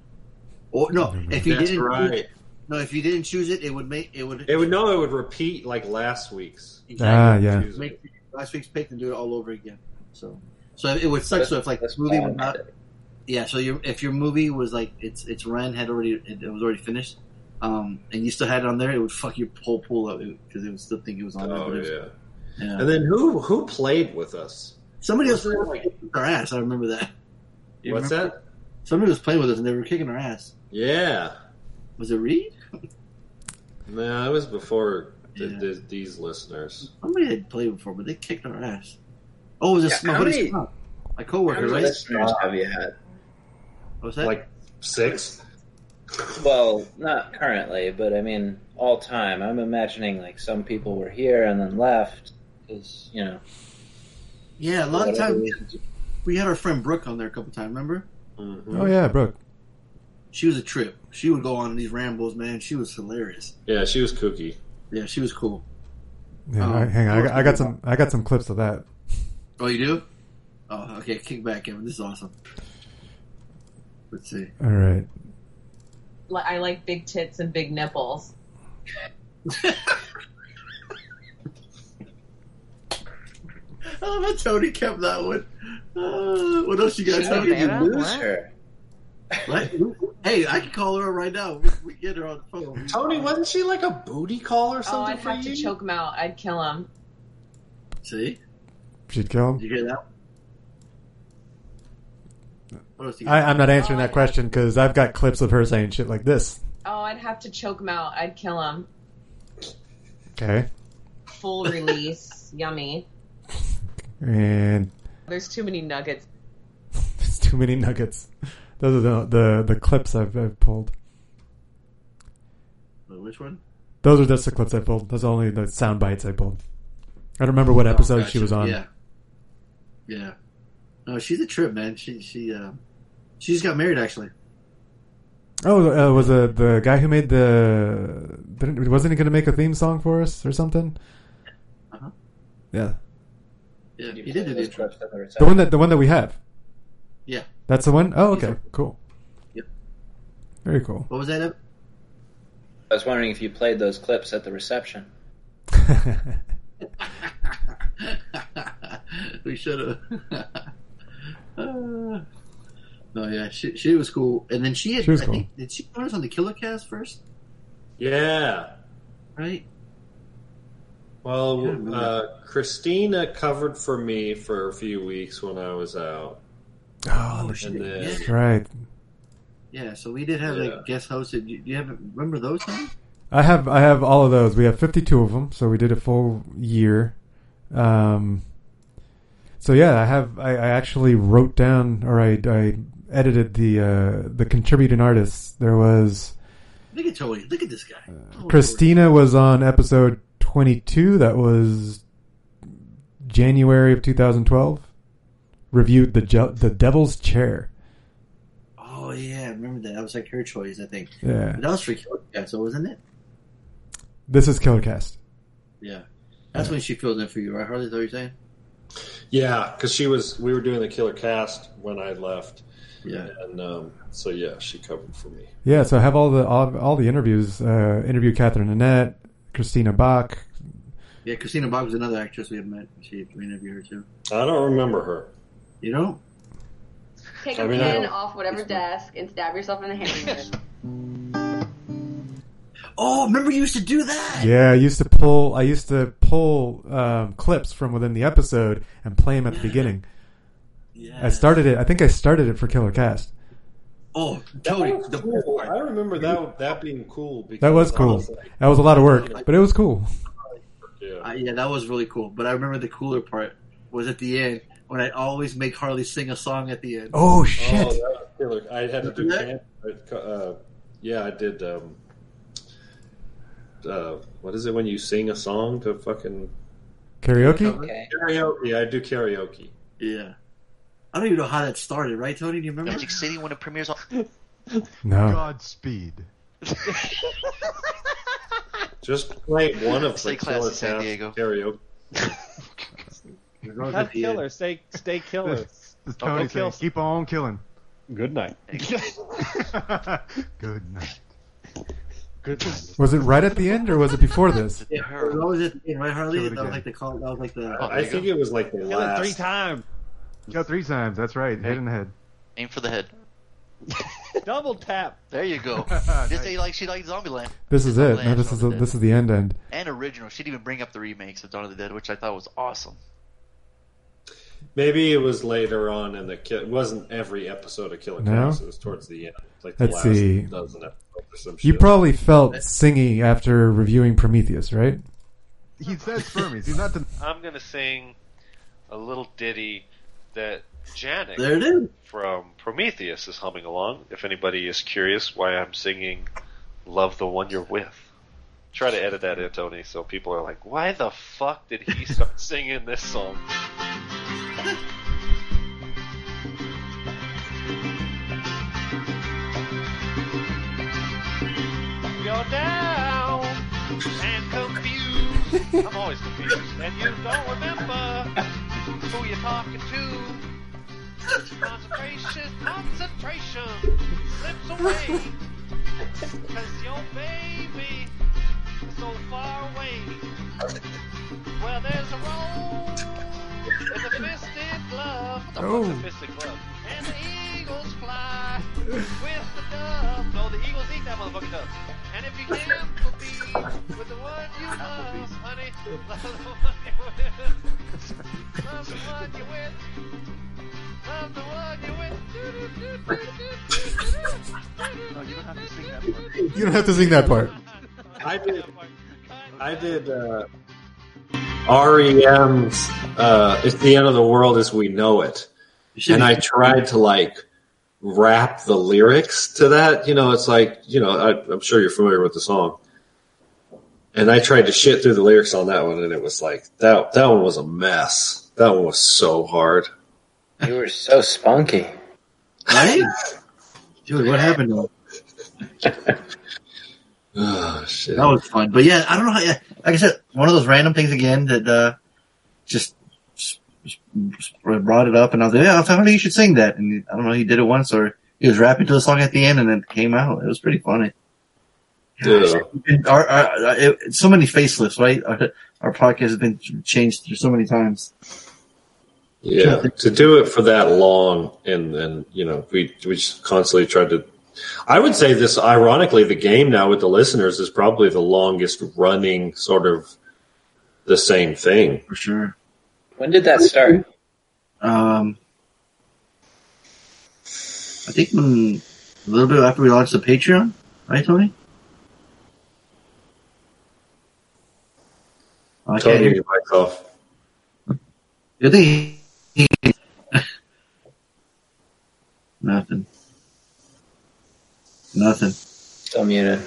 Or no, if you That's didn't, right. No, if you didn't choose it, it would make it would. It would no, it would repeat like last week's. Ah, yeah. Make last week's pick and do it all over again. So, so it would suck. So if like this movie would not, yeah. So your if your movie was like its its run had already it, it was already finished, um, and you still had it on there, it would fuck your whole pool up because it would still think it was on there. Oh but it was- yeah. yeah. And then who who played with us? Somebody else Wasn't kicking our ass. I remember that. You What's remember? that? Somebody was playing with us and they were kicking our ass. Yeah. Was it Reed? No, it was before th Yeah. th these listeners. Somebody had played before, but they kicked our ass. Oh, it was a Yeah, my how buddy many- Scott, my How coworker, many right? listeners have you had? What was that? Like six. Well, not currently, but I mean, all time. I'm imagining like some people were here and then left because you know. yeah, a lot of whatever times we had our friend Brooke on there a couple times. Remember? Mhm. Oh yeah, Brooke. She was a trip. She would go on these rambles, man. She was hilarious. Yeah, she was kooky. Yeah, she was cool. Yeah, Um, I, hang on. I got, I got some. I got some clips of that. Oh, you do? Oh, okay. Kick back, Kevin. This is awesome. Let's see. All right. I like big tits and big nipples. Oh, but Tony kept that one. Uh, what else you got, She's Tony? You lose? what? Sure. What? Hey, I can call her right now. We, we get her on the phone. Tony, wasn't she like a booty call or something? Oh, something I'd for have you? to choke him out. I'd kill him. See? She'd kill him. Did you hear that? What else you I, got? I'm not answering oh, that question because I've got clips of her saying shit like this. Oh, I'd have to choke him out. I'd kill him. Okay. Full release. Yummy. And There's too many nuggets. there's too many nuggets. Those are the the, the clips I've, I've pulled. Which one? Those are just the clips I pulled. Those are only the sound bites I pulled. I don't remember what episode she Gotcha. was on. Yeah. Yeah. No, she's a trip, man. She she uh, she just got married actually. Oh, uh, was the the guy who made the wasn't he going to make a theme song for us or something? Uh-huh. Yeah, Yeah, he did do the clips the the one that the one that we have. Yeah. That's the one. Oh, okay, cool. Yep. Very cool. What was that? I was wondering if you played those clips at the reception. we should have. Uh, no, yeah, she, she was cool, and then she had. She was I cool. think, did she join us on the Killer Cast first? Yeah. Right. Well, uh, Christina covered for me for a few weeks when I was out. Oh, and then, That's right. Yeah, so we did have Yeah. like guest hosted. Do you have remember those times? I have I have all of those. We have 52 of them, so we did a full year. Um, so yeah, I have I, I actually wrote down or I, I edited the uh, the contributing artists. There was Look at Joey. Look at this guy. Oh, Christina was on episode 22. That was January of 2012. Reviewed the Je- the Devil's Chair. Oh yeah, I remember that. That was like her choice, I think. Yeah. But that was for Killer Cast, so wasn't it? This is Killercast. Yeah. That's when she filled in for you, right, Harley? Is that what you're saying? Yeah, because she was. We were doing the Killer Cast when I left. Yeah. And um, so yeah, she covered for me. Yeah, so I have all the all, all the interviews. Uh, interview Catherine Annette, Christina Bach. Yeah, Christina Bach was another actress we had met. She we interviewed her too. I don't remember her. You don't? Take I a mean, pin don't- off whatever desk and stab yourself in the hand. Oh, remember you used to do that? Yeah, I used to pull. I used to pull um, clips from within the episode and play them at the beginning. Yeah. I started it. I think I started it for Killer Cast. Oh, Tony, cool. I remember that that being cool. Because That was I cool. like, That was a lot of work, but it was cool. Uh, yeah, that was really cool. But I remember the cooler part was at the end when I always make Harley sing a song at the end. Oh shit! Oh, that was killer. I had to do. Yeah. Uh, yeah, I did. Um, uh, what is it when you sing a song to fucking Karaoke. karaoke? I do karaoke. Yeah. I don't even know how that started, right, Tony? Do you remember? Magic City when it premieres on. No. Godspeed. Just play one of Stay the classy, Killer San Cast Diego. karaoke. Not killer. Stay, stay killer. Tony Don't kill. keep on killing. Good night. Good night. Good night. Was it right at the end or was it before this? Yeah, it was always at the right, Harley? That was like the call. That was like the. Oh, I think it was like the Kill last. three times. Kill three times. That's right. Head the head. Aim for the head. Double tap. There you go. Nice. Just say like she liked Zombieland. This is it. No, Zombieland, this is the, Zombieland. this is the end end. and original. She didn't even bring up the remakes of Dawn of the Dead, which I thought was awesome. Maybe it was later on in the. Ki- It wasn't every episode of Killer No? Cast. It was towards the end, like the Let's last see. dozen episodes or some shit. You shit. probably felt singy after reviewing Prometheus, right? He said spermies. He's not the. I'm gonna sing a little ditty that Janet There it is. from Prometheus is humming along. If anybody is curious why I'm singing "Love the One You're With," try to edit that in, Tony, so people are like, "Why the fuck did he start singing this song?" You're down and confused. I'm always confused, and you don't remember who you're talking to. Concentration, concentration slips away. Cause your baby is so far away. Well, there's a road with a fisted glove. What the Oh. fuck's a fisted glove? And the eagles fly with the dove. No, the eagles eat that motherfucking dove. And if you can't be with the one you love, honey, love the one you're with. Love the one you're with. Love the one you're with. No, you don't have to sing that part. You don't have to sing that part. I did. I did. Uh, REM's uh, "It's the End of the World as We Know It," and I tried to like rap the lyrics to that. You know, it's like you know, I, I'm sure you're familiar with the song. And I tried to shit through the lyrics on that one, and it was like that. That one was a mess. That one was so hard. You were so spunky. Right? Dude, what happened to him? Oh shit! That was fun. But yeah, I don't know how. Yeah, like I said, one of those random things again that uh, just, brought it up, and I was like, yeah, I thought you should sing that. And I don't know, he did it once, or he was rapping to the song at the end, and then it came out. It was pretty funny. Yeah. Our, our, our- it- so many facelifts, right? Our, our podcast has been changed through so many times. Yeah, to do it for that long, and and you know, we we just constantly tried to. I would say this, ironically, the game now with the listeners is probably the longest running sort of the same thing for sure. When did that start? Um, I think when a little bit after we launched the Patreon, right, Tony? I can't Tony, hear your mic's off. You think he- Nothing. Nothing. Still muted.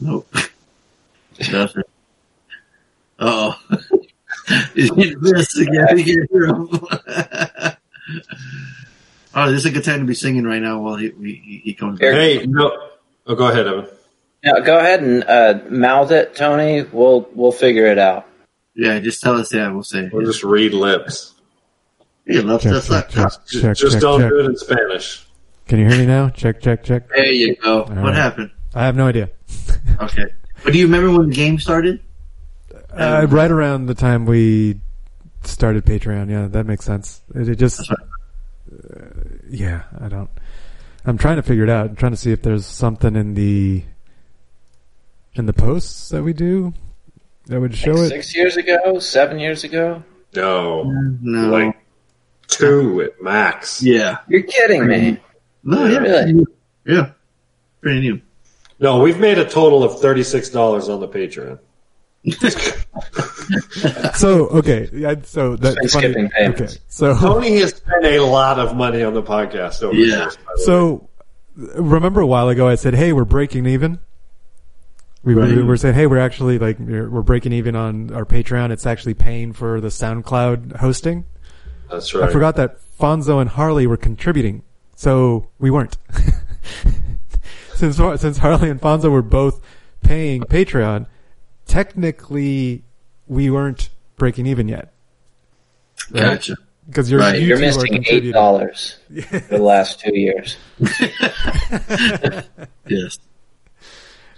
Nope. Nothing. Uh oh. Is he this again? We can hear him. oh, this is a good time to be singing right now while he he, he comes back. Hey, no. Oh, go ahead, Evan. Yeah, go ahead and uh, mouth it, Tony. We'll we'll figure it out. Yeah, just tell us. Yeah, we'll say. We'll just read lips. He loves Check, us. check, check, check, just check, don't check. do it in Spanish. Can you hear me now? Check, check, check. There you go. All what right. happened? I have no idea. Okay. But do you remember when the game started? Uh, right around the time we started Patreon, yeah, that makes sense. It, it just, uh, yeah, I don't. I'm trying to figure it out. I'm trying to see if there's something in the in the posts that we do that would show it. Six years ago, seven years ago. No, no, like two at max. Yeah. You're kidding me. No, yeah, Really? yeah, pretty new. No, we've made a total of thirty six dollars on the Patreon. So okay, yeah, so that's funny. skipping payments. Okay, so Tony has spent a lot of money on the podcast over the Yeah. years. by way. So, remember a while ago I said, "Hey, we're breaking even." We Right. we were saying, "Hey, we're actually like we're we're breaking even on our Patreon. It's actually paying for the SoundCloud hosting." that's right. I forgot that Fonzo and Harley were contributing, so we weren't. since since Harley and Fonzo were both paying Patreon, technically we weren't breaking even yet. Gotcha. Because you're Right. you You're missing eight dollars for the last two years. Yes.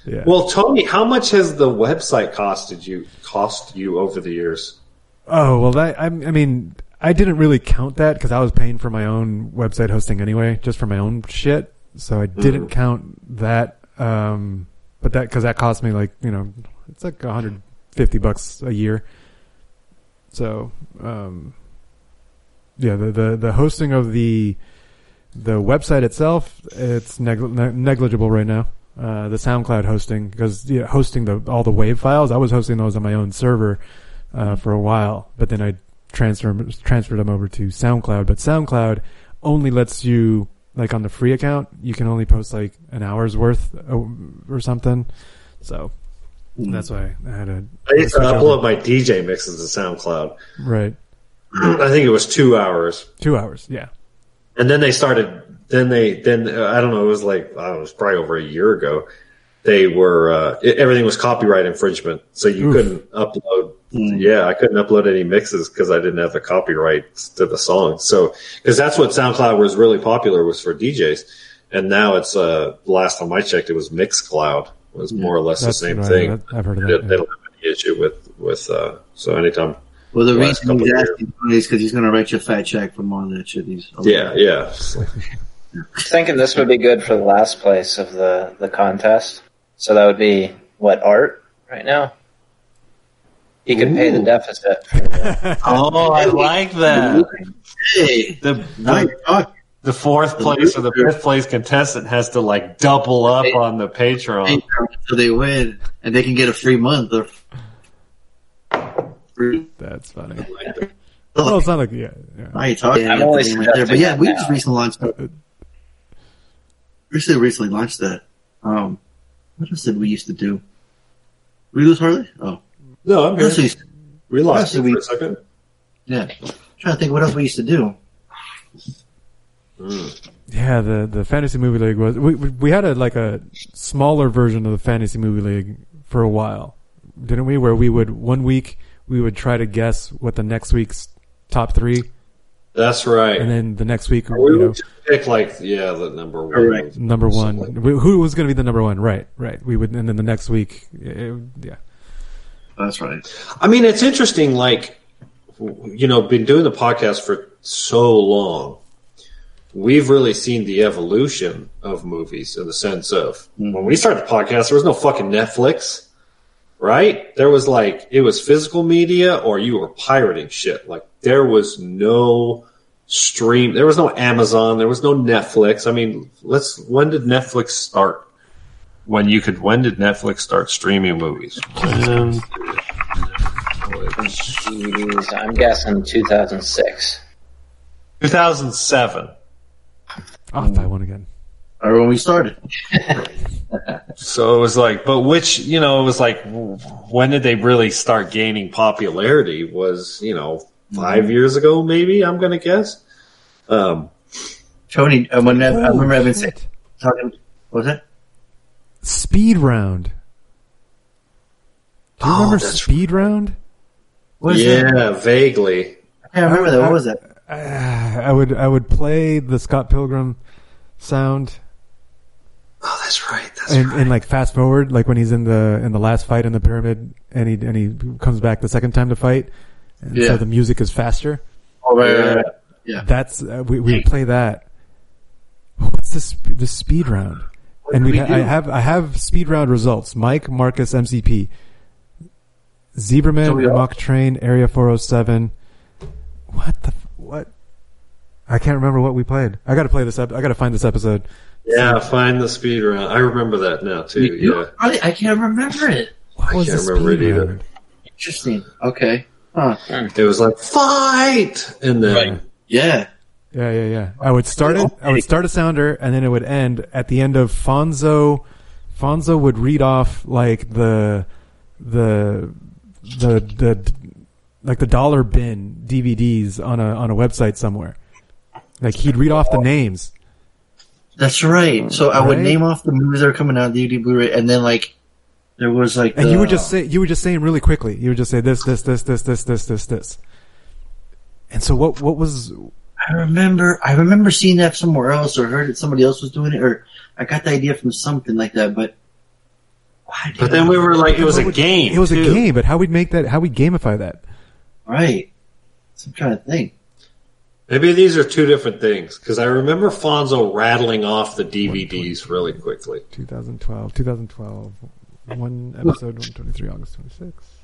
Yeah. Well, Tony, how much has the website costed you cost you over the years? Oh well, that I, I mean, I didn't really count that because I was paying for my own website hosting anyway, just for my own shit. So I didn't count that. Um, but that because that cost me like you know, it's like 150 bucks a year. So um, yeah, the, the the hosting of the the website itself, it's neg- negligible right now. Uh, the SoundCloud hosting, because yeah, hosting the all the wave files, I was hosting those on my own server uh, for a while, but then I transfer transferred them over to SoundCloud. But SoundCloud only lets you like on the free account, you can only post like an hour's worth or something. So that's why I had to. I used to upload my DJ mixes to SoundCloud. Right, I think it was two hours, two hours. Yeah, and then they started. Then they then uh, I don't know. It was like I don't know. It was probably over a year ago. They were uh, it, everything was copyright infringement, so you Oof. couldn't upload. Yeah, I couldn't upload any mixes because I didn't have the copyrights to the song. So because that's what SoundCloud was really popular was for DJs, and now it's uh last time I checked, it was Mixcloud it was more or less That's the same right, thing. I've heard of They, that, they yeah. don't have any issue with with uh so anytime. Well, the last reason he's years. asking is because he's going to write you a fat check for more all that shit. He's Yeah, yeah. thinking this would be good for the last place of the, the contest. So that would be what art right now. He could pay the deficit. Oh, I like that. Hey, The the, the fourth place or the fifth place contestant has to like double up on the Patreon. so they win, and they can get a free month of free. that's funny. Well, it's not like yeah. yeah. Now you're talking. I'm Yeah, only that's the game right there. But yeah, we now. just recently launched. Recently, recently launched that. Um, what else did we used to do? We lose Harley? Oh, No, I'm what else here. used We lost Yes, it we- for a second. yeah. trying to think what else we used to do. Hmm. Yeah, the the fantasy movie league was we we we had a like a smaller version of the fantasy movie league for a while, didn't we? Where we would one week we would try to guess what the next week's top three That's right. and then the next week, we you would know, just pick like yeah, the number one. Correct. number one. Who was going to be the number one? Right, right. We would, and then the next week, it- yeah. That's right. I mean, it's interesting. Like, you know, been doing the podcast for so long. We've really seen the evolution of movies in the sense of mm. when we started the podcast, there was no fucking Netflix, right? There was like it was physical media or you were pirating shit. Like there was no stream, there was no Amazon, there was no Netflix. I mean, let's when did Netflix start? When you could, when did Netflix start streaming movies? Um, Jeez, I'm guessing 2006. 2007. Off by one again. Or when we started. So it was like, but which, you know, it was like, when did they really start gaining popularity? Was, you know, 5 years ago, maybe, I'm going to guess. Um, Tony, uh, when I, I Oh, remember having shit. talking. What was that? Speed round. Do you Oh, remember that's Speed Round? What is yeah, that? vaguely. I can't remember that. What was that? Uh, I would I would play the Scott Pilgrim sound Oh, that's right. That's and, right. and like fast forward, like when he's in the in the last fight in the pyramid, and he and he comes back the second time to fight, and Yeah. so the music is faster. Oh, right, right, right. Yeah. That's uh, we we would play that. What's the sp- the speed round? And we we ha- I have I have speed round results. Mike Marcus MCP, Zebraman So we Mock Train Area 407. What the f- what? I can't remember what we played. I got to play this. Ep- I got to find this episode. Yeah, find the speed round. I remember that now, too. You- Yeah. I, I can't remember it. What I was can't remember it speed either. round? Interesting. Okay. Huh. It was like, fight! And then, Right. Yeah. Yeah, yeah, yeah. I would start it. I would start a sounder, and then it would end at the end of Fonzo. Fonzo would read off like the the the the like the dollar bin DVDs on a on a website somewhere. Like he'd read off the names. That's right. So I would Right? name off the movies that are coming out, the DVD, Blu-ray, and then like there was like And you the- would just say you would just say them really quickly. You would just say this, this, this, this, this, this, this, this. And so what? What was? I remember I remember seeing that somewhere else or heard that somebody else was doing it or I got the idea from something like that, but why but then we were like, it was a game. It was a game, but how we'd make that? How we gamify that? right. So I'm trying to think. Maybe these are two different things because I remember Fonzo rattling off the DVDs really quickly. 2012, 2012, one episode, 123, August 26.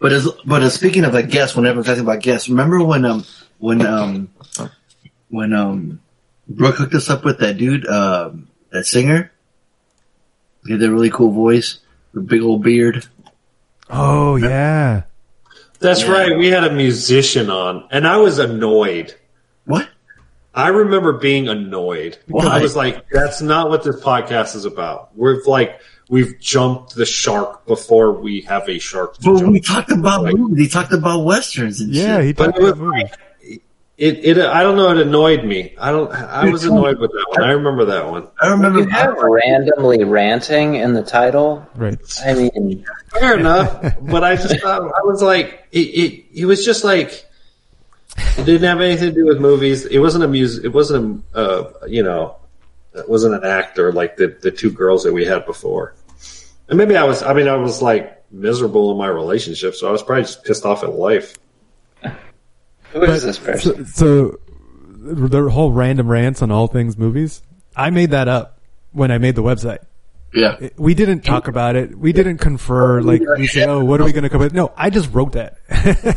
But as but as speaking of like guests, whenever talking about guests, remember when um when um when um Brooke hooked us up with that dude, um that singer? He had that really cool voice, the big old beard. Oh yeah, That's Yeah. right. We had a musician on, and I was annoyed. What? I remember being annoyed. Why? I was like, "That's not what this podcast is about." We're like, we've jumped the shark before we have a shark. To But jump. we talked about movies. He talked about westerns and yeah. shit. He talked it about movies. It, it, I don't know. It annoyed me. I don't. I was annoyed with that one. I remember that one. I remember. You have randomly ranting in the title. Right. I mean, Fair enough, but I just thought I was like, it, it. It was just like it didn't have anything to do with movies. It wasn't a music. It wasn't a. Uh, you know, it wasn't an actor like the the two girls that we had before. And maybe I was. I mean, I was like miserable in my relationship, so I was probably just pissed off at life. who is this person? So, so the whole random rants on all things movies. I made that up when I made the website. Yeah. We didn't talk about it. We didn't confer. Like we say, "Oh, what are we going to come with?" No, I just wrote that.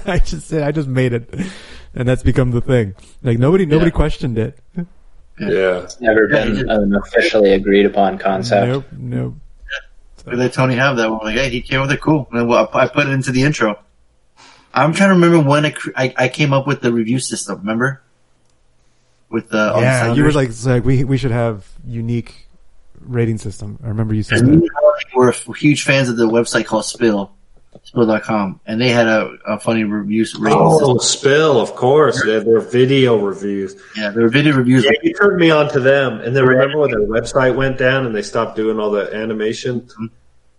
I just said, I just made it, and that's become the thing. Like nobody, nobody Yeah. questioned it. Yeah, It's Never been an officially agreed upon concept. Nope, nope. We let Tony have that one. Like, hey, he came with it. Cool. And I put it into the intro. I'm trying to remember when I, I, I came up with the review system. Remember? With the all the Yeah, you were like, like we we should have unique rating system. I remember you said And that. were huge fans of the website called Spill, Spill.com, and they had a, a funny review. rating Oh, system. Spill, of course. They had their video reviews. Yeah, there were video reviews. Yeah, you turned me on to them, and then remember when their website went down and they stopped doing all the animation.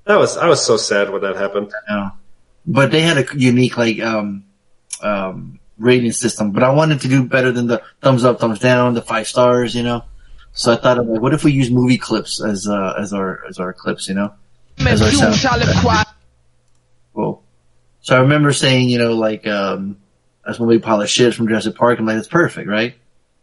That was I was so sad when that happened. Yeah. but they had a unique like um um rating system. But I wanted to do better than the thumbs up, thumbs down, the five stars, you know. So I thought, of like, what if we use movie clips as uh as our as our clips, you know? As our sound. Cool. So I remember saying, you know, like um that's when we pile of shit from Jurassic Park. I'm like, that's perfect, right?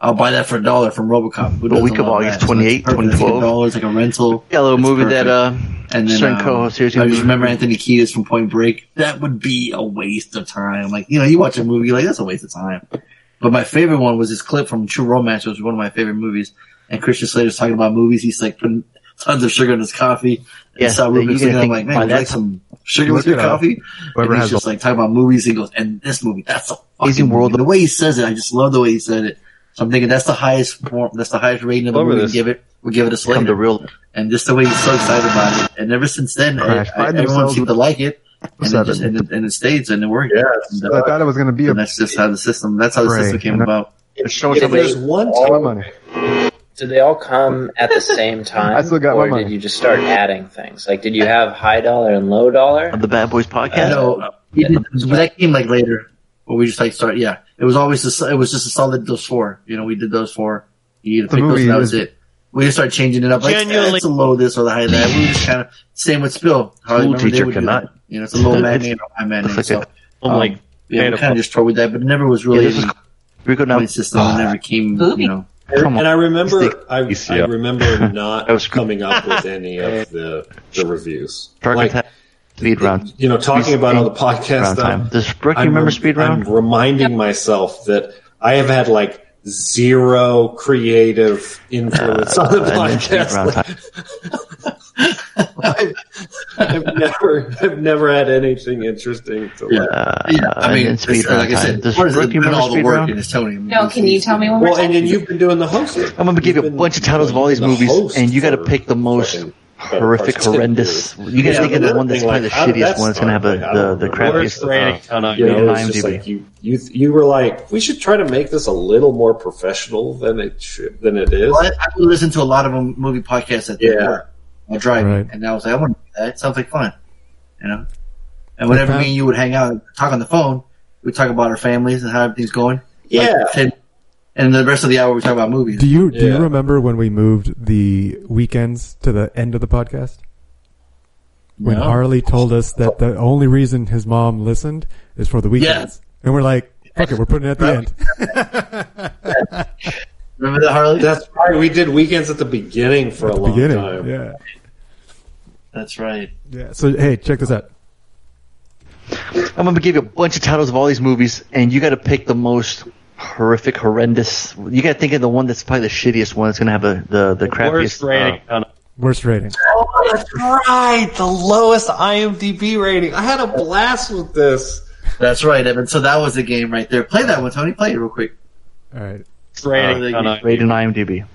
I'll buy that for a dollar from RoboCop. Who A week of August that? So 28, it's perfect. It's 2012. dollars like a rental. Yeah, a little It's movie that, uh, and then certain um, co-host here I just remember Anthony Kiedis from Point Break. That would be a waste of time. Like you know, you watch a movie like that's a waste of time. But my favorite one was this clip from True Romance, which was one of my favorite movies. And Christian Slater's talking about movies. He's like putting tons of sugar in his coffee. And Yes, Sal that Rubin's you're gonna looking at him think like, man, by would you like some sugar with your up. coffee? Whoever and has he's just like talking about movies. He goes, and this movie, that's a fucking Amazing World movie. The way he says it, I just love the way he said it. So I'm thinking that's the highest form, that's the highest rating of the movie. this. Give it, we'll give it a Come Slater. the real. And just the way he's so excited about it. And ever since then, I, I, everyone themselves seemed to like it. And it, Seven. just, and, it, and it stays and it worked. Yeah, And, I thought it was going to be a that's just how the system, that's how the system came And I- about. Show If somebody. there's one all my money. Did they all come at the same time? I still got my or money. did you just start adding things? Like, did you have high dollar and low dollar? Of the Bad Boys podcast? No, he did, but that came like later. But we just like start, yeah. It was always, a, it was just a solid those four. You know, we did those four. You The pick those movie and that was is- it. We just started changing it up. Like, Genuinely- eh, it's a low this or the high that. We just kind of, same with Spill. How I School remember they teacher would do cannot- that. You know, it's a low matinee or high matinee. Looks like So, a- um, like, yeah, we kind of just toyed with that, but it never was really Yeah, this is- any Rico now. point system. It never came, you know. Come on. And I remember, I, I remember not coming up with any of the the reviews. Shark Like, Speed round. you know, talking about on the podcast round stuff. time. Uh, Does Brooke, you I'm remember rem- speed round? I'm reminding myself that I have had like zero creative influence on the Uh, and then speed podcast. round Like, time. I've, I've never, I've never had anything interesting to like. Uh, Yeah, I mean, then speed it's- like round I said, Does part of Brooke, you doing remember all the speed work round? and it's Tony. No, can you tell me one more Well, time? and then you've been doing the hosting. I'm gonna give you a bunch of titles of all these the movies, and you got to pick the most fucking better horrific, part of 10 horrendous. years. You guys Yeah, think of the one that's thing, probably like, the shittiest one. that's gonna have? Like, I the don't the remember. crappiest uh, You know, on it's just IMDb. like you, you, you were like, we should try to make this a little more professional than it should, than it is. Well, I, I would listen to a lot of movie podcasts at the Yeah. work while driving, Right. and I was like, I want to do that. It sounds like fun, you know. And whenever Okay. me and you would hang out, and talk on the phone, we talk about our families and how everything's going. Yeah. Like, ten- and the rest of the hour we talk about movies. Do you do you Yeah. remember when we moved the weekends to the end of the podcast? When No. Harley told us that the only reason his mom listened is for the weekends, and we're like, "Fuck it, we're putting it at the end." Remember that, Harley? That's right. We did weekends at the beginning for At a the long beginning, time. yeah, That's right. yeah. So hey, check this out. I'm gonna give you a bunch of titles of all these movies, and you got to pick the most horrific, horrendous. You got to think of the one that's probably the shittiest one. That's gonna have a, the the crappiest. Worst rating. uh, Worst rating. Oh, that's right. The lowest IMDb rating. I had a blast with this. That's right, Evan. So that was the game right there. Play that one, Tony. Play it real quick. All right. rating. Uh, on rated on IMDb.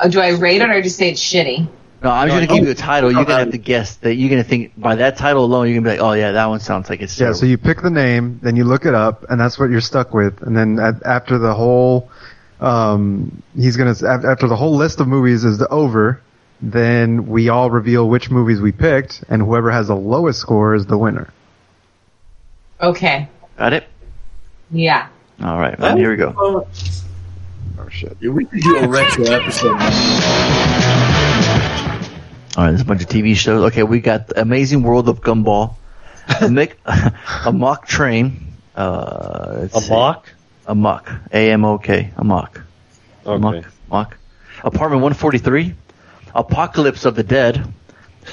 Oh, do I rate it or just say it's shitty? No, I'm just gonna oh. give you a title. You're gonna have to guess that. You're gonna think by that title alone, you're gonna be like, "Oh yeah, that one sounds like it's." Yeah, terrible. so you pick the name, then you look it up, and that's what you're stuck with. And then at, after the whole, um, he's gonna after the whole list of movies is over, then we all reveal which movies we picked, and whoever has the lowest score is the winner. Okay. got it. Yeah. All right, man, here we go. Oh shit! Yeah, we could do a retro episode. All right, there's a bunch of TV shows. Okay, we got the Amazing World of Gumball, a, mic- a mock train. Uh, A mock? A mock. A M O K. A mock. Okay. Mock. Mock. Apartment 143. Apocalypse of the Dead.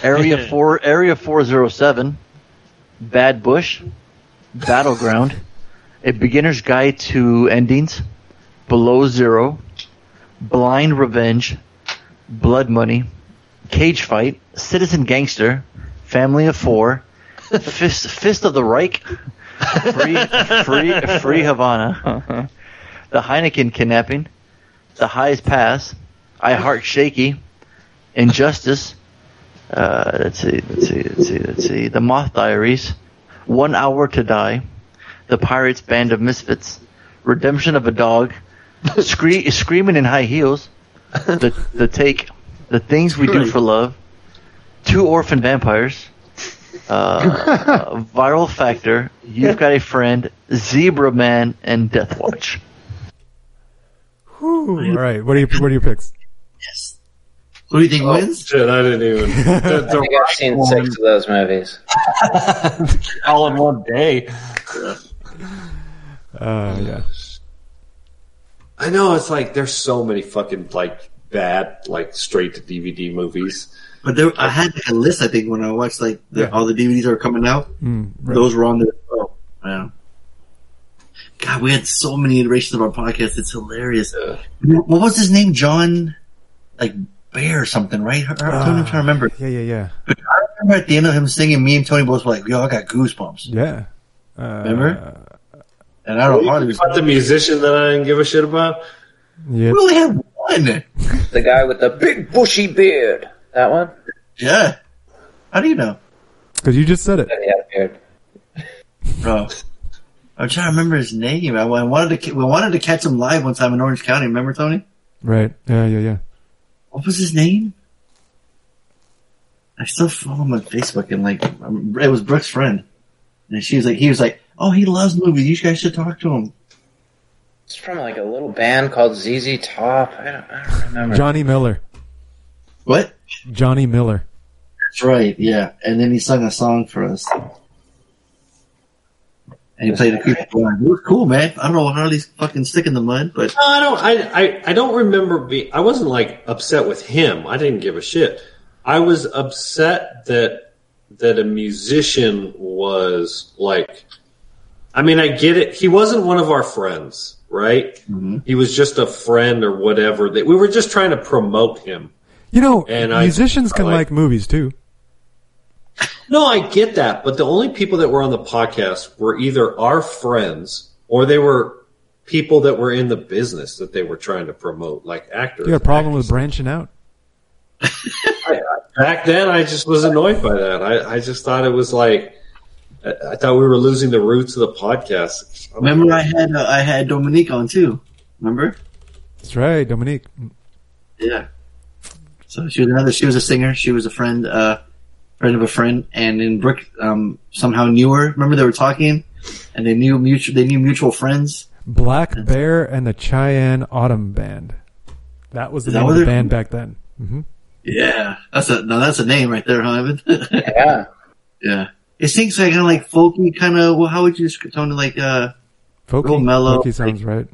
Area four. Area 407. Bad Bush. Battleground. A Beginner's Guide to Endings. Below Zero. Blind Revenge. Blood Money. Cage Fight. Citizen Gangster. Family of Four. Fist, Fist of the Reich. Free, free, free Havana. the Heineken kidnapping. The Highest Pass. I Heart Shakey. Injustice. Uh, let's see, let's see, let's see, let's see. The Moth Diaries. One Hour to Die. The Pirates Band of Misfits. Redemption of a Dog. Scree- Screaming in High Heels. The, the Take. The Things We Do for Love. Two Orphan Vampires. uh, Viral Factor, You've Got a Friend, Zebra Man, and Death Watch. Whew. All right. What are your What are your picks? Who do you think wins? Shit, I didn't even. I The, think I've seen the six of those movies. all in one day. Uh, yeah. I know it's like there's so many fucking like bad like straight to DVD movies. But there, I had a list. I think when I watched like the, Yeah. all the DVDs that were coming out, Mm, right. those were on there. as well. Yeah. God, we had so many iterations of our podcast. It's hilarious. What was his name? John, like Bear or something, right? I, I, I'm trying to remember. Yeah, yeah, yeah. But I remember at the end of him singing, me and Tony both were like, "Yo, I got goosebumps." Yeah. Uh, Remember? And I don't know. Harley was the musician that I didn't give a shit about. Yeah. We only had one. The guy with the big bushy beard. That one? Yeah. How do you know, Because you just said it. Yeah, beard. bro? I'm trying to remember his name. I, I wanted to. We wanted to catch him live one time in Orange County. Remember, Tony? Right. Yeah, yeah, yeah. What was his name? I still follow him on Facebook and like um, it was Brooke's friend, and she was like, he was like, oh, he loves movies. You guys should talk to him. It's from like a little band called ZZ Top. I don't, I don't remember. Johnny Miller. What? Johnny Miller. That's right. Yeah, and then he sung a song for us, and he played a creepy It was cool, man. I don't know how these fucking stick in the mud, but No, I don't. I, I I don't remember. Be, I wasn't like upset with him. I didn't give a shit. I was upset that that a musician was like. I mean, I get it. He wasn't one of our friends, right? Mm-hmm. He was just a friend or whatever. That we were just trying to promote him. You know, And I- musicians can I like, like- movies too. No, I get that, but the only people that were on the podcast were either our friends or they were people that were in the business that they were trying to promote, like actors. You got a problem with branching out? Back then, I just was annoyed by that. I, I just thought it was like, I, I thought we were losing the roots of the podcast. remember I had uh, I had Dominique on too. Remember? That's right, Dominique. Yeah. So she was another. She was a singer. She was a friend, uh, friend of a friend, and in Brooke um, somehow knew her. Remember they were talking, and they knew mutual. They knew mutual friends. Black Bear and the Cheyenne Autumn Band. That was the that name of the band back then. hmm Yeah, that's a no. That's a name right there, huh, Evan? yeah, yeah. It seems like kind of like folky, kind of. Well, how would you describe it? Like uh, Folky, real mellow. folky sounds right.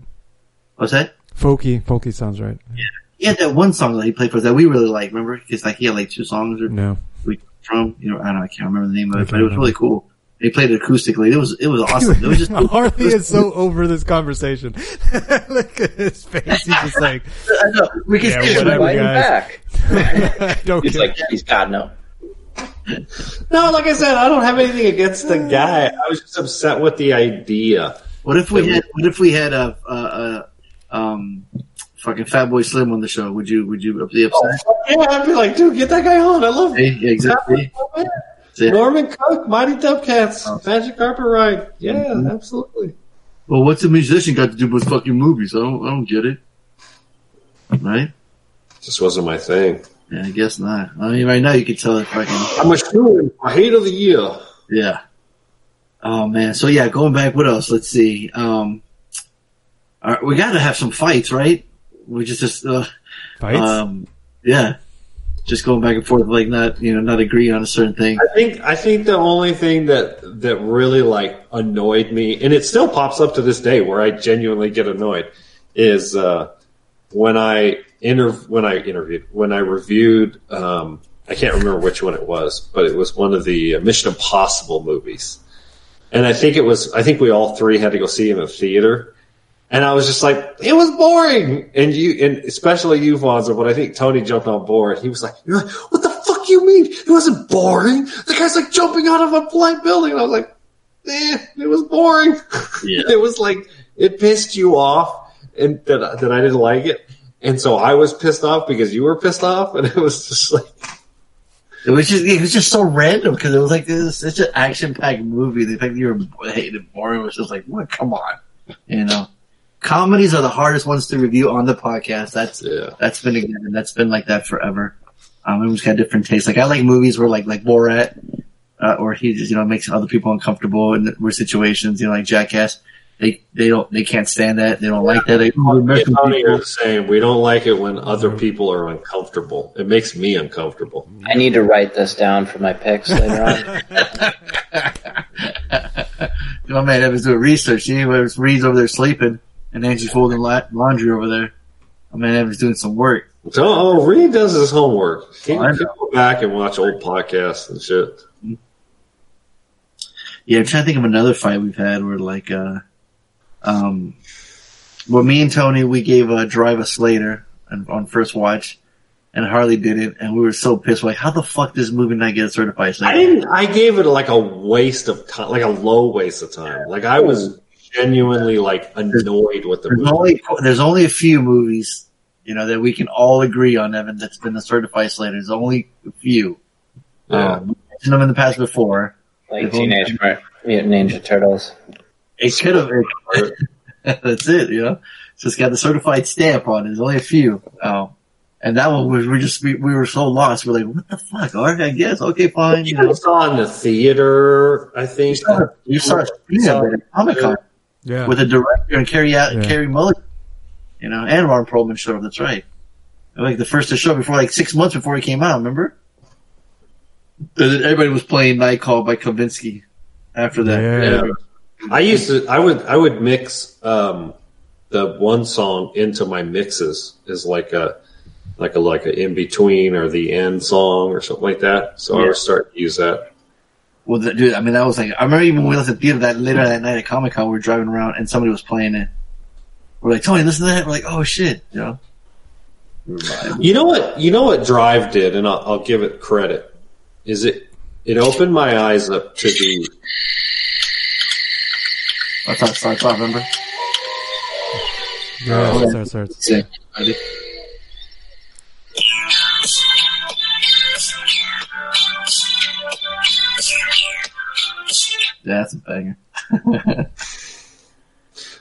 What's that? Folky, folky sounds right. Yeah, he had that one song that he played for us that we really like. Remember? It's like he had like two songs or No. we from. You know, I don't. know, I can't remember the name of it, but it was really cool. He played it acoustically. It was it was awesome. It was just Harley is so over this conversation. Look at his face. He's just like, I know. We can yeah, see it. whatever, Invite him guys. back. Don't He's care. like, he's God no. No, like I said, I don't have anything against the guy. I was just upset with the idea. What if we had? What if we had a, a, a um, fucking Fatboy Slim on the show? Would you? Would you be upset? Yeah, I'd be like, dude, get that guy on. I love Hey, him. exactly. Yeah. Norman Cook, Mighty Dub Katz, Oh. Magic Carpet Ride. Yeah, Mm-hmm. absolutely. Well, what's a musician got to do with fucking movies? I don't. I don't get it. Right? Just wasn't my thing. Yeah, I guess not. I mean, right now you can tell it fucking. I'm a shooter. I hate of the year. Yeah. Oh man. So yeah, going back. What else? Let's see. Um, all right, we got to have some fights, right? We just just uh, Fights? Um, yeah. Just going back and forth, like not you know not agreeing on a certain thing. I think I think the only thing that that really like annoyed me, and it still pops up to this day, where I genuinely get annoyed, is uh, when I inter when I interviewed when I reviewed. Um, I can't remember which one it was, but it was one of the uh, Mission Impossible movies, and I think it was. I think we all three had to go see it in a theater. And I was just like, it was boring. And you, and especially you, Fonzo, but I think Tony jumped on board. He was like, you're like, what the fuck you mean? It wasn't boring. The guy's like jumping out of a blind building. And I was like, eh, it was boring. Yeah. it was like, it pissed you off and that, that I didn't like it. And so I was pissed off because you were pissed off. And it was just like, It was just it was just so random because it was like this such an action packed movie. The fact that you were hated boring was just like, what? Come on, you know. Comedies are the hardest ones to review on the podcast. That's Yeah. that's been again, that's been like that forever. Um, everyone's got different tastes. Like I like movies where like like Borat, uh, or he just you know makes other people uncomfortable in weird situations. You know, like Jackass. They they don't they can't stand that. They don't like that. They, Me and American Tony people- are the same. We don't like it when other people are uncomfortable. It makes me uncomfortable. I need to write this down for my picks later on. My man Evans doing research. He was Reed's over there sleeping, and Angie's folding la- laundry over there. My man Evans doing some work. So, oh, Reed does his homework. He I can go back and watch old podcasts and shit. Yeah, I'm trying to think of another fight we've had where like, uh, um, well, me and Tony we gave a drive a Slater on, on first watch, and Harley did it, and we were so pissed. We're like, how the fuck does this movie not get a certified Slater? I didn't. I gave it like a waste of time, like a low waste of time. Like I was genuinely like annoyed with the There's movie. only there's only a few movies, you know, that we can all agree on, Evan. That's been a certified Slater. There's only a few. Yeah. Um, we mentioned them in the past before. Like They've Teenage Mutant Ninja Turtles. It could have. That's it. You know, it's just got the certified stamp on it. There's only a few. Um, and that one was we just we, we were so lost. We're like, what the fuck? All right, I guess. Okay, fine. You You know, saw it in the theater, I think. you saw it at Comic Con Yeah. with a director and Carey out Yeah. Carey Mulligan. You know, and Ron Perlman showed up. That's right. Like the first to show before, like six months before he came out. Remember? And then Everybody was playing Night Call by Kavinsky. After that, Yeah. I used to. I would. I would mix um, the one song into my mixes as like a like a like a in between or the end song or something like that. So I Yeah. would start to use that. Well, dude, I mean, that was like, I remember even when we left the theater that later that night at Comic Con, we were driving around and somebody was playing it. We're like, Tony, listen to that. We're like, oh shit, you know. You know what? You know what Drive did, and I'll, I'll give it credit. Is it? It opened my eyes up to the. I thought, sorry, thought, remember? Yeah, Oh, starts, starts. Yeah. Ready? Yeah, that's a banger.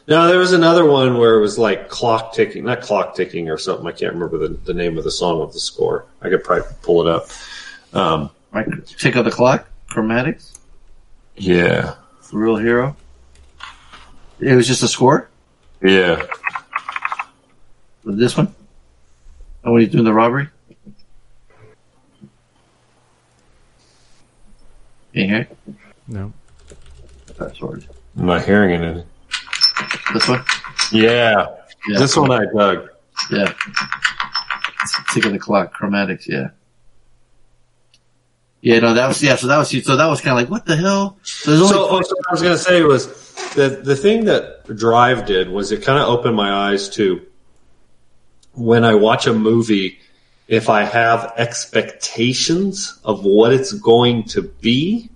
No, there was another one where it was like clock ticking, not clock ticking or something. I can't remember the, the name of the song of the score. I could probably pull it up. Um, Right, check out the clock. Chromatics. yeah, the Real hero. It was just a score. yeah. With this one. And when he's doing the robbery. Can you hear it? No. That's what. I'm not hearing it. In. This one. Yeah. Yeah. this one I dug. Yeah. Tick of the clock, chromatics, yeah. Yeah, no, that was yeah. So that was so that was kind of like what the hell. So oh, what I was going to say was the the thing that Drive did was it kind of opened my eyes to when I watch a movie. If I have expectations of what it's going to be,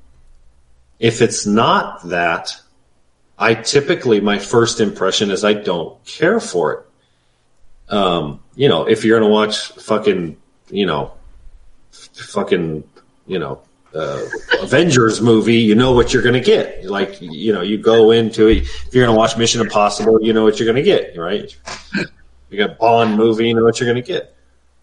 if it's not that, I typically my first impression is I don't care for it. Um, you know, if you're going to watch fucking, you know, fucking, you know, uh, Avengers movie, you know what you're going to get. Like, you know, you go into it. If you're going to watch Mission Impossible, you know what you're going to get, right? You got Bond movie, you know what you're going to get.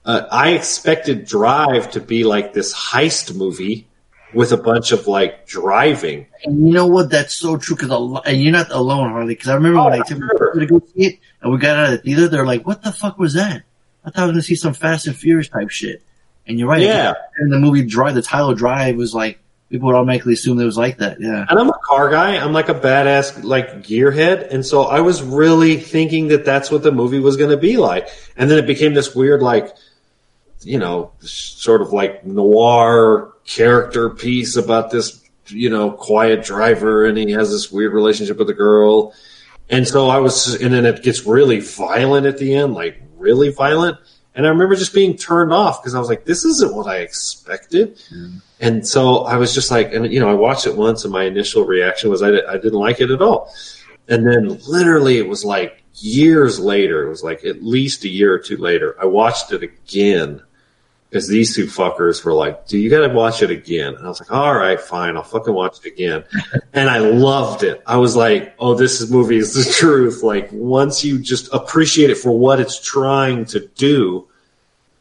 Uh, I expected Drive to be like this heist movie with a bunch of like driving. And you know what? That's so true. Because and you're not alone, Harley. Because I remember Oh, when I took sister to go see it, and we got out of the theater. They're like, "What the fuck was that?" I thought I was going to see some Fast and Furious type shit. And you're right. Yeah. And the movie Drive, the title Drive was like people would automatically assume it was like that. Yeah. And I'm a car guy. I'm like a badass like gearhead, and so I was really thinking that that's what the movie was going to be like. And then it became this weird like, you know, sort of like noir character piece about this, you know, quiet driver, and he has this weird relationship with a girl. And so I was, and then it gets really violent at the end, like really violent. And I remember just being turned off because I was like, this isn't what I expected. And so I was just like, and you know, I watched it once, and my initial reaction was I, I didn't like it at all. And then literally, it was like years later. It was like at least a year or two later. I watched it again because these two fuckers were like, "Do you got to watch it again?" And I was like, "All right, fine, I'll fucking watch it again." and I loved it. I was like, "Oh, this is movie is the truth." Like once you just appreciate it for what it's trying to do,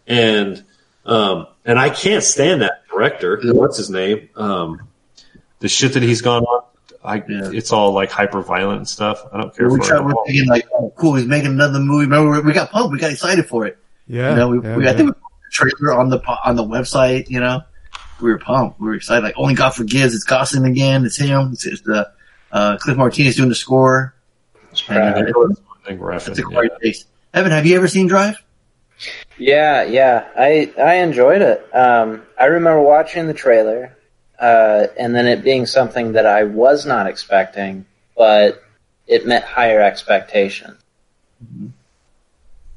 and um, and I can't stand that director. What's his name? Um, the shit that he's gone on. I, it's all like hyper violent and stuff. I don't care we for try, it. we're thinking like, oh, cool, he's making another movie. Remember, we- we got pumped, we got excited for it. Yeah, you know, we, yeah, we, I think we the trailer on the on the website. You know, we were pumped. We were excited. Like, only God forgives. It's Gosling again. It's him. It's, it's the uh, Cliff Martinez doing the score. And, uh, right. it's- I think we're a effing, great taste. Evan, have you ever seen Drive? Yeah, yeah, I I enjoyed it. Um, I remember watching the trailer, uh, and then it being something that I was not expecting, but it met higher expectations.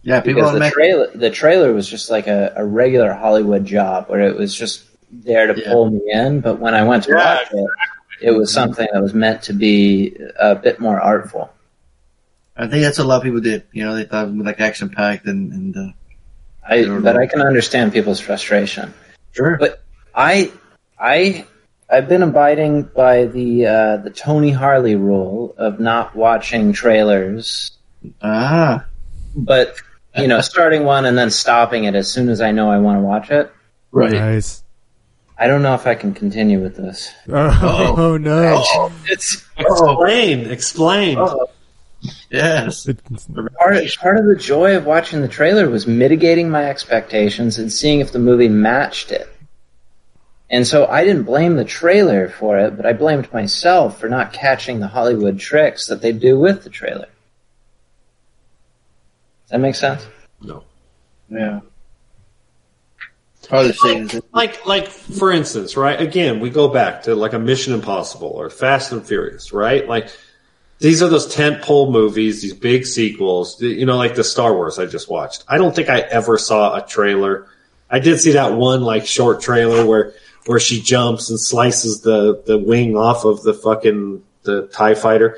Yeah, people because the make- trailer the trailer was just like a, a regular Hollywood job where it was just there to pull me in. But when I went to Yeah, watch it, it was something that was meant to be a bit more artful. I think that's what a lot of people did. You know, they thought it was like action packed and, and uh, I but I can understand people's frustration. Sure. But I I I've been abiding by the uh, the Tony Harley rule of not watching trailers. Ah. But you know, starting one and then stopping it as soon as I know I want to watch it. Right. Nice. I don't know if I can continue with this. Oh, oh, no. Oh. It's explain, explain. Yes. Part, part of the joy of watching the trailer was mitigating my expectations and seeing if the movie matched it. And so I didn't blame the trailer for it, but I blamed myself for not catching the Hollywood tricks that they do with the trailer. Does that make sense? No. Yeah. Probably the same. like like for instance, right? Again, we go back to like a Mission Impossible or Fast and Furious, right? Like these are those tent pole movies, these big sequels. You know, like the Star Wars I just watched. I don't think I ever saw a trailer. I did see that one like short trailer where where she jumps and slices the the wing off of the fucking the Tie Fighter.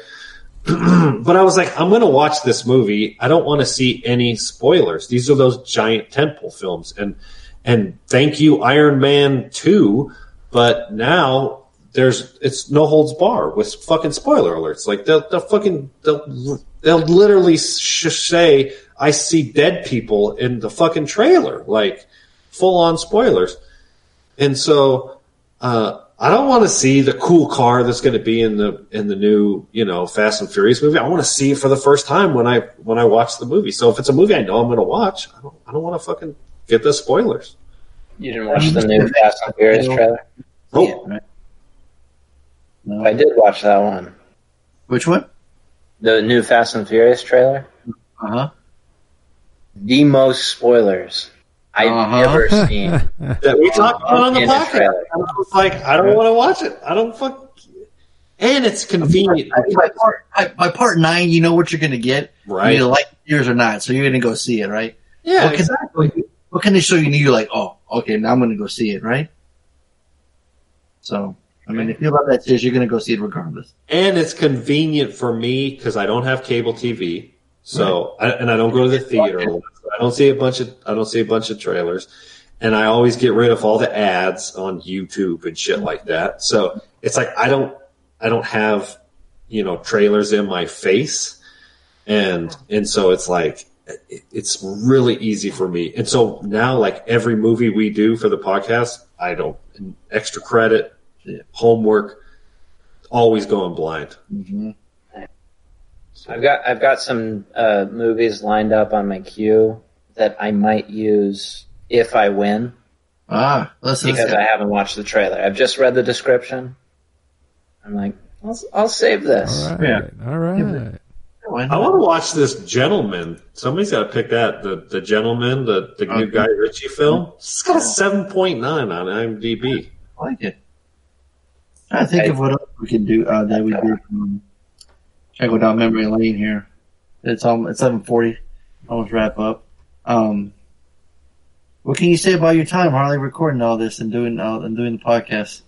but I was like, I'm going to watch this movie. I don't want to see any spoilers. These are those giant temple films, and and thank you, Iron Man two. But now there's it's no holds bar with fucking spoiler alerts. Like they'll, they'll fucking they'll, they'll literally sh- say, "I see dead people" in the fucking trailer, like full on spoilers. And so uh, I don't want to see the cool car that's going to be in the in the new you know Fast and Furious movie. I want to see it for the first time when I when I watch the movie. So if it's a movie I know I'm going to watch, I don't I don't want to fucking get the spoilers. You didn't watch the new Fast and Furious trailer? Oh, I did watch that one. Which one? The new Fast and Furious trailer. Uh huh. The most spoilers I've Uh-huh. ever seen. that we talked about on the In a podcast. I was like, I don't want to watch it. I don't fuck. And it's convenient. By part, by, by part nine, you know what you're going to get. Right. You either like yours or not, so you're going to go see it, right? Yeah, what can, exactly. What can they show you? and You're like, oh, okay, now I'm going to go see it, right? So, I mean, if you love that series, you're going to go see it regardless. and it's convenient for me because I don't have cable TV. So I, and I don't go to the theater. A lot. So I don't see a bunch of I don't see a bunch of trailers, and I always get rid of all the ads on YouTube and shit like that. So it's like I don't I don't have you know trailers in my face, and and so it's like it- it's really easy for me. And so now like every movie we do for the podcast, I don't extra credit, homework, always going blind. I've got I've got some uh, movies lined up on my queue that I might use if I win. Ah, listen, because I haven't watched the trailer. I've just read the description. I'm like, I'll, I'll save this. All right. All right. I want to watch this Gentleman. Somebody's got to pick that. The the Gentleman, the the new Guy Ritchie film. It's got a seven point nine on IMDb. I like it. I think of what else we can do uh, that we did. Um, try to go down memory lane here. It's um, it's seven forty. Almost wrap up. Um, what can you say about your time, Harley, recording all this and doing uh, and doing the podcast?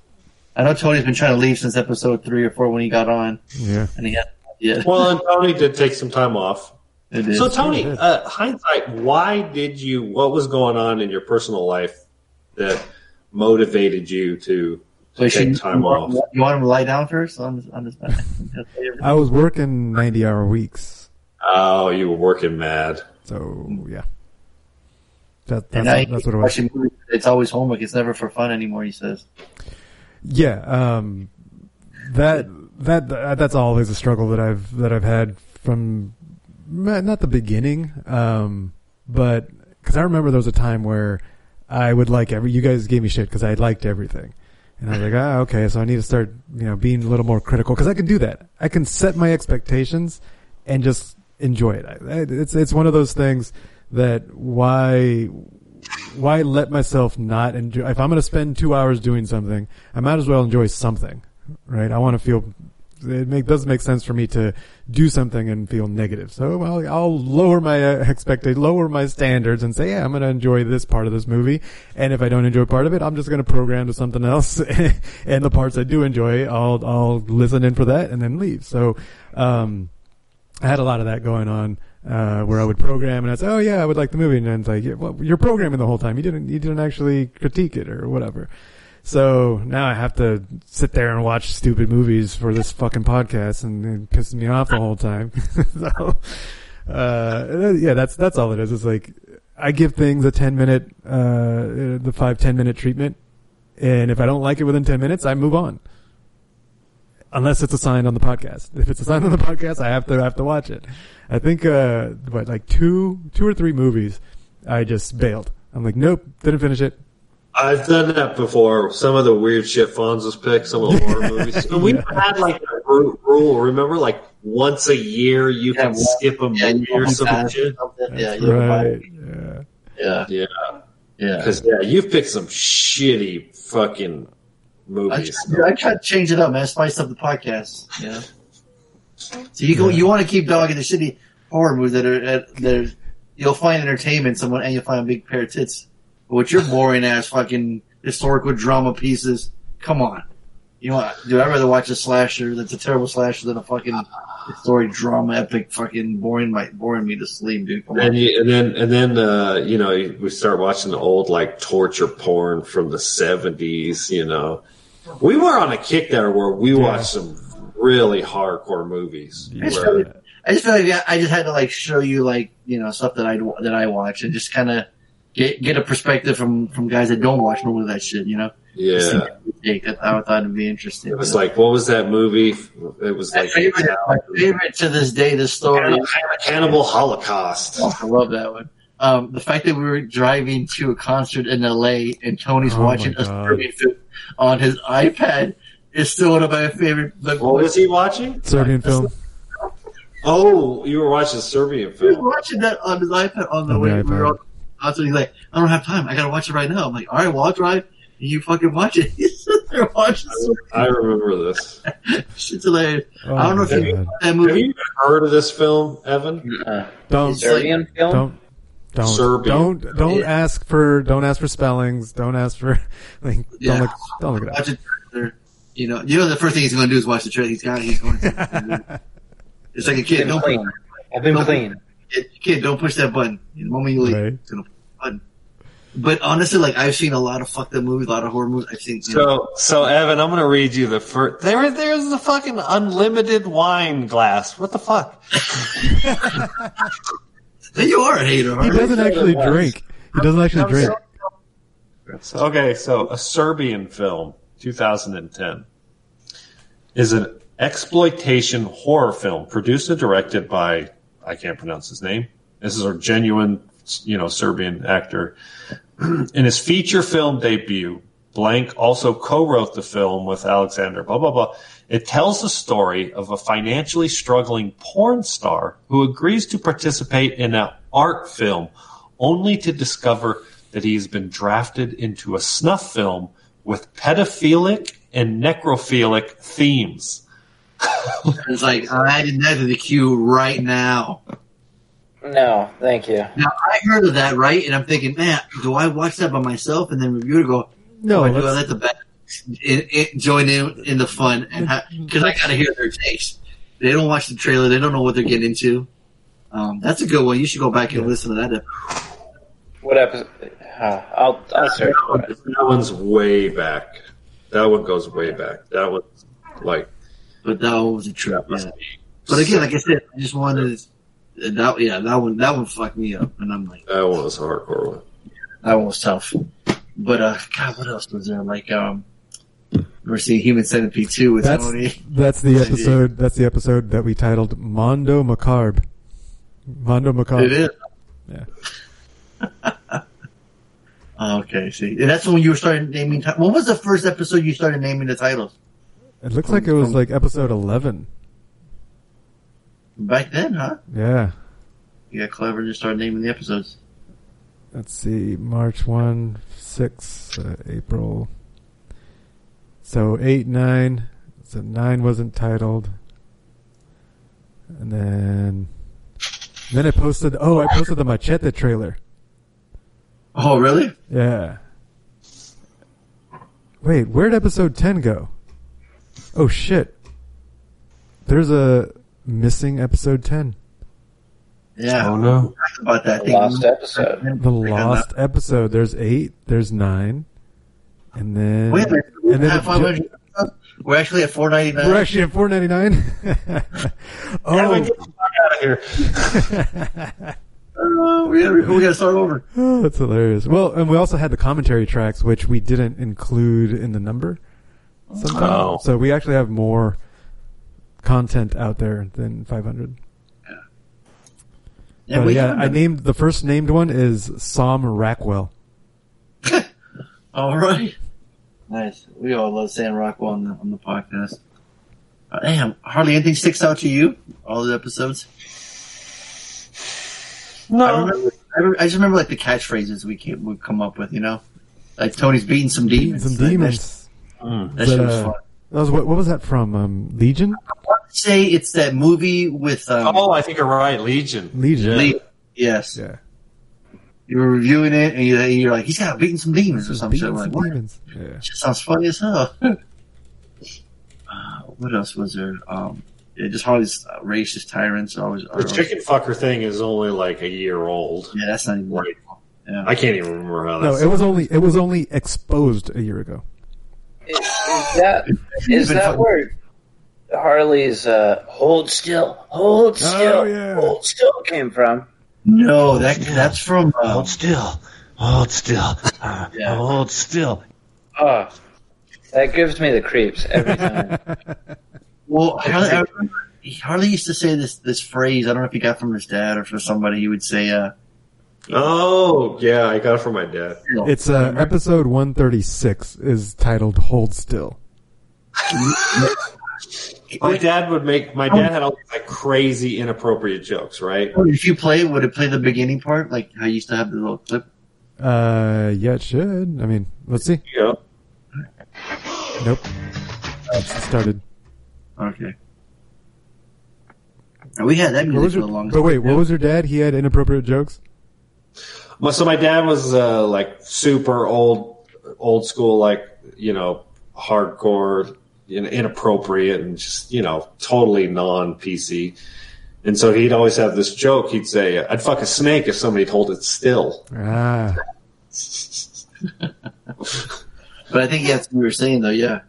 I know Tony's been trying to leave since episode three or four when he got on, Yeah. and he hasn't yet. Well, and Tony did take some time off. It did. So Tony, uh, hindsight, why did you? What was going on in your personal life that motivated you to, So to you take should- time you want, off? You want him to lie down first on this? On this I was working 90 hour weeks. Oh, you were working mad. So, yeah. That, And that's, now that's what it was. movies, It's always homework. It's never for fun anymore. He says. Yeah. Um, that that that- that's always a struggle that I've that I've had from not the beginning, um, but because I remember there was a time where I would like every you guys gave me shit because I liked everything, and I was like, ah, okay, so I need to start you know being a little more critical because I can do that. I can set my expectations and just enjoy it. It's it's one of those things that why why let myself not enjoy if i'm going to spend two hours doing something i might as well enjoy something right? I want to feel it make, doesn't make sense for me to do something and feel negative. So I'll, I'll lower my uh, expectation lower my standards and say yeah i'm going to enjoy this part of this movie. And if i don't enjoy part of it i'm just going to program to something else. And the parts i do enjoy i'll i'll listen in for that and then leave. So um I had a lot of that going on, uh, where I would program and I'd say, "Oh yeah, I would like the movie," and then it's like, yeah, "Well, you're programming the whole time. You didn't, you didn't actually critique it or whatever." So now I have to sit there and watch stupid movies for this fucking podcast, and it pisses me off the whole time. so, uh, yeah, that's that's all it is. It's like I give things a ten minute, uh, the five ten minute treatment, and if I don't like it within ten minutes, I move on unless it's assigned on the podcast. If it's assigned on the podcast, I have to have to watch it. I think uh what like two two or three movies I just bailed. I'm like, nope, didn't finish it. I've done that before. Some of the weird shit Fonzo's picked, some of the horror movies. And we had like a rule, remember? Like once a year you can skip a movie or some shit. Yeah, That's yeah, right. yeah. Yeah. Yeah. Yeah. Because, yeah, you've picked some shitty fucking I, movies. I try to change it up, man. Spice up the podcast. You know. So you go, you want to keep dogging the shitty horror movies that are that are, you'll find entertainment in someone and you'll find a big pair of tits. But with your boring ass fucking historical drama pieces, come on. You know, what? do I rather watch a slasher that's a terrible slasher than a fucking story drama epic fucking boring my boring me to sleep, dude. And, you, and then, and then, uh, you know, we start watching the old like torture porn from the seventies. You know, we were on a kick there where we watched some really hardcore movies. I just, where- feel like, I just feel like I just had to like show you like you know stuff that I that I watch and just kind of get get a perspective from from guys that don't watch none of that shit. You know. Yeah, think take it. I thought it'd be interesting. it was like what was that movie? It was my like favorite, my favorite to this day. The story. Cannibal Holocaust. Oh, I love that one. Um, the fact that we were driving to a concert in LA and Tony's Oh, watching my a film on his iPad is still one of my favorite. Like, What oh, was he watching? Serbian film. Oh, you were watching Serbian He was film. watching that on his iPad on the On the way. We were iPad. on concert. He's like, I don't have time. I gotta watch it right now. I'm like, all right, well, I'll drive. And you fucking watch it. He's sitting there watching I remember this. shit's hilarious. Oh I don't know if oh, you God. know that Have you heard of this film, Evan? Uh, don't Serbian film? don't don't Serbian. don't don't ask for don't ask for spellings. Don't ask for like Yeah. don't look don't look it up. Watch it. trailer. You know, you know the first thing he's going to do is watch the trailer. He's got. He's going to. it's like a kid. Been Don't clean. I've been Don't- clean. kid, kid, don't push that button. The moment you leave, Right. it's gonna push the button. But honestly, like I've seen a lot of fucked up movies, a lot of horror movies. I've seen. You know, So, so Evan, I'm going to read you the first. There, there's the fucking unlimited wine glass. What the fuck? you are a hater. He doesn't you? actually drink. He doesn't actually drink. So, okay, so a Serbian film, 2010, is an exploitation horror film produced and directed by I can't pronounce his name. This is a genuine, you know, Serbian actor. In his feature film debut, Blank also co-wrote the film with Alexander. Blah blah blah. It tells the story of a financially struggling porn star who agrees to participate in an art film, only to discover that he has been drafted into a snuff film with pedophilic and necrophilic themes. It's like I'm adding that to the queue right now. No, thank you. Now I heard of that, right? And I'm thinking, man, do I watch that by myself and then review it? and Go, No, do I do I let's- let the back in, in, join in in the fun and because I gotta hear their taste. They don't watch the trailer. They don't know what they're getting into. Um, that's a good one. You should go back and listen to that. What episode? Uh, I'll I'll search for it. That one's way back. That one goes way back. That one's like But that one was a trip. Yeah. But again, like I said, I just wanted to, that. Yeah, that one. That one fucked me up, and I'm like, that one was a hardcore one. that one was tough. But uh, God, what else was there? Like, um, We're seeing Human Centipede 2 with That's Tony. that's the episode. That's the episode that we titled Mondo Macabre. Mondo Macabre. It is. Yeah. Oh, okay, see. And that's when you were starting naming. Ti- what was the first episode you started naming the titles? It looks like it was like episode eleven. Back then, huh? Yeah. You got clever and just started naming the episodes. Let's see, March one, six, uh, April. So eight, nine. So nine wasn't titled, and then then I posted. Oh, I posted the Machete trailer. Oh, really? Yeah. Wait, where'd episode 10 go? Oh shit. There's a missing episode 10. Yeah. Oh no. Talked about that. The lost episode. The lost episode. There's 8, there's 9. And then Wait a minute. and then Have the- 500 episodes? We're actually at 499. We're actually at 4.99. How do I oh. get the fuck out of here? Oh, we gotta, we gotta start over. Oh, that's hilarious. Well, and we also had the commentary tracks, which we didn't include in the number. Sometime. Oh. So we actually have more content out there than 500. Yeah, But we yeah, I named the first named one is Sam Rockwell. All right. Nice. We all love Sam Rockwell on the, on the podcast. Uh, damn, hardly anything sticks out to you? All the episodes? No. I, remember, I, I just remember like the catchphrases we came, would come up with, you know? Like Tony's beating some demons. Some Like, demons. That, that Is shit that, was uh, fun. That was what? What was that from? Um, Legion. I'd say it's that movie with. Um, Oh, I think you're right. Legion. Legion. Le- yes. Yeah. You were reviewing it and you're, you're like, he's got beating some demons or some shit. Beating I'm some like, what? demons. Yeah. Shit sounds funny as hell. uh, what else was there? Um, yeah, just all these uh, racist tyrants. Always. The chicken fucker thing is only like a year old. Yeah, that's not even right. Yeah. I can't even remember how No, it was only it was only exposed a year ago. Is, is that is that fun. where Harley's uh, "Hold Still, Hold Still, yeah. Hold Still" came from? No, that that's from. Uh, Hold still. Hold still. Uh, Yeah. Hold still. Oh, that gives me the creeps every time. well, Harley, I remember Harley used to say this this phrase. I don't know if he got from his dad or from somebody. He would say, uh, Oh, yeah, I got it from my dad. It's uh, episode one thirty six is titled "Hold Still." My dad would make. My dad had all these like crazy, inappropriate jokes, right? "If you play would it play the beginning part like I used to have the little clip?" Uh, yeah, it should. I mean, let's see. Yeah. Nope. It's started. Okay. And we had that What music was for your, the longest. but wait, time. what was your dad? He had inappropriate jokes. Well, so my dad was uh, like super old, old school, like you know, hardcore, you know, inappropriate, and just you know, totally non PC. And so he'd always have this joke. He'd say, "I'd fuck a snake if somebody'd hold it still." Ah, But I think that's what you were saying though. Yeah.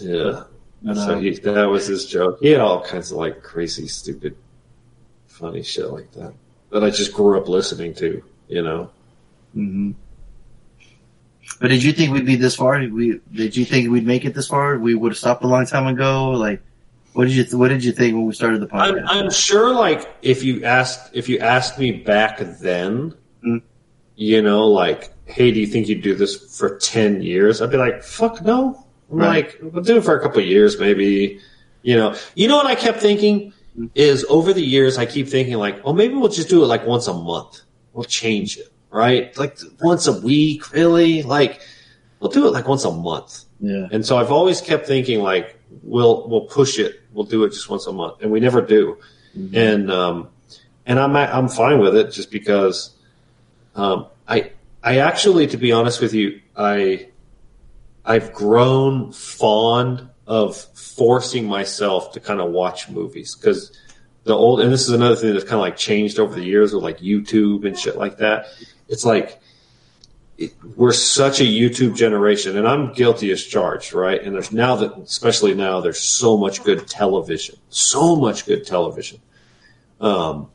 Yeah. But, so uh, he, that was his joke. He had all kinds of like crazy, stupid, funny shit like that that I just grew up listening to. You know. hmm But did you think we'd be this far? We did you think we'd make it this far? We would have stopped a long time ago. Like, what did you What did you think when we started the I'm, podcast? I'm sure, like, if you asked if you asked me back then, Mm. you know, like, hey, do you think you'd do this for ten years? I'd be like, fuck no. Right. like, we'll do it for a couple of years, maybe. You know, you know what I kept thinking is over the years, I keep thinking like, oh, maybe we'll just do it like once a month. We'll change it, right? Like once a week, really? Like, we'll do it like once a month. yeah. And so I've always kept thinking like we'll we'll push it, we'll do it just once a month, and we never do. And um, and I'm I'm fine with it just because um, I I actually, to be honest with you, I I've grown fond of forcing myself to kind of watch movies because the old and this is another thing that's kind of like changed over the years with like YouTube and shit like that. It's like it, we're such a YouTube generation, and I'm guilty as charged, right? And there's now that, especially now, there's so much good television, so much good television. Um,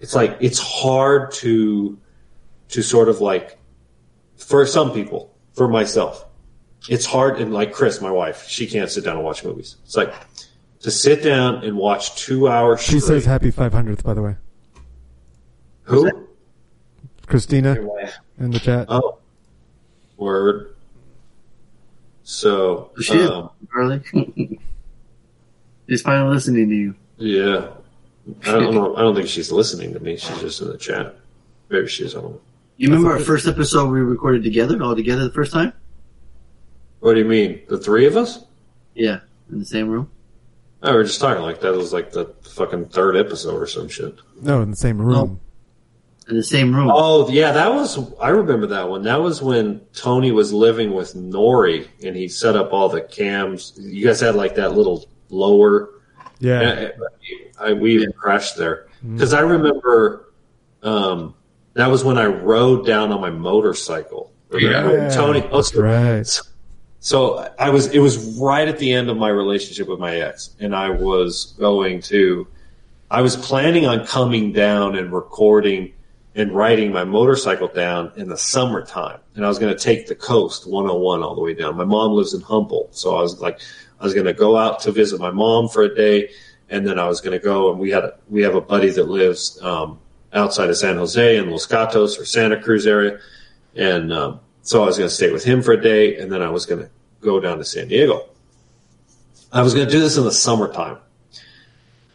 it's like it's hard to to sort of like for some people, for myself, it's hard. And like Chris, my wife, she can't sit down and watch movies. It's like to sit down and watch two hours. She straight. says happy 500th, by the way. Who? Christina in the chat. Oh, word. So, Shit, um, early. He's finally listening to you. yeah, I don't know. I don't think she's listening to me. She's just in the chat. Maybe she's. I don't. You remember our first episode we recorded together, all together the first time? What do you mean? The three of us? Yeah, in the same room. Oh, we were just talking like that was like the fucking third episode or some shit. No, in the same room. In the same room. Oh yeah, that was. I remember that one. That was when Tony was living with Nori, and he set up all the cams. You guys had like that little lower. Yeah. I, I, we even crashed there because I remember. Um, that was when I rode down on my motorcycle. Remember? Yeah, Tony. oh, that's right. So I was. It was right at the end of my relationship with my ex, and I was going to. I was planning on coming down and recording and riding my motorcycle down in the summertime, and I was going to take the coast 101 all the way down. My mom lives in Humboldt, so I was like, I was going to go out to visit my mom for a day, and then I was going to go and we had a, we have a buddy that lives um, outside of San Jose in Los Gatos or Santa Cruz area, and um, so I was going to stay with him for a day, and then I was going to go down to San Diego. I was going to do this in the summertime.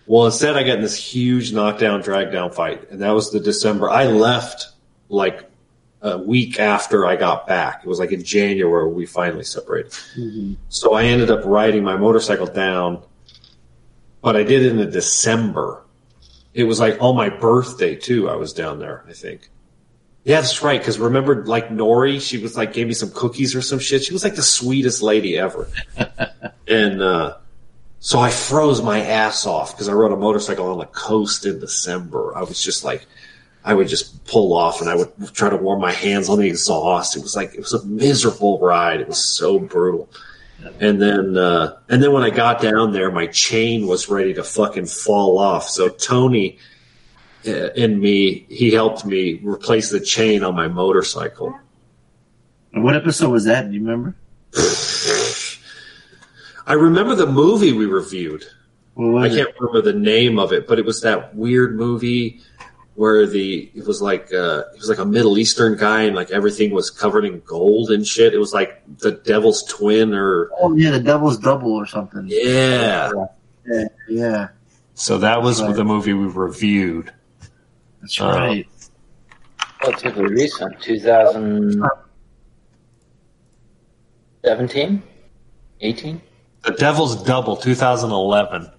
Well, instead, I got in this huge knockdown, drag down fight, and that was the December. I left like a week after I got back. It was like in January we finally separated. Mm-hmm. So I ended up riding my motorcycle down, but I did it in December. It was like on my birthday too. I was down there. I think. Yeah, that's right. Because remember, like Nori, she was like gave me some cookies or some shit. She was like the sweetest lady ever. and uh, so I froze my ass off because I rode a motorcycle on the coast in December. I was just like, I would just pull off and I would try to warm my hands on the exhaust. It was like it was a miserable ride. It was so brutal. And then, uh, and then when I got down there, my chain was ready to fucking fall off. So Tony uh, and me, he helped me replace the chain on my motorcycle. What episode was that? Do you remember? I remember the movie we reviewed. I it? can't remember the name of it, but it was that weird movie where the it was like uh, it was like a Middle Eastern guy and like everything was covered in gold and shit. It was like the Devil's Twin or Oh yeah, the Devil's Double or something. yeah. Yeah, yeah. So that was Right. the movie we reviewed. That's Um, right. Relatively recent, 2017, 18. The Devil's Double, 2011.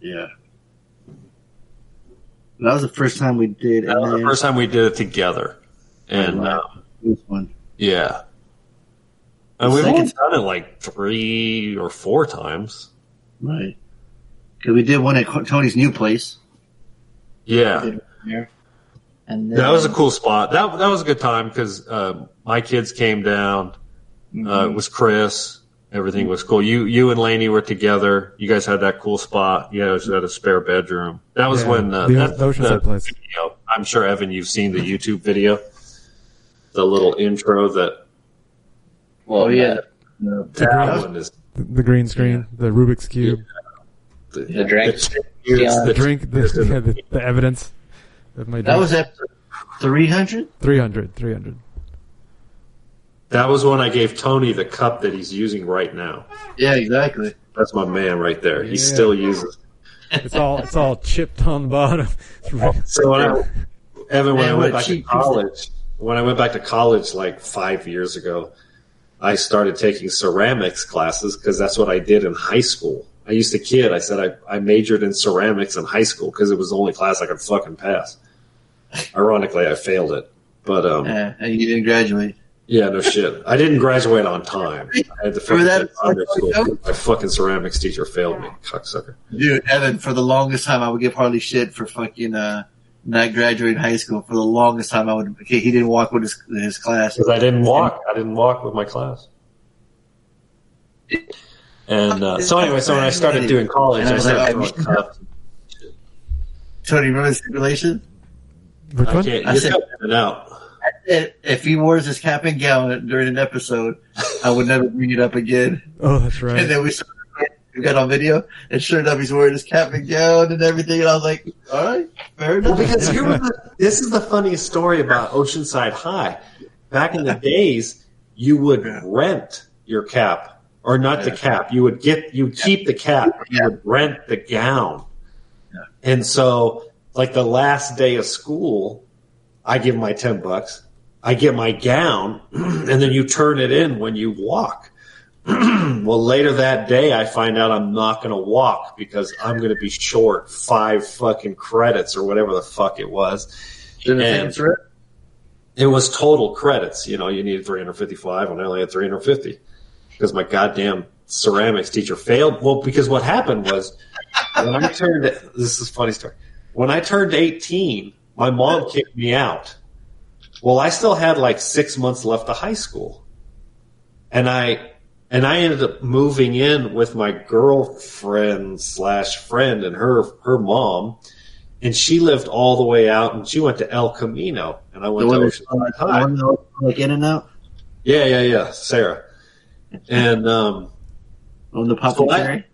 Yeah. That was the first time we did. That was the first time we did it together, and Right. um, one. yeah, and The we've only done it like three or four times. Right. Because we did one at Tony's new place. Yeah. And then, That was a cool spot. That that was a good time because uh, my kids came down. Uh, it was Chris. Everything was cool. You you and Laney were together. You guys had that cool spot. You guys had a spare bedroom. That was Yeah, when uh, the- that's the Oceanside place. Video. I'm sure Evan, you've seen the YouTube video, the little intro that. Well, yeah. That one is The, the green screen, the Rubik's cube, the, The drink. the, drink, the, yeah, the, the evidence of my That was episode 300? 300, 300. That was when I gave Tony the cup that he's using right now. Yeah, exactly. That's my man right there. He Yeah. still uses. It's all it's all chipped on the bottom. So when I, Evan, when Man, I went back to college, when I went back to college like five years ago, I started taking ceramics classes because that's what I did in high school. I used to kid. I said I, I majored in ceramics in high school because it was the only class I could fucking pass. Ironically, I failed it, but um, Yeah, and you didn't graduate. yeah, no shit. I didn't graduate on time. I had to fucking that school. My fucking ceramics teacher failed me, cocksucker. Dude, Evan, for the longest time, I would give Harley shit for fucking uh, not graduating high school. For the longest time, I would. Okay, he didn't walk with his, his class. Because I didn't walk. I didn't walk with my class. And uh, so anyway, so when I started doing college, I started throwing cups. Tony, remember the stipulation? Which I one? can't. I said- cut it out. said if he wears his cap and gown during an episode, I would never bring it up again. Oh, that's right. And then we saw- we got on video, and sure enough, he's wearing his cap and gown and everything. And I was like, all right, fair Well, enough. because here was the, this is the funniest story about Oceanside High. Back in the days, you would rent your cap, or not the cap. You would get you keep the cap. You would rent the gown, and so like the last day of school, I give my ten bucks. I get my gown, and then you turn it in when you walk. well, later that day, I find out I'm not going to walk because I'm going to be short five fucking credits or whatever the fuck it was. Didn't it And- take him it was total credits. You know, you needed 355 and I only had 350 because my goddamn ceramics teacher failed. Well, because what happened was when I turned, this is a funny story. When I turned 18, my mom kicked me out. Well, I still had like six months left of high school. And I, and I ended up moving in with my girlfriend slash friend and her, her mom. And she lived all the way out and she went to El Camino and I went one to Oceanside High. one that was, like in and out Yeah, yeah, yeah, Sarah. And um on the so I-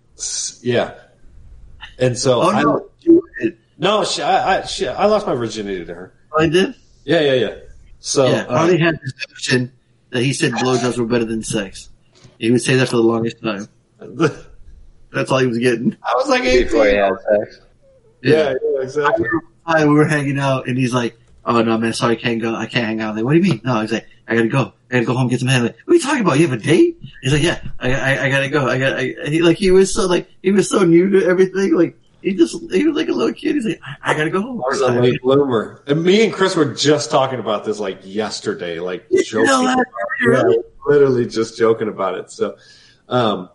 yeah. And so Oh, I no. No, she, I, I, she, I lost my virginity to her. Oh, I did. Yeah, yeah, yeah. So yeah, uh, Harley had this notion that he said blowjobs were better than sex. He would say that for the longest time. That's all he was getting. I was like Before he had sex. Yeah, yeah, exactly. I, we were hanging out, and he's like, "Oh no, man, sorry, I can't go. I can't hang out." I'm like, what do you mean? No, he's like, "I gotta go. I gotta go home, and get some head." Like, what are you talking about? You have a date? He's like, "Yeah, I, I, I gotta go. I got." I, he like he was so like he was so new to everything. Like he just he was like a little kid. He's like, "I, I gotta go home." I was a late bloomer. And me and Chris were just talking about this like yesterday, like joking. know that? Yeah, literally just joking about it. So, um,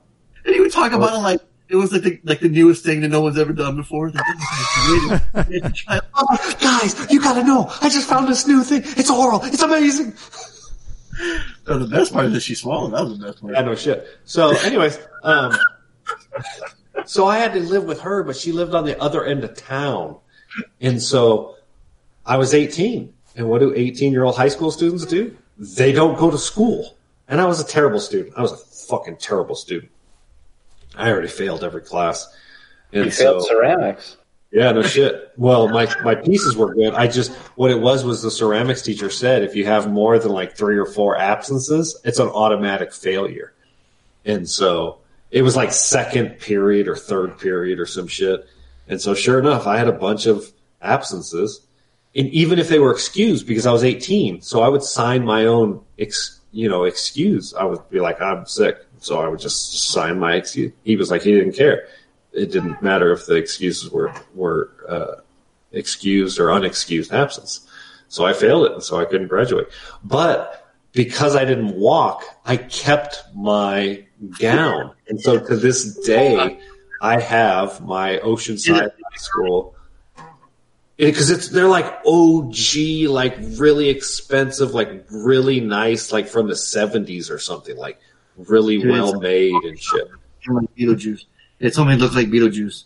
And he would talk about it like it was like the, like the newest thing that no one's ever done before. It's like, oh, guys, you gotta know! I just found this new thing. It's oral. It's amazing. So the best part is that she swallowed. That was the best part. Yeah, no shit. So, anyways, um, so I had to live with her, but she lived on the other end of town, and so I was 18. And what do 18 year old high school students do? They don't go to school. And I was a terrible student. I was a fucking terrible student. I already failed every class. And You failed so- ceramics. yeah, no shit. Well, my my pieces were good. I just what it was was the ceramics teacher said if you have more than like three or four absences, it's an automatic failure. And so it was like second period or third period or some shit. And so sure enough, I had a bunch of absences. And even if they were excused because I was 18, so I would sign my own ex, you know, excuse. I would be like, I'm sick. So I would just sign my excuse. He was like, he didn't care it didn't matter if the excuses were were uh, excused or unexcused absence. So I failed it, and so I couldn't graduate. But because I didn't walk, I kept my gown, and so to this day, I have my Oceanside High School. Because it's they're like OG, like really expensive, like really nice, like from the seventies or something, like really Dude, well made and shit. like Beetlejuice. It told me it looked like Beetlejuice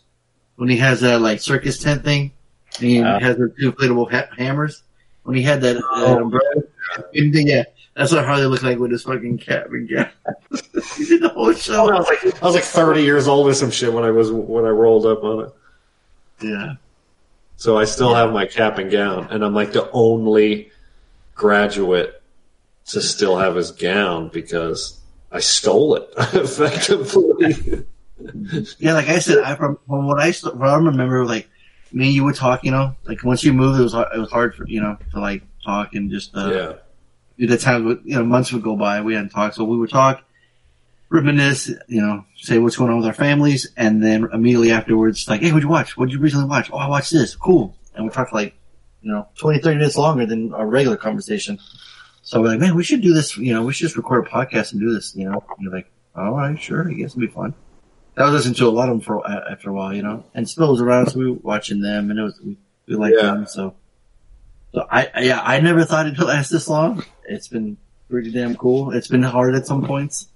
when he has that like circus tent thing. And he Uh. has the two inflatable ha- hammers. When he had that, Oh. umbrella, yeah, that's what Harley looked like with his fucking cap and gown. he did the whole show. I was like I was like thirty years old or some shit when I was when I rolled up on it. Yeah. So I still have my cap and gown, and I'm like the only graduate to still have his gown because I stole it effectively. Yeah, like I said, I from, from what I what I remember, like me and you would talk. You know, like once you moved, it was hard, it was hard for you know to like talk and just uh, yeah. The time would you know months would go by, we hadn't talked, so we would talk, reminisce, you know, say what's going on with our families, and then immediately afterwards, like, hey, what'd you watch? What'd you recently watch? Oh, I watched this. Cool. And we talked like, you know, 20, 30 minutes longer than our regular conversation. So we're like, man, we should do this. You know, we should just record a podcast and do this. You know, and you're like, all right, sure, I guess it'll be fun. I was listening to a lot of them for after a while, you know, and Spill was around, so we were watching them, and it was we, we liked Yeah. them. So, so I yeah, I never thought it'd last this long. It's been pretty damn cool. It's been hard at some points,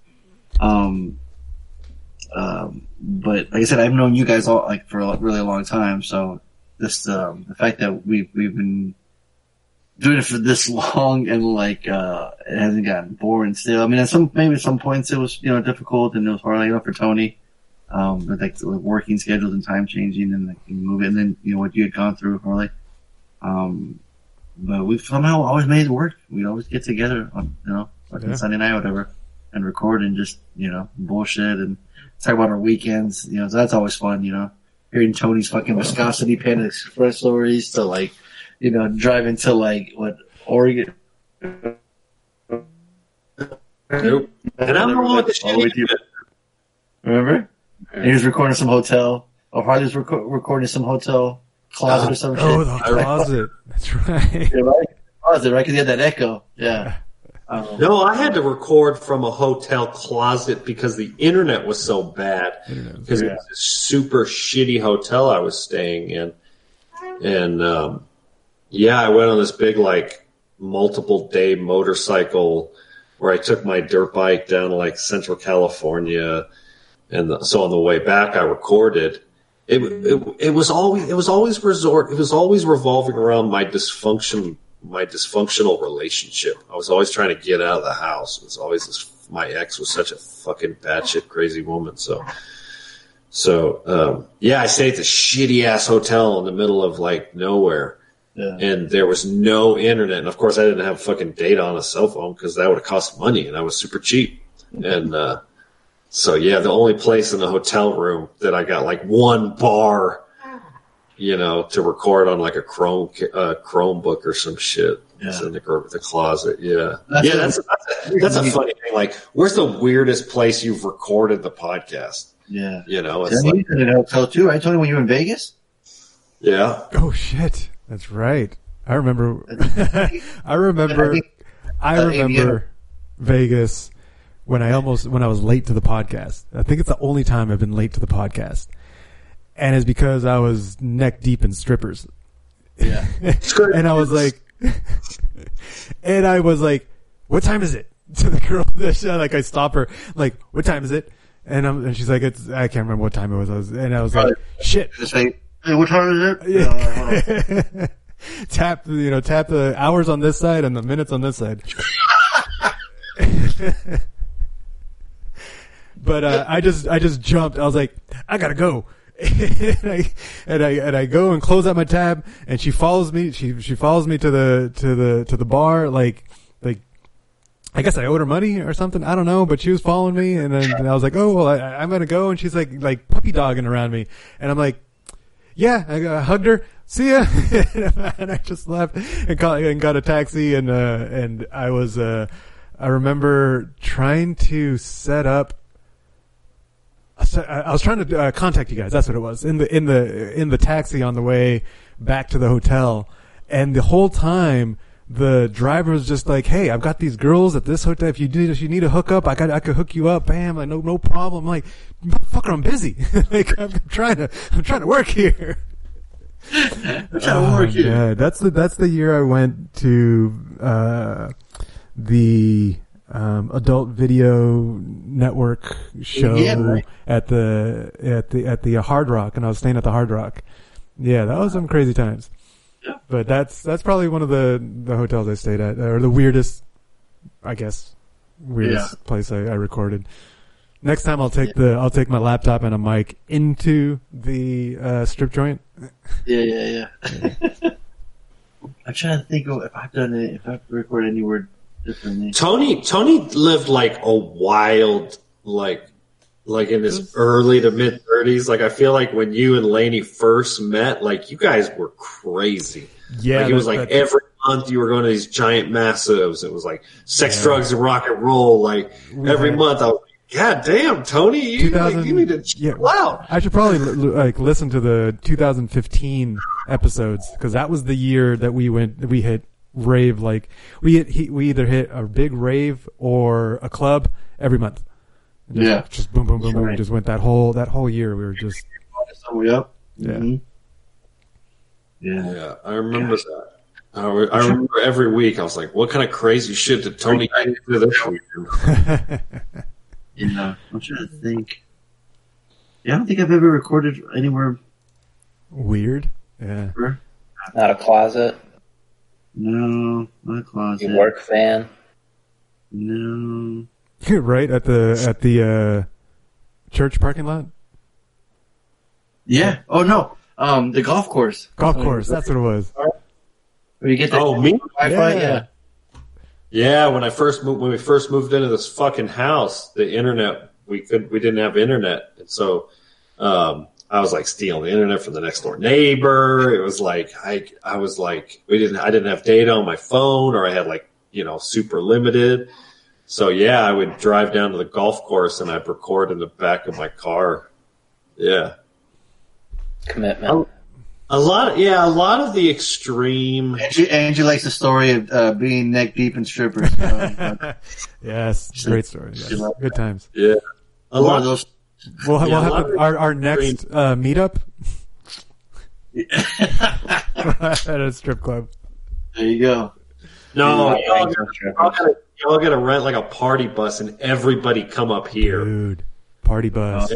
um, um, but like I said, I've known you guys all like for a really long time. So this um, the fact that we've we've been doing it for this long and like uh it hasn't gotten boring still. I mean, at some maybe at some points it was you know difficult and it was hard, you know, for Tony. Um, but like working schedules and time changing and like it, and then you know what you had gone through, Harley. Um, but we've somehow always made it work. We'd always get together on you know fucking Yeah. Sunday night, or whatever, and record and just you know bullshit and talk about our weekends. You know, so that's always fun. You know, hearing Tony's fucking viscosity Panda Express stories to like, you know, driving to like what Oregon. Nope. And I'm the one with the All the way Remember? And he was recording some hotel. Or Harley was recording some hotel closet or some shit. Oh, the closet. That's right. Yeah, right? Closet, right? Because he had that echo. Yeah. Um, No, I had to record from a hotel closet because the internet was so bad. Because it was a super shitty hotel I was staying in. And um, yeah, I went on this big, like, multiple day motorcycle where I took my dirt bike down to like Central California. And the, so on the way back, I recorded. It, it it was always it was always resort it was always revolving around my dysfunction my dysfunctional relationship. I was always trying to get out of the house. It was always this. My ex was such a fucking batshit crazy woman. So, so um, yeah, I stayed at this shitty ass hotel in the middle of like nowhere, Yeah. and there was no internet. And of course, I didn't have fucking data on a cell phone because that would have cost money, and I was super cheap. And uh, so yeah, the only place in the hotel room that I got like one bar you know, to record on like a Chrome uh, Chromebook or some shit. It's in the, gr- the closet. Yeah, That's yeah. a- That's that's a, that's a funny thing. Like, where's the weirdest place you've recorded the podcast? Yeah. You know, it's Tony, like, you did a hotel too, right? Tony, when you were in Vegas? yeah. Oh shit, that's right. I remember. I remember. I Uh, remember Vegas when I almost when I was late to the podcast. I think it's the only time I've been late to the podcast, and it's because I was neck deep in strippers. Yeah. and I was like, and I was like, "What time is it?" To the girl, like I stop her, like, "What time is it?" And I'm, and she's like, "It's I can't remember what time it was." I was and I was like, "Shit." Just say, hey, what time is it? Yeah, right, tap you know tap the hours on this side and the minutes on this side but uh, i just i just jumped i was like i gotta go and, I, and i and i go and close out my tab and she follows me she she follows me to the to the to the bar like like I guess I owed her money or something. I don't know, but she was following me, and then and I was like, "Oh well, I, I'm gonna go." And she's like, like puppy dogging around me, and I'm like, yeah, I, I hugged her. See ya. and I just left and, call, and got a taxi. And, uh, and I was, uh, I remember trying to set up, I was trying to uh, contact you guys. That's what it was in the, in the, in the taxi on the way back to the hotel. And the whole time, the driver was just like, "Hey, I've got these girls at this hotel. If you need, if you need a hookup, I got, I could hook you up. Bam, like no, no problem." I'm like, "Motherfucker, I'm busy. like, I'm trying to, I'm trying to work here." I'm trying to work here. Yeah, that's the that's the year I went to uh, the um, adult video network show Yeah, right. at the at the at the Hard Rock, and I was staying at the Hard Rock. Yeah, that was some crazy times. But that's that's probably one of the the hotels I stayed at, or the weirdest, I guess, weirdest place I, I recorded. Next time I'll take the I'll take my laptop and a mic into the uh, strip joint. Yeah, yeah, yeah. I'm trying to think of if I've done it, if I've recorded anywhere. Mm-hmm. Tony Tony lived like a wild like like in his early to mid thirties. Like I feel like when you and Laney first met, like you guys were crazy. Yeah, like it was like that- every month you were going to these giant massives. It was like sex, Yeah. drugs, and rock and roll. Like every month, I was like, God damn, Tony, you, like, you need to chill out. I should probably l- l- like listen to the 2015 episodes because that was the year that we went we hit rave like we he, we either hit a big rave or a club every month. And Just, Yeah. just boom, boom, boom, boom. right. Just went that whole that whole year. We were just Yep. Yeah. Mhm. Yeah. Yeah, I remember that. I, re- I remember every week I was like, what kind of crazy shit did Tony get into this weekend? Yeah. I'm trying to think. Yeah, I don't think I've ever recorded anywhere. weird. Yeah. ever. Not a closet. No, not closet. You work fan? No. right at the at the uh, church parking lot. Yeah. Oh no. Um, the golf course. Golf course. That's what it was. Where you get the Oh, me? Wi-Fi. Yeah. Yeah. Yeah, when I first moved, when we first moved into this fucking house, the internet we could we didn't have internet, and so um, I was like stealing the internet from the next door neighbor. It was like I I was like we didn't I didn't have data on my phone, or I had like you know super limited. So yeah, I would drive down to the golf course and I'd record in the back of my car. Yeah, Commitment. a lot. yeah, a lot of the extreme. Angie, Angie likes the story of uh, being neck deep in strippers. Yes, great story. Yes. Good times. Yeah, a One lot of those. We'll, Yeah, we'll have a- our our next uh, meetup at a strip club. There you go. No, y'all, yeah, gotta, y'all, gotta, y'all gotta rent like a party bus and everybody come up here Dude, party bus.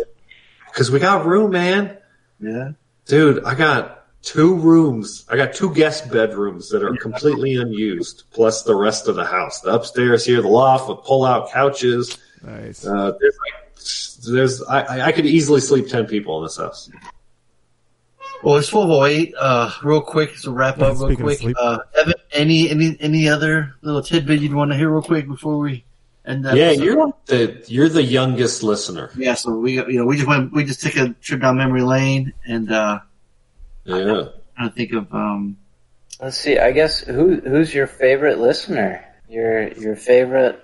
because we got room, man. Yeah. Dude, I got two rooms. I got two guest bedrooms that are completely unused, plus the rest of the house. The upstairs here, the loft with pull-out couches. Nice. Uh, there's like, there's I, I- I could easily sleep ten people in this house. Well, it's twelve oh eight. Uh, real quick to wrap up, real quick. Uh, Evan, any any any other little tidbit you'd want to hear real quick before we end that? Yeah, episode? you're the you're the youngest listener. Yeah, so we you know we just went we just took a trip down memory lane and uh, Yeah. trying to think of um Let's see. I guess who who's your favorite listener? Your your favorite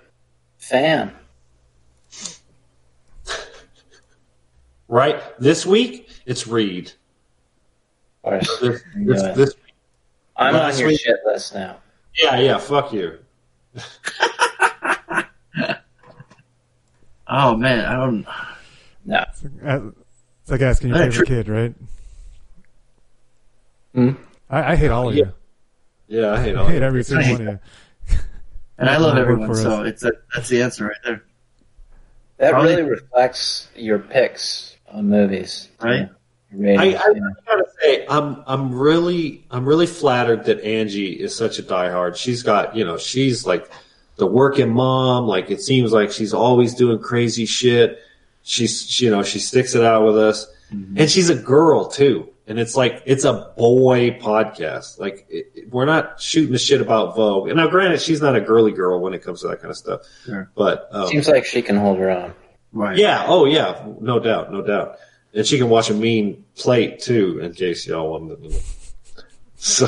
fan? Right this week, it's Reed. Of course. This, this, know this I'm last on your week- shit list now. Yeah, yeah, fuck you. oh man I don't No. Uh, It's like asking your favorite kid, right? Hmm? I, I hate all of Yeah. you. Yeah, I hate I all hate you. every single one of you. and I love everyone so it's a, that's the answer right there That Probably- really reflects your picks on movies. Right. I, I yeah. gotta say, I'm I'm really I'm really flattered that Angie is such a diehard. She's got you know she's like the working mom. Like it seems like she's always doing crazy shit. She's she, you know she sticks it out with us, mm-hmm. and she's a girl too. And it's like it's a boy podcast. Like it, it- we're not shooting the shit about Vogue. And now, granted, she's not a girly girl when it comes to that kind of stuff. Sure. But um, Seems like she can hold her own. right yeah. Oh, yeah. No doubt. No doubt. And she can watch a mean plate too, in case y'all wanted to know. So,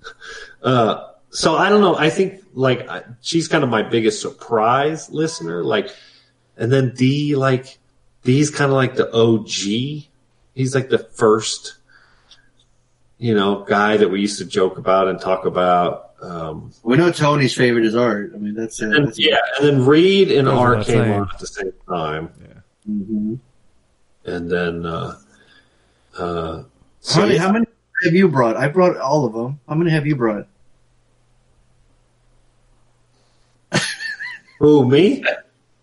uh, so I don't know. I think like I, she's kind of my biggest surprise listener. Like, and then D like D's kind of like the OG. He's like the first, you know, guy that we used to joke about and talk about. Um, we know Tony's favorite is art I mean that's, uh, and, that's yeah, and then Reed and Goes R came saying. on at the same time. hmm and then uh, uh, so how, many, how many have you brought I brought all of them how many have you brought who me?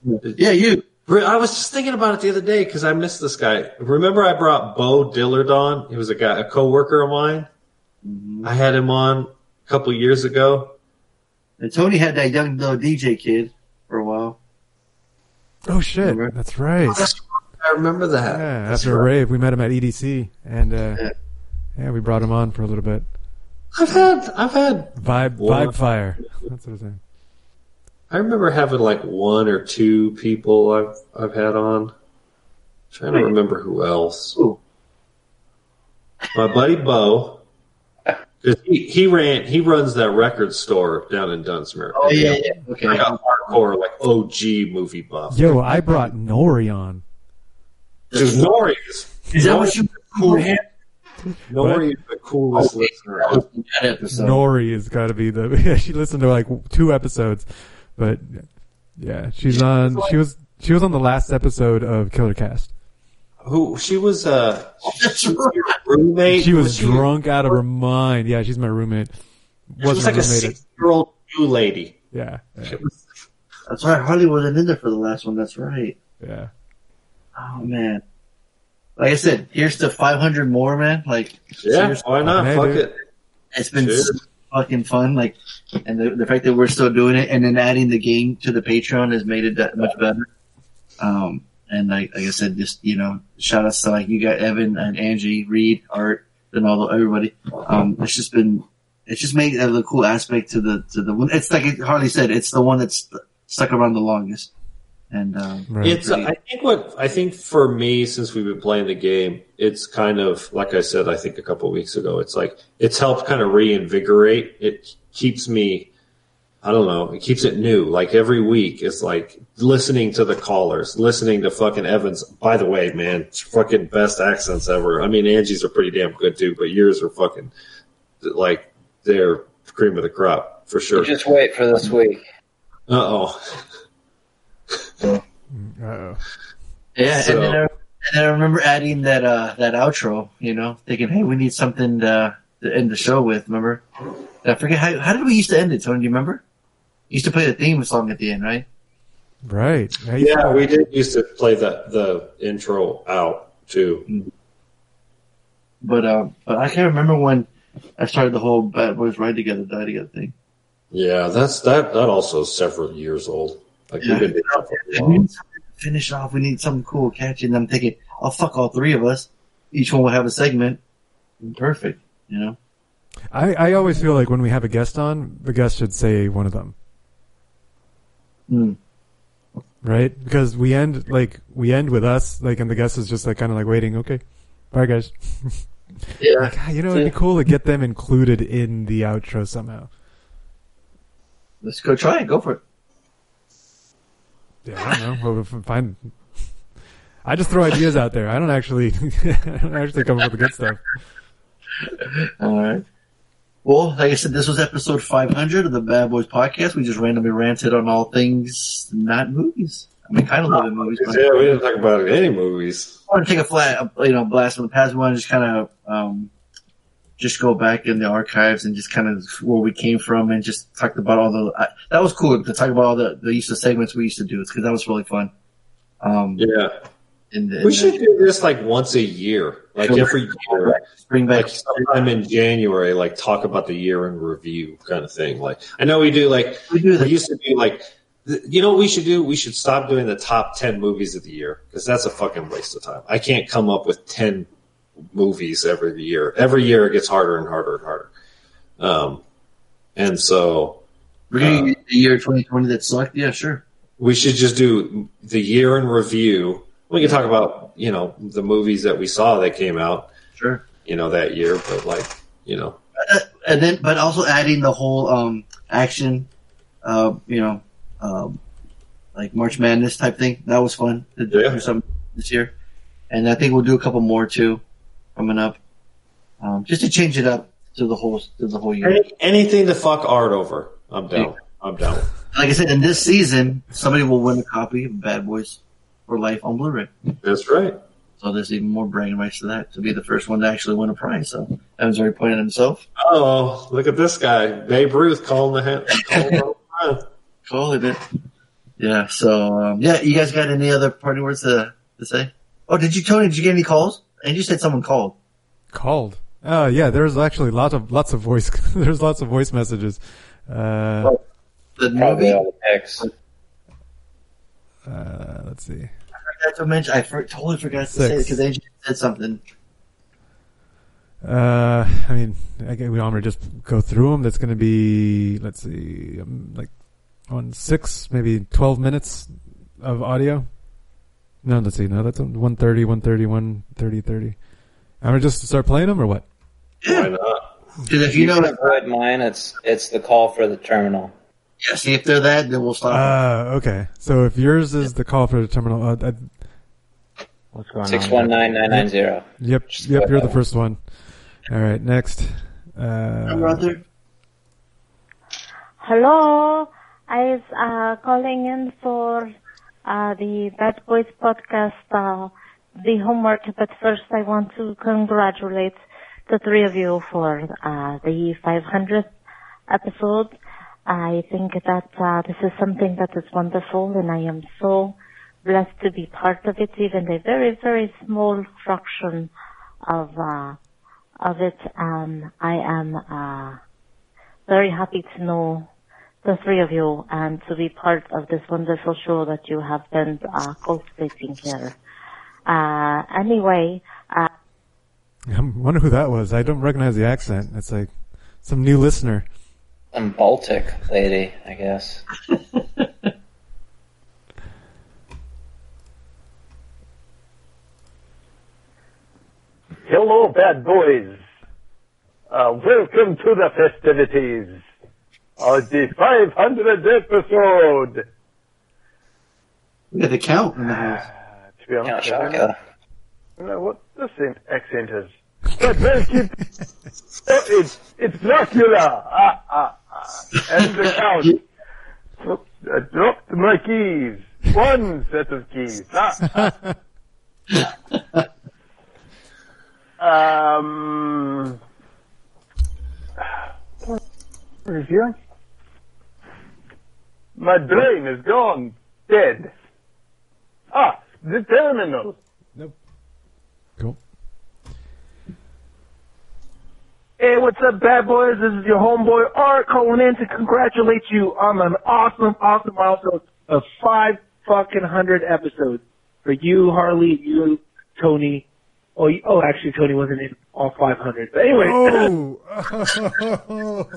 yeah you Re- I was just thinking about it the other day because I missed this guy. Remember, I brought Bo Dillard on. He was a guy, a coworker of mine. I had him on a couple years ago. and Tony had that young little DJ kid for a while Oh shit, Remember? that's right. I remember that. Yeah, That's after a rave, we met him at EDC, and uh, Yeah. yeah, we brought him on for a little bit. I've had, I've had. Vibe, One- vibe fire. That's what I'm saying. I remember having like one or two people I've I've had on. trying to remember who else. Who? My buddy Bo. 'Cause he, he ran he runs that record store down in Dunsmuir. oh yeah yeah okay Like a hardcore like OG movie buff. Yo, I brought Nori on. Dude, Nori is is that what you cool. Nori is the coolest listener. that was that episode Nori has got to be the. Yeah, she listened to like two episodes, but yeah, she's on. She was she was on the last episode of Killer Cast. Who she was uh That's she was your roommate. She was she- drunk out of her mind. Yeah, she's my roommate. She was like a six year old new lady. Yeah, yeah, That's right. Harley wasn't in there for the last one. That's right. yeah. Oh man. Like I said, here's to 500 more, man. Like Yeah, seriously, why not? Hey, Fuck dude. it. it's been Cheers. Fucking fun. Like, and the, the fact that we're still doing it, and then adding the game to the Patreon has made it that much better. Um, and like, like I said, just you know, shout outs to like you got Evan and Angie, Reed, Art, and all the everybody. Um, it's just been, it's just made a cool aspect to the to the one. It's like Harley said, it's the one that's stuck around the longest. And um, It's. I think what I think for me, since we've been playing the game, it's kind of like I said. I think a couple of weeks ago, it's like it's helped kind of reinvigorate. It keeps me. I don't know. It keeps it new. Like every week, it's like listening to the callers, listening to fucking Evans. By the way, man, fucking best accents ever. I mean, Angie's are pretty damn good too, but yours are fucking like they're cream of the crop for sure. Just wait for this week. Uh oh. Uh-oh. Yeah, So- and, then I, and then I remember adding that uh, that outro. You know, thinking, hey, we need something to, to end the show with. Remember? I forget how how did we used to end it. Tony, do you remember? used to play the theme song at the end, right? Right. Yeah, we did used to play the the intro out too. But um, but I can't remember when I started the whole Bad Boys Ride Together, Die Together thing. Yeah, that's that. That also is several years old. Like Yeah. we've been doing that for a We while. need finish off. We need something cool, catchy. And I'm thinking, oh fuck, all three of us. Each one will have a segment. Perfect. You know. I, I always feel like when we have a guest on, the guest should say one of them. Hmm. Right? Because we end like we end with us, like, and the guest is just like kind of like waiting. Okay, bye guys. Yeah. Like, ah, you know, it'd be cool to get them included in the outro somehow. Let's go try it. Go for it. Yeah, I don't know. Well, if- Fine. I just throw ideas out there. I don't actually, I don't actually come up with the good stuff. All right. Well, like I said, this was episode 500 of the Bad Boys podcast. We just randomly ranted on all things not movies. I mean, kind of love movies. Yeah, we didn't talk about any movies. I want to take a flat, you know, blast from the past. We want to just kind of, um, just go back in the archives and just kind of where we came from and just talk about all the, I, that was cool to talk about all the, the use of segments we used to do. It's because that was really fun. Um, yeah. And, We should do this like once a year, like every year. Bring back like sometime in January, like talk about the year in review kind of thing. Like I know we do like we, do used to do like you know what we should do? We should stop doing the top ten movies of the year because that's a fucking waste of time. I can't come up with ten movies every year. Every year it gets harder and harder and harder. Um, and so We're going to the year 2020 that sucked. Yeah, sure. we should just do the year in review. We can talk about you know the movies that we saw that came out. Sure. You know that year, but like you know. Uh, and then, but also adding the whole um, action, uh, you know, um, like March Madness type thing. That was fun to do something this year, and I think we'll do a couple more too coming up, um, just to change it up to the whole to the whole year. Any, anything to fuck art over, I'm down. I'm down. Like I said, in this season, somebody will win a copy of Bad Boys for Life on Blu-ray. That's right. So there's even more bragging rights to that to be the first one to actually win a prize. So Evan's already pointed himself. Oh, look at this guy, Babe Ruth calling the hand. Calling the Calling it. Yeah. So um, yeah, you guys got any other party words to to say? Oh, did you Tony? Did you get any calls? And you said someone called. Called. Oh yeah, there's actually lots of lots of voice. there's lots of voice messages. Uh, The movie. all the picks. uh, let's see. I forgot to mention. I for, totally forgot to say it because Angie said something. Uh, I mean, I guess we want to just go through them. That's going to be, let's see, um, like on six, maybe 12 minutes of audio. No, let's see. No, that's on 130, 130, 130, 30. I'm going to just start playing them or what? Why not? Because if you know can that, avoid mine, it's it's the call for the terminal. yeah. See if they're that, then we'll stop. Uh, okay. So if yours is the call for the terminal, uh, uh, What's going Six one nine nine nine zero. Yep, yep, you're the first one. All right, next. Uh, brother. Hello, I was uh, calling in for uh, the Bad Boys podcast, uh, the homework. But first, I want to congratulate the three of you for uh, the 500th episode. I think that uh, this is something that is wonderful, and I am so blessed to be part of it, even a very, very small fraction of uh, of it. Um, I am. Uh, very happy to know the three of you and to be part of this wonderful show that you have been uh, cultivating here. Uh, anyway, uh, I wonder who that was. I don't recognize the accent. It's like some new listener. Some Baltic lady, I guess. Hello, bad boys. Uh, welcome to the festivities of the 500th episode. We got the count in the house. To be honest, Count I don't know- I don't know what this in- accent is. But well, keep, oh, it's, it's Dracula. Ah, ah, ah. And the count. Oops, I dropped my keys. One set of keys. Ah, ah. Um, reviewing. My brain is gone, dead. Ah, the terminal. Nope. Cool. Hey, what's up, bad boys? This is your homeboy Art calling in to congratulate you on an awesome, awesome milestone of five fucking hundred episodes for you, Harley, you, Tony. Oh, you, oh, actually, Tony wasn't in all 500. But anyway, Oh. oh, oh.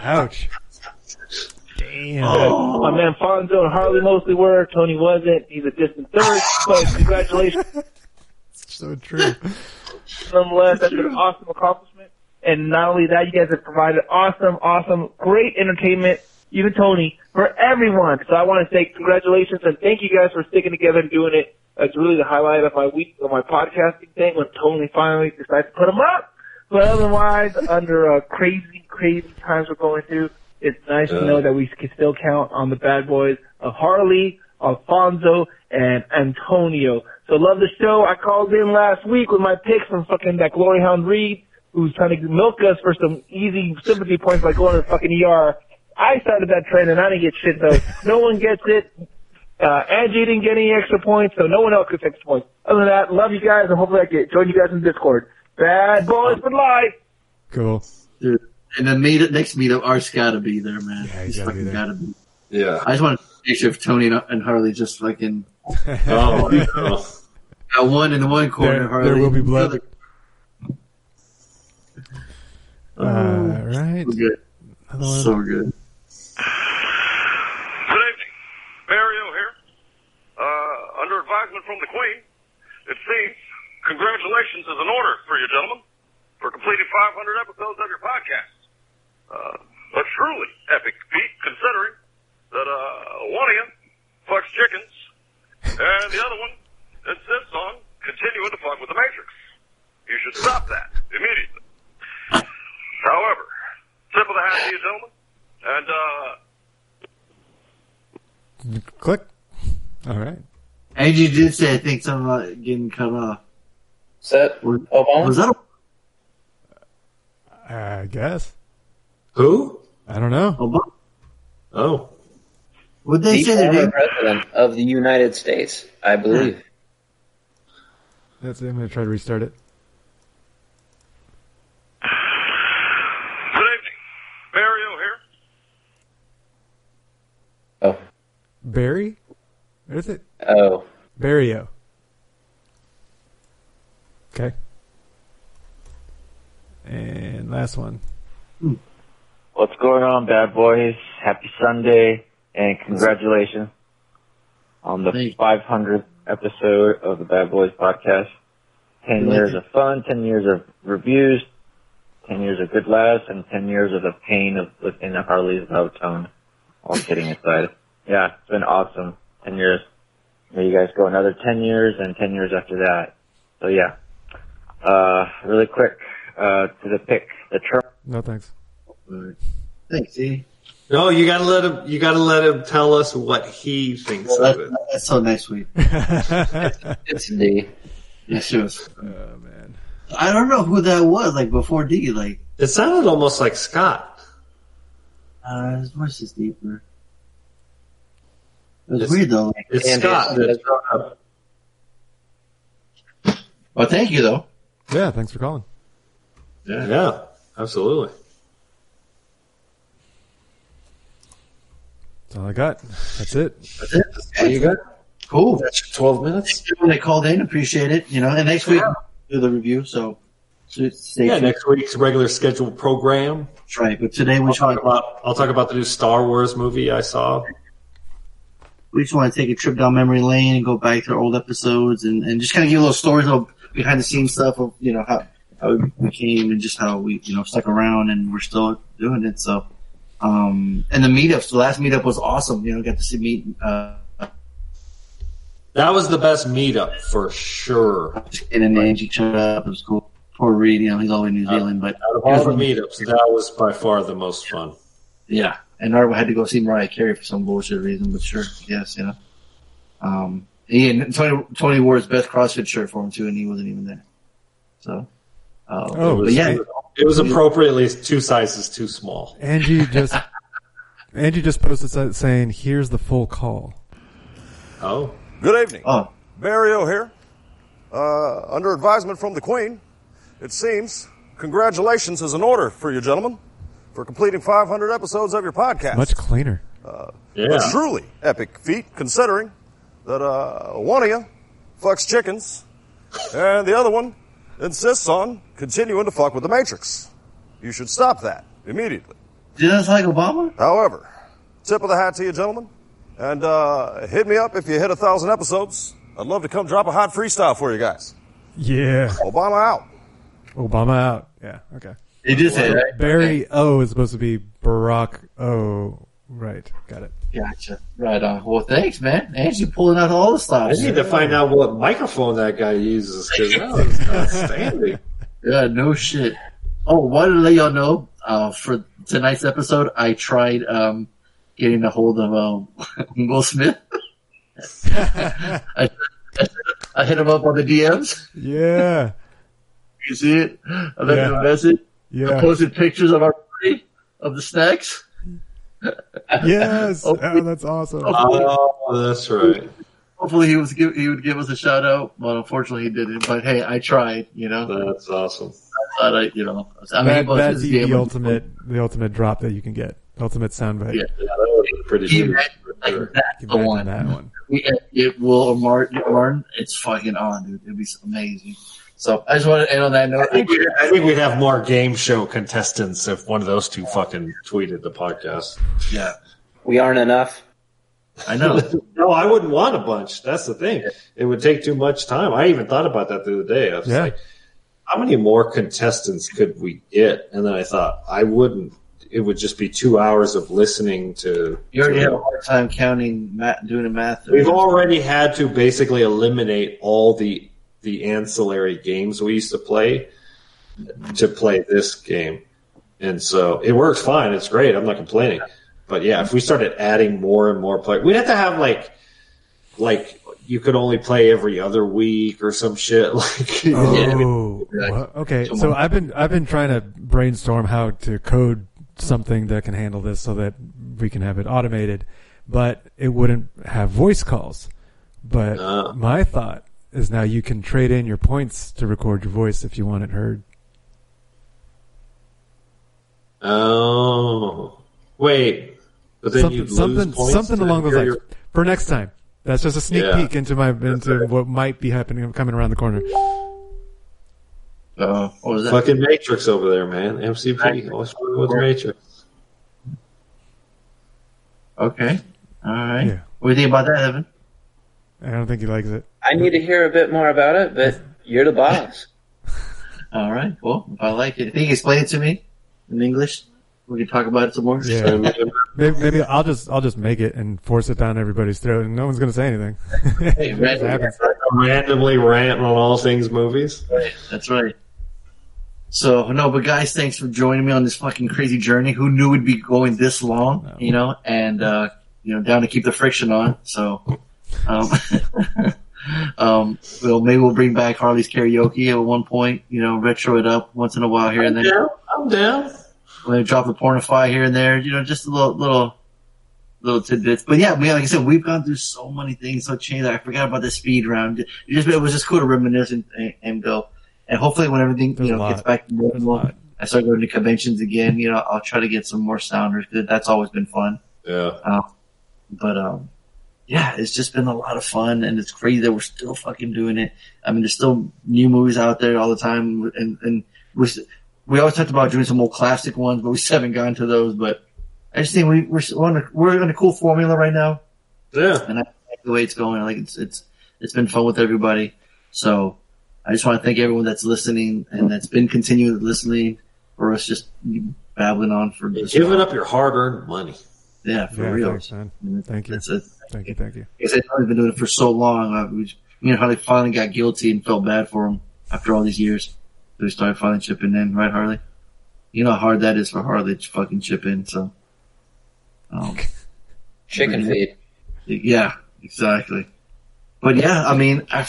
ouch. Damn. Uh, my man Fonzo and Harley mostly were. Tony wasn't. He's a distant third. But congratulations. So true. Nonetheless, that's an awesome accomplishment. And not only that, you guys have provided awesome, awesome, great entertainment, even Tony, for everyone. So I want to say congratulations and thank you guys for sticking together and doing it. It's really the highlight of my week, of my podcasting thing when Tony finally decides to put them up. But otherwise, under uh, crazy, crazy times we're going through, it's nice to know that we can still count on the bad boys of Harley, Alfonso, and Antonio. So love the show. I called in last week with my picks from fucking that Glory Hound Reed, who's trying to milk us for some easy sympathy points by going to the fucking ER. I started that trend and I didn't get shit though. no one gets it. Uh, Angie didn't get any extra points, so no one else gets extra points. Other than that, love you guys and hopefully I can join you guys in Discord. Bad boys for life. Cool. Dude, and the meet next meetup, Art's gotta be there, man. Yeah, he's he's gotta be fucking there. gotta be. Yeah. I just want to picture of Tony and and Harley just fucking Oh, no. got one in the one corner. There, Harley there will be in the blood. other. All right. So good. So good. Good evening. Mario here. Uh, under advisement from the Queen, it seems congratulations is in order for you gentlemen for completing 500 episodes of your podcast. Uh, a truly epic feat considering that, uh, one of you fucks chickens and the other one insists on continuing to fuck with the Matrix. You should stop that immediately. However, tip of the hat to you gentlemen and, uh, Click. All right. Angie did say, I think, something about getting cut off. Is that Was, Obama? was that uh, I guess. Who? I don't know. Obama? Oh. Would they the say their former name? president of the United States, I believe. That's it. I'm gonna try to restart it. Good evening. Mario here. Oh. Barry. What is it? Oh. Barrio. Okay. And last one. Hmm. What's going on, bad boys? Happy Sunday and congratulations on the 500th episode of the Bad Boys podcast. 10 Thank years you. of fun, 10 years of reviews, 10 years of good laughs, and 10 years of the pain of listening to Harley's low tone. All kidding aside. Yeah, it's been awesome. 10 years. May you guys go another 10 years and 10 years after that. So yeah. Uh, really quick, uh, to the pick, the term. No thanks. Thanks, E. No, you gotta let him. You gotta let him tell us what he thinks Well, of it. that, that's so nice, sweet. It's D. Yes, it was. Oh man. I don't know who that was. Like before D, like It sounded almost like Scott. uh, his voice is deeper. It was It's- weird though. It's Andy, Scott. it's- That, Well, thank you though. Yeah, thanks for calling. Yeah, yeah, absolutely. That's all I got. That's it. That's it. There you go. Cool. That's twelve minutes. When they called in, appreciate it. You know, and next week we'll do the review. So, so stay Yeah, tuned. next week's regular scheduled program. That's right. But today we I'll just want talk about I'll talk about the new Star Wars movie I saw. We just want to take a trip down memory lane and go back to old episodes and, and just kind of give a little stories of behind the scenes stuff of you know how how we became and just how we you know stuck around and we're still doing it. So, um, and the meetups. The last meetup was awesome. You know, got to see meet. Uh, That was the best meetup for sure. and then Angie showed up. It was cool. Poor Reed, you know, he's all in New Zealand, but Out of all the meetups, that was by far the most fun. Yeah, and Art had to go see Mariah Carey for some bullshit reason, but sure, yes, you know. Um, Ian Tony Tony wore his best CrossFit shirt for him too, and he wasn't even there. So, uh, Oh, but yeah, It was appropriately two sizes too small. Angie just Angie just posted saying, "Here's the full call." Oh, Good evening. Oh. Barry here. Uh, under advisement from the Queen, it seems congratulations is in order for you gentlemen for completing 500 episodes of your podcast. Much cleaner. Yeah. A truly epic feat considering that uh, one of you fucks chickens and the other one insists on continuing to fuck with the Matrix. You should stop that immediately. Just like Obama? However, tip of the hat to you, gentlemen. And uh, hit me up if you hit a thousand episodes. I'd love to come drop a hot freestyle for you guys. Yeah. Obama out. Obama out. Yeah. Okay. They did say that. Barry O is supposed to be Barack O. Right. Got it. Gotcha. Right on. Well, thanks, man. Angie pulling out all the stops. I stops. need to find out what microphone that guy uses because that was outstanding. Yeah, no shit. Oh, wanted to let y'all know uh, for tonight's episode, I tried um, getting a hold of um, Will Smith. I, I hit him up on the DMs. Yeah. You see it? I left him Yeah. a message. Yeah. I posted pictures of our party of the snacks. Yes. Oh, that's awesome. Oh, that's right. Hopefully he was give, he would give us a shout out, but unfortunately he didn't. But hey, I tried. You know, That's awesome. I thought I, you know, I mean, that, he was that'd his be game the ultimate, the ultimate drop that you can get. Ultimate soundbite. Yeah. Yeah, that was pretty He good. meant like that's the one. that one. It, it will Martin, Martin, it's fucking on, dude. It'd be amazing. So I just want to end on that I note. think, we- I think we'd have more game show contestants if one of those two fucking tweeted the podcast. Yeah, We aren't enough. I know. no, I wouldn't want a bunch. That's the thing. It would take too much time. I even thought about that the other day. I was Yeah. like, how many more contestants could we get? And then I thought, I wouldn't. It would just be two hours of listening to. You already to- have a hard time counting, math, doing the math. We've already had to basically eliminate all the the ancillary games we used to play to play this game, and so it works fine. It's great. I'm not complaining, but yeah, if we started adding more and more players, we'd have to have like like you could only play every other week or some shit. Like you know, Oh, what? okay. So I've been I've been trying to brainstorm how to code something that can handle this so that we can have it automated, but it wouldn't have voice calls. But Ah. my thought is now you can trade in your points to record your voice if you want it heard. oh wait, but then something you something, something along those lines for next time. That's just a sneak Yeah. peek into my into what might be happening coming around the corner. Uh, what was that? Fucking Matrix over there, man. MCP. What's wrong with Matrix? Okay. All right. Yeah. What do you think about that, Evan? I don't think he likes it. I need to hear a bit more about it, but you're the boss. All right. Well, if I like it, Can you explain it to me in English. We can talk about it some more. Yeah. maybe, maybe I'll just I'll just make it and force it down everybody's throat, and no one's going to say anything. Hey, It man. happens. randomly rant on all things movies. Right. That's right. So no, but guys, thanks for joining me on this fucking crazy journey. Who knew we'd be going this long? You know, and uh, you know, down to keep the friction on. So, um, um, well, maybe we'll bring back Harley's karaoke at one point. You know, retro it up once in a while here and there. I'm down. Maybe drop a pornify here and there. You know, just a little, little, little tidbits. But yeah, we, like I said, we've gone through so many things, so changed. I forgot about the speed round. It just it was just cool to reminisce and, and, and go. And hopefully, when everything There's you know gets lot. back to normal, I start going to conventions again. You know, I'll try to get some more sounders because That's always been fun. Yeah. Uh, but um, yeah, it's just been a lot of fun, and it's crazy that we're still fucking doing it. I mean, there's still new movies out there all the time, and and we we always talked about doing some more classic ones, but we still haven't gotten to those. But I just think we we're on a, we're in a cool formula right now. Yeah, and I like the way it's going. Like it's it's it's been fun with everybody. So I just want to thank everyone that's listening and that's been continuing listening, or us just babbling on for Giving up your hard-earned money. yeah, for Yeah, real. thanks, man. Thank you. It's a, Thank you. Thank you. because I've been doing it for so long. Uh, we, you know how they finally got guilty and felt bad for him after all these years. They started finally chipping in, right, Harley? You know how hard that is for Harley to fucking chip in. So, um, Chicken feed. Yeah, exactly. But yeah, I mean, I,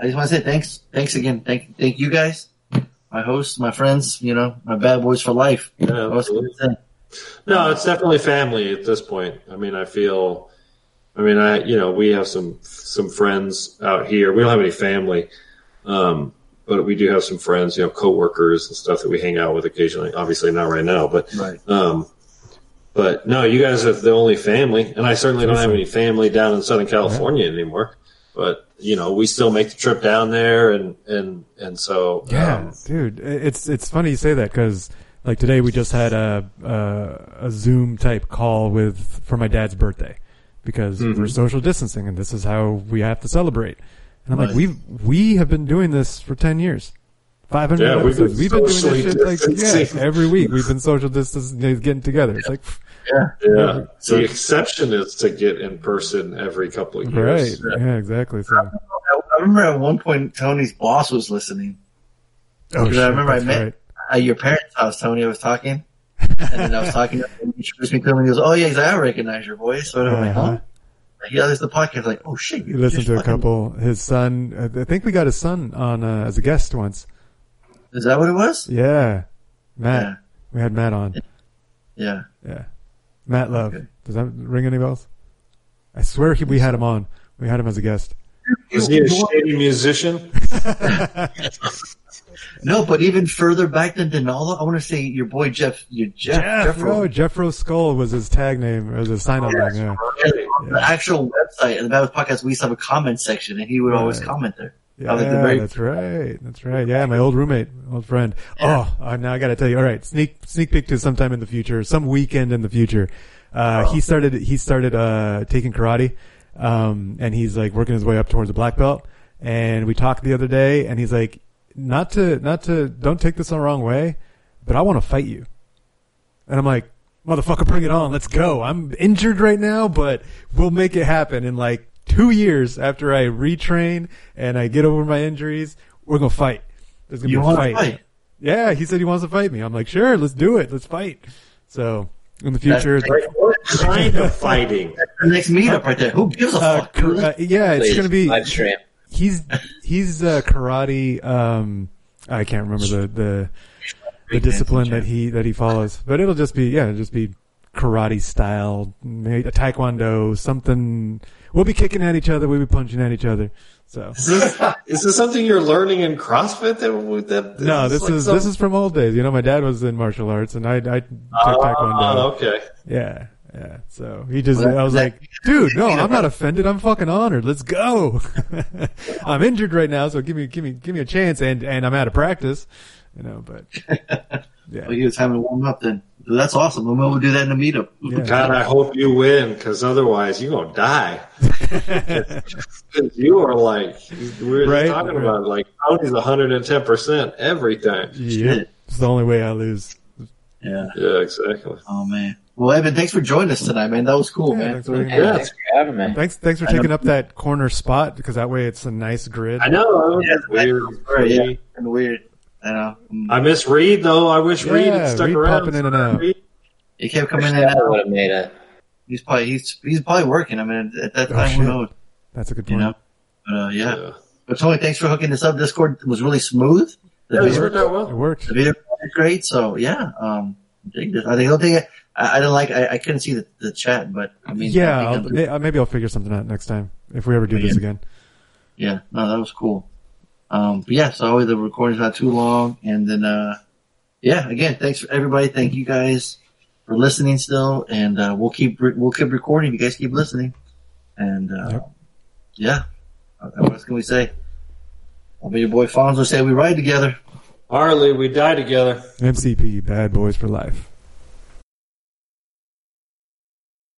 I just want to say thanks, thanks again, thank, thank you guys, my hosts, my friends, you know, my bad boys for life. Yeah, What else can I say? No, it's definitely family at this point. I mean, I feel, I mean, I, you know, we have some, some friends out here. We don't have any family. Um, but we do have some friends, you know, coworkers and stuff that we hang out with occasionally. Obviously not right now, but, Right. um, but no, you guys are the only family, and I certainly don't have any family down in Southern California anymore. But you know, we still make the trip down there, and and and so Yeah, um, dude, it's it's funny you say that because like today we just had a, a a Zoom type call with for my dad's birthday because Mhm. we're social distancing and this is how we have to celebrate. And I'm like, Right. we we have been doing this for ten years. 500 Yeah, we've been episodes. We've been, doing this shit like yeah, every week. We've been social distancing, getting together. It's like, yeah, yeah. the exception is to get in person every couple of years. right? years. Yeah, exactly. So, I, I remember at one point Tony's boss was listening. Oh, shit, I remember I met right. at your parents' house, Tony. I was talking, and then I was talking to him, and he introduced me to him, and he goes, "Oh yeah, he's like, I recognize your voice." So I'm like, Uh-huh. "Huh?" Yeah, this the podcast. Like, oh shit, He listened just to a fucking- couple. His son, I think we got his son on uh, as a guest once. Is that what it was? Yeah, Matt. Yeah. We had Matt on. Yeah. Yeah, Matt Love. Does that ring any bells? I swear he, we had him on. We had him as a guest. Is he a shady musician? No, but even further back than Donaldo, I want to say your boy Jeff, your Jeff, Jeff, Jeffro. oh, Jeffro Skull was his tag name or his sign up Yes. thing. Yeah. The actual website and the Babbitt podcast, we used to have a comment section, and he would always comment there. Yeah, like the very- that's right. That's right. Yeah, my old roommate, old friend. Oh, uh, now I got to tell you. All right, sneak sneak peek to sometime in the future, some weekend in the future. Uh, he started he started uh, taking karate, um, and he's like working his way up towards a black belt. And we talked the other day, and he's like, not to not to don't take this the wrong way, but I want to fight you. And I'm like, motherfucker, bring it on. Let's go. I'm injured right now, but we'll make it happen in like two years after I retrain and I get over my injuries. We're going to fight. There's going to You be a fight. fight? Yeah, he said he wants to fight me. I'm like, sure, let's do it. Let's fight. So in the future, What kind of fighting? The next meetup right there. Who gives a uh, fuck? uh, yeah, it's Please, going to be live stream. He's he's uh, karate. Um, I can't remember the the, the discipline that he that he follows, but it'll just be yeah, it'll just be karate style, maybe a taekwondo, something. We'll be kicking at each other. We'll be punching at each other. So Is this, is this something you're learning in CrossFit? That, that no, this like is some- this is from old days. You know, my dad was in martial arts, and I I took taekwondo. Oh, okay. Yeah, yeah. So he just, well, I was that- like, dude, no, I'm not offended. I'm fucking honored. Let's go. I'm injured right now, so give me, give me, give me a chance. And and I'm out of practice, you know. But yeah, Well, he was having to warm up then. That's awesome. Maybe we'll do that in the meetup. God, I hope you win, because otherwise you're gonna die. 'Cause you are like we are Right, talking right. about, like Tony's 110 percent every time. yeah, it's the only way I lose. Yeah. Yeah, exactly. Oh man. Well, Evan, thanks for joining us tonight, man. That was cool, Yeah, man. thanks for Hey, thanks for having me. Thanks, thanks for taking up that corner spot because that way it's a nice grid. I know. Yeah, weird. Right, yeah. And weird. I know. I miss Reed though. I wish Reed Yeah, had stuck Reed around. popping in and out. He kept coming in Wish and out. would have made it. He's probably he's he's probably working. I mean, at that Oh, time, who shit. knows? That's a good You point. know. But uh, yeah. Yeah. But Tony, thanks for hooking this up. Discord was really smooth. The Yeah, it's video, worked out well. It worked. the video was great. So yeah, um, dig this. I think the only thing I, I didn't like. I, I couldn't see the, the chat, but I mean, yeah, I I'll, eh, maybe I'll figure something out next time if we ever do But this yeah. again. Yeah, no, that was cool. Um, but yeah, so hopefully the recording's not too long. And then, uh, yeah, again, thanks for everybody. Thank you guys for listening still. And, uh, we'll keep, re- we'll keep recording. if You guys keep listening. And, uh, yeah, Uh, what else can we say? I'll be your boy Fonzo say we ride together. Harley, we die together. MCP, Bad Boys for Life.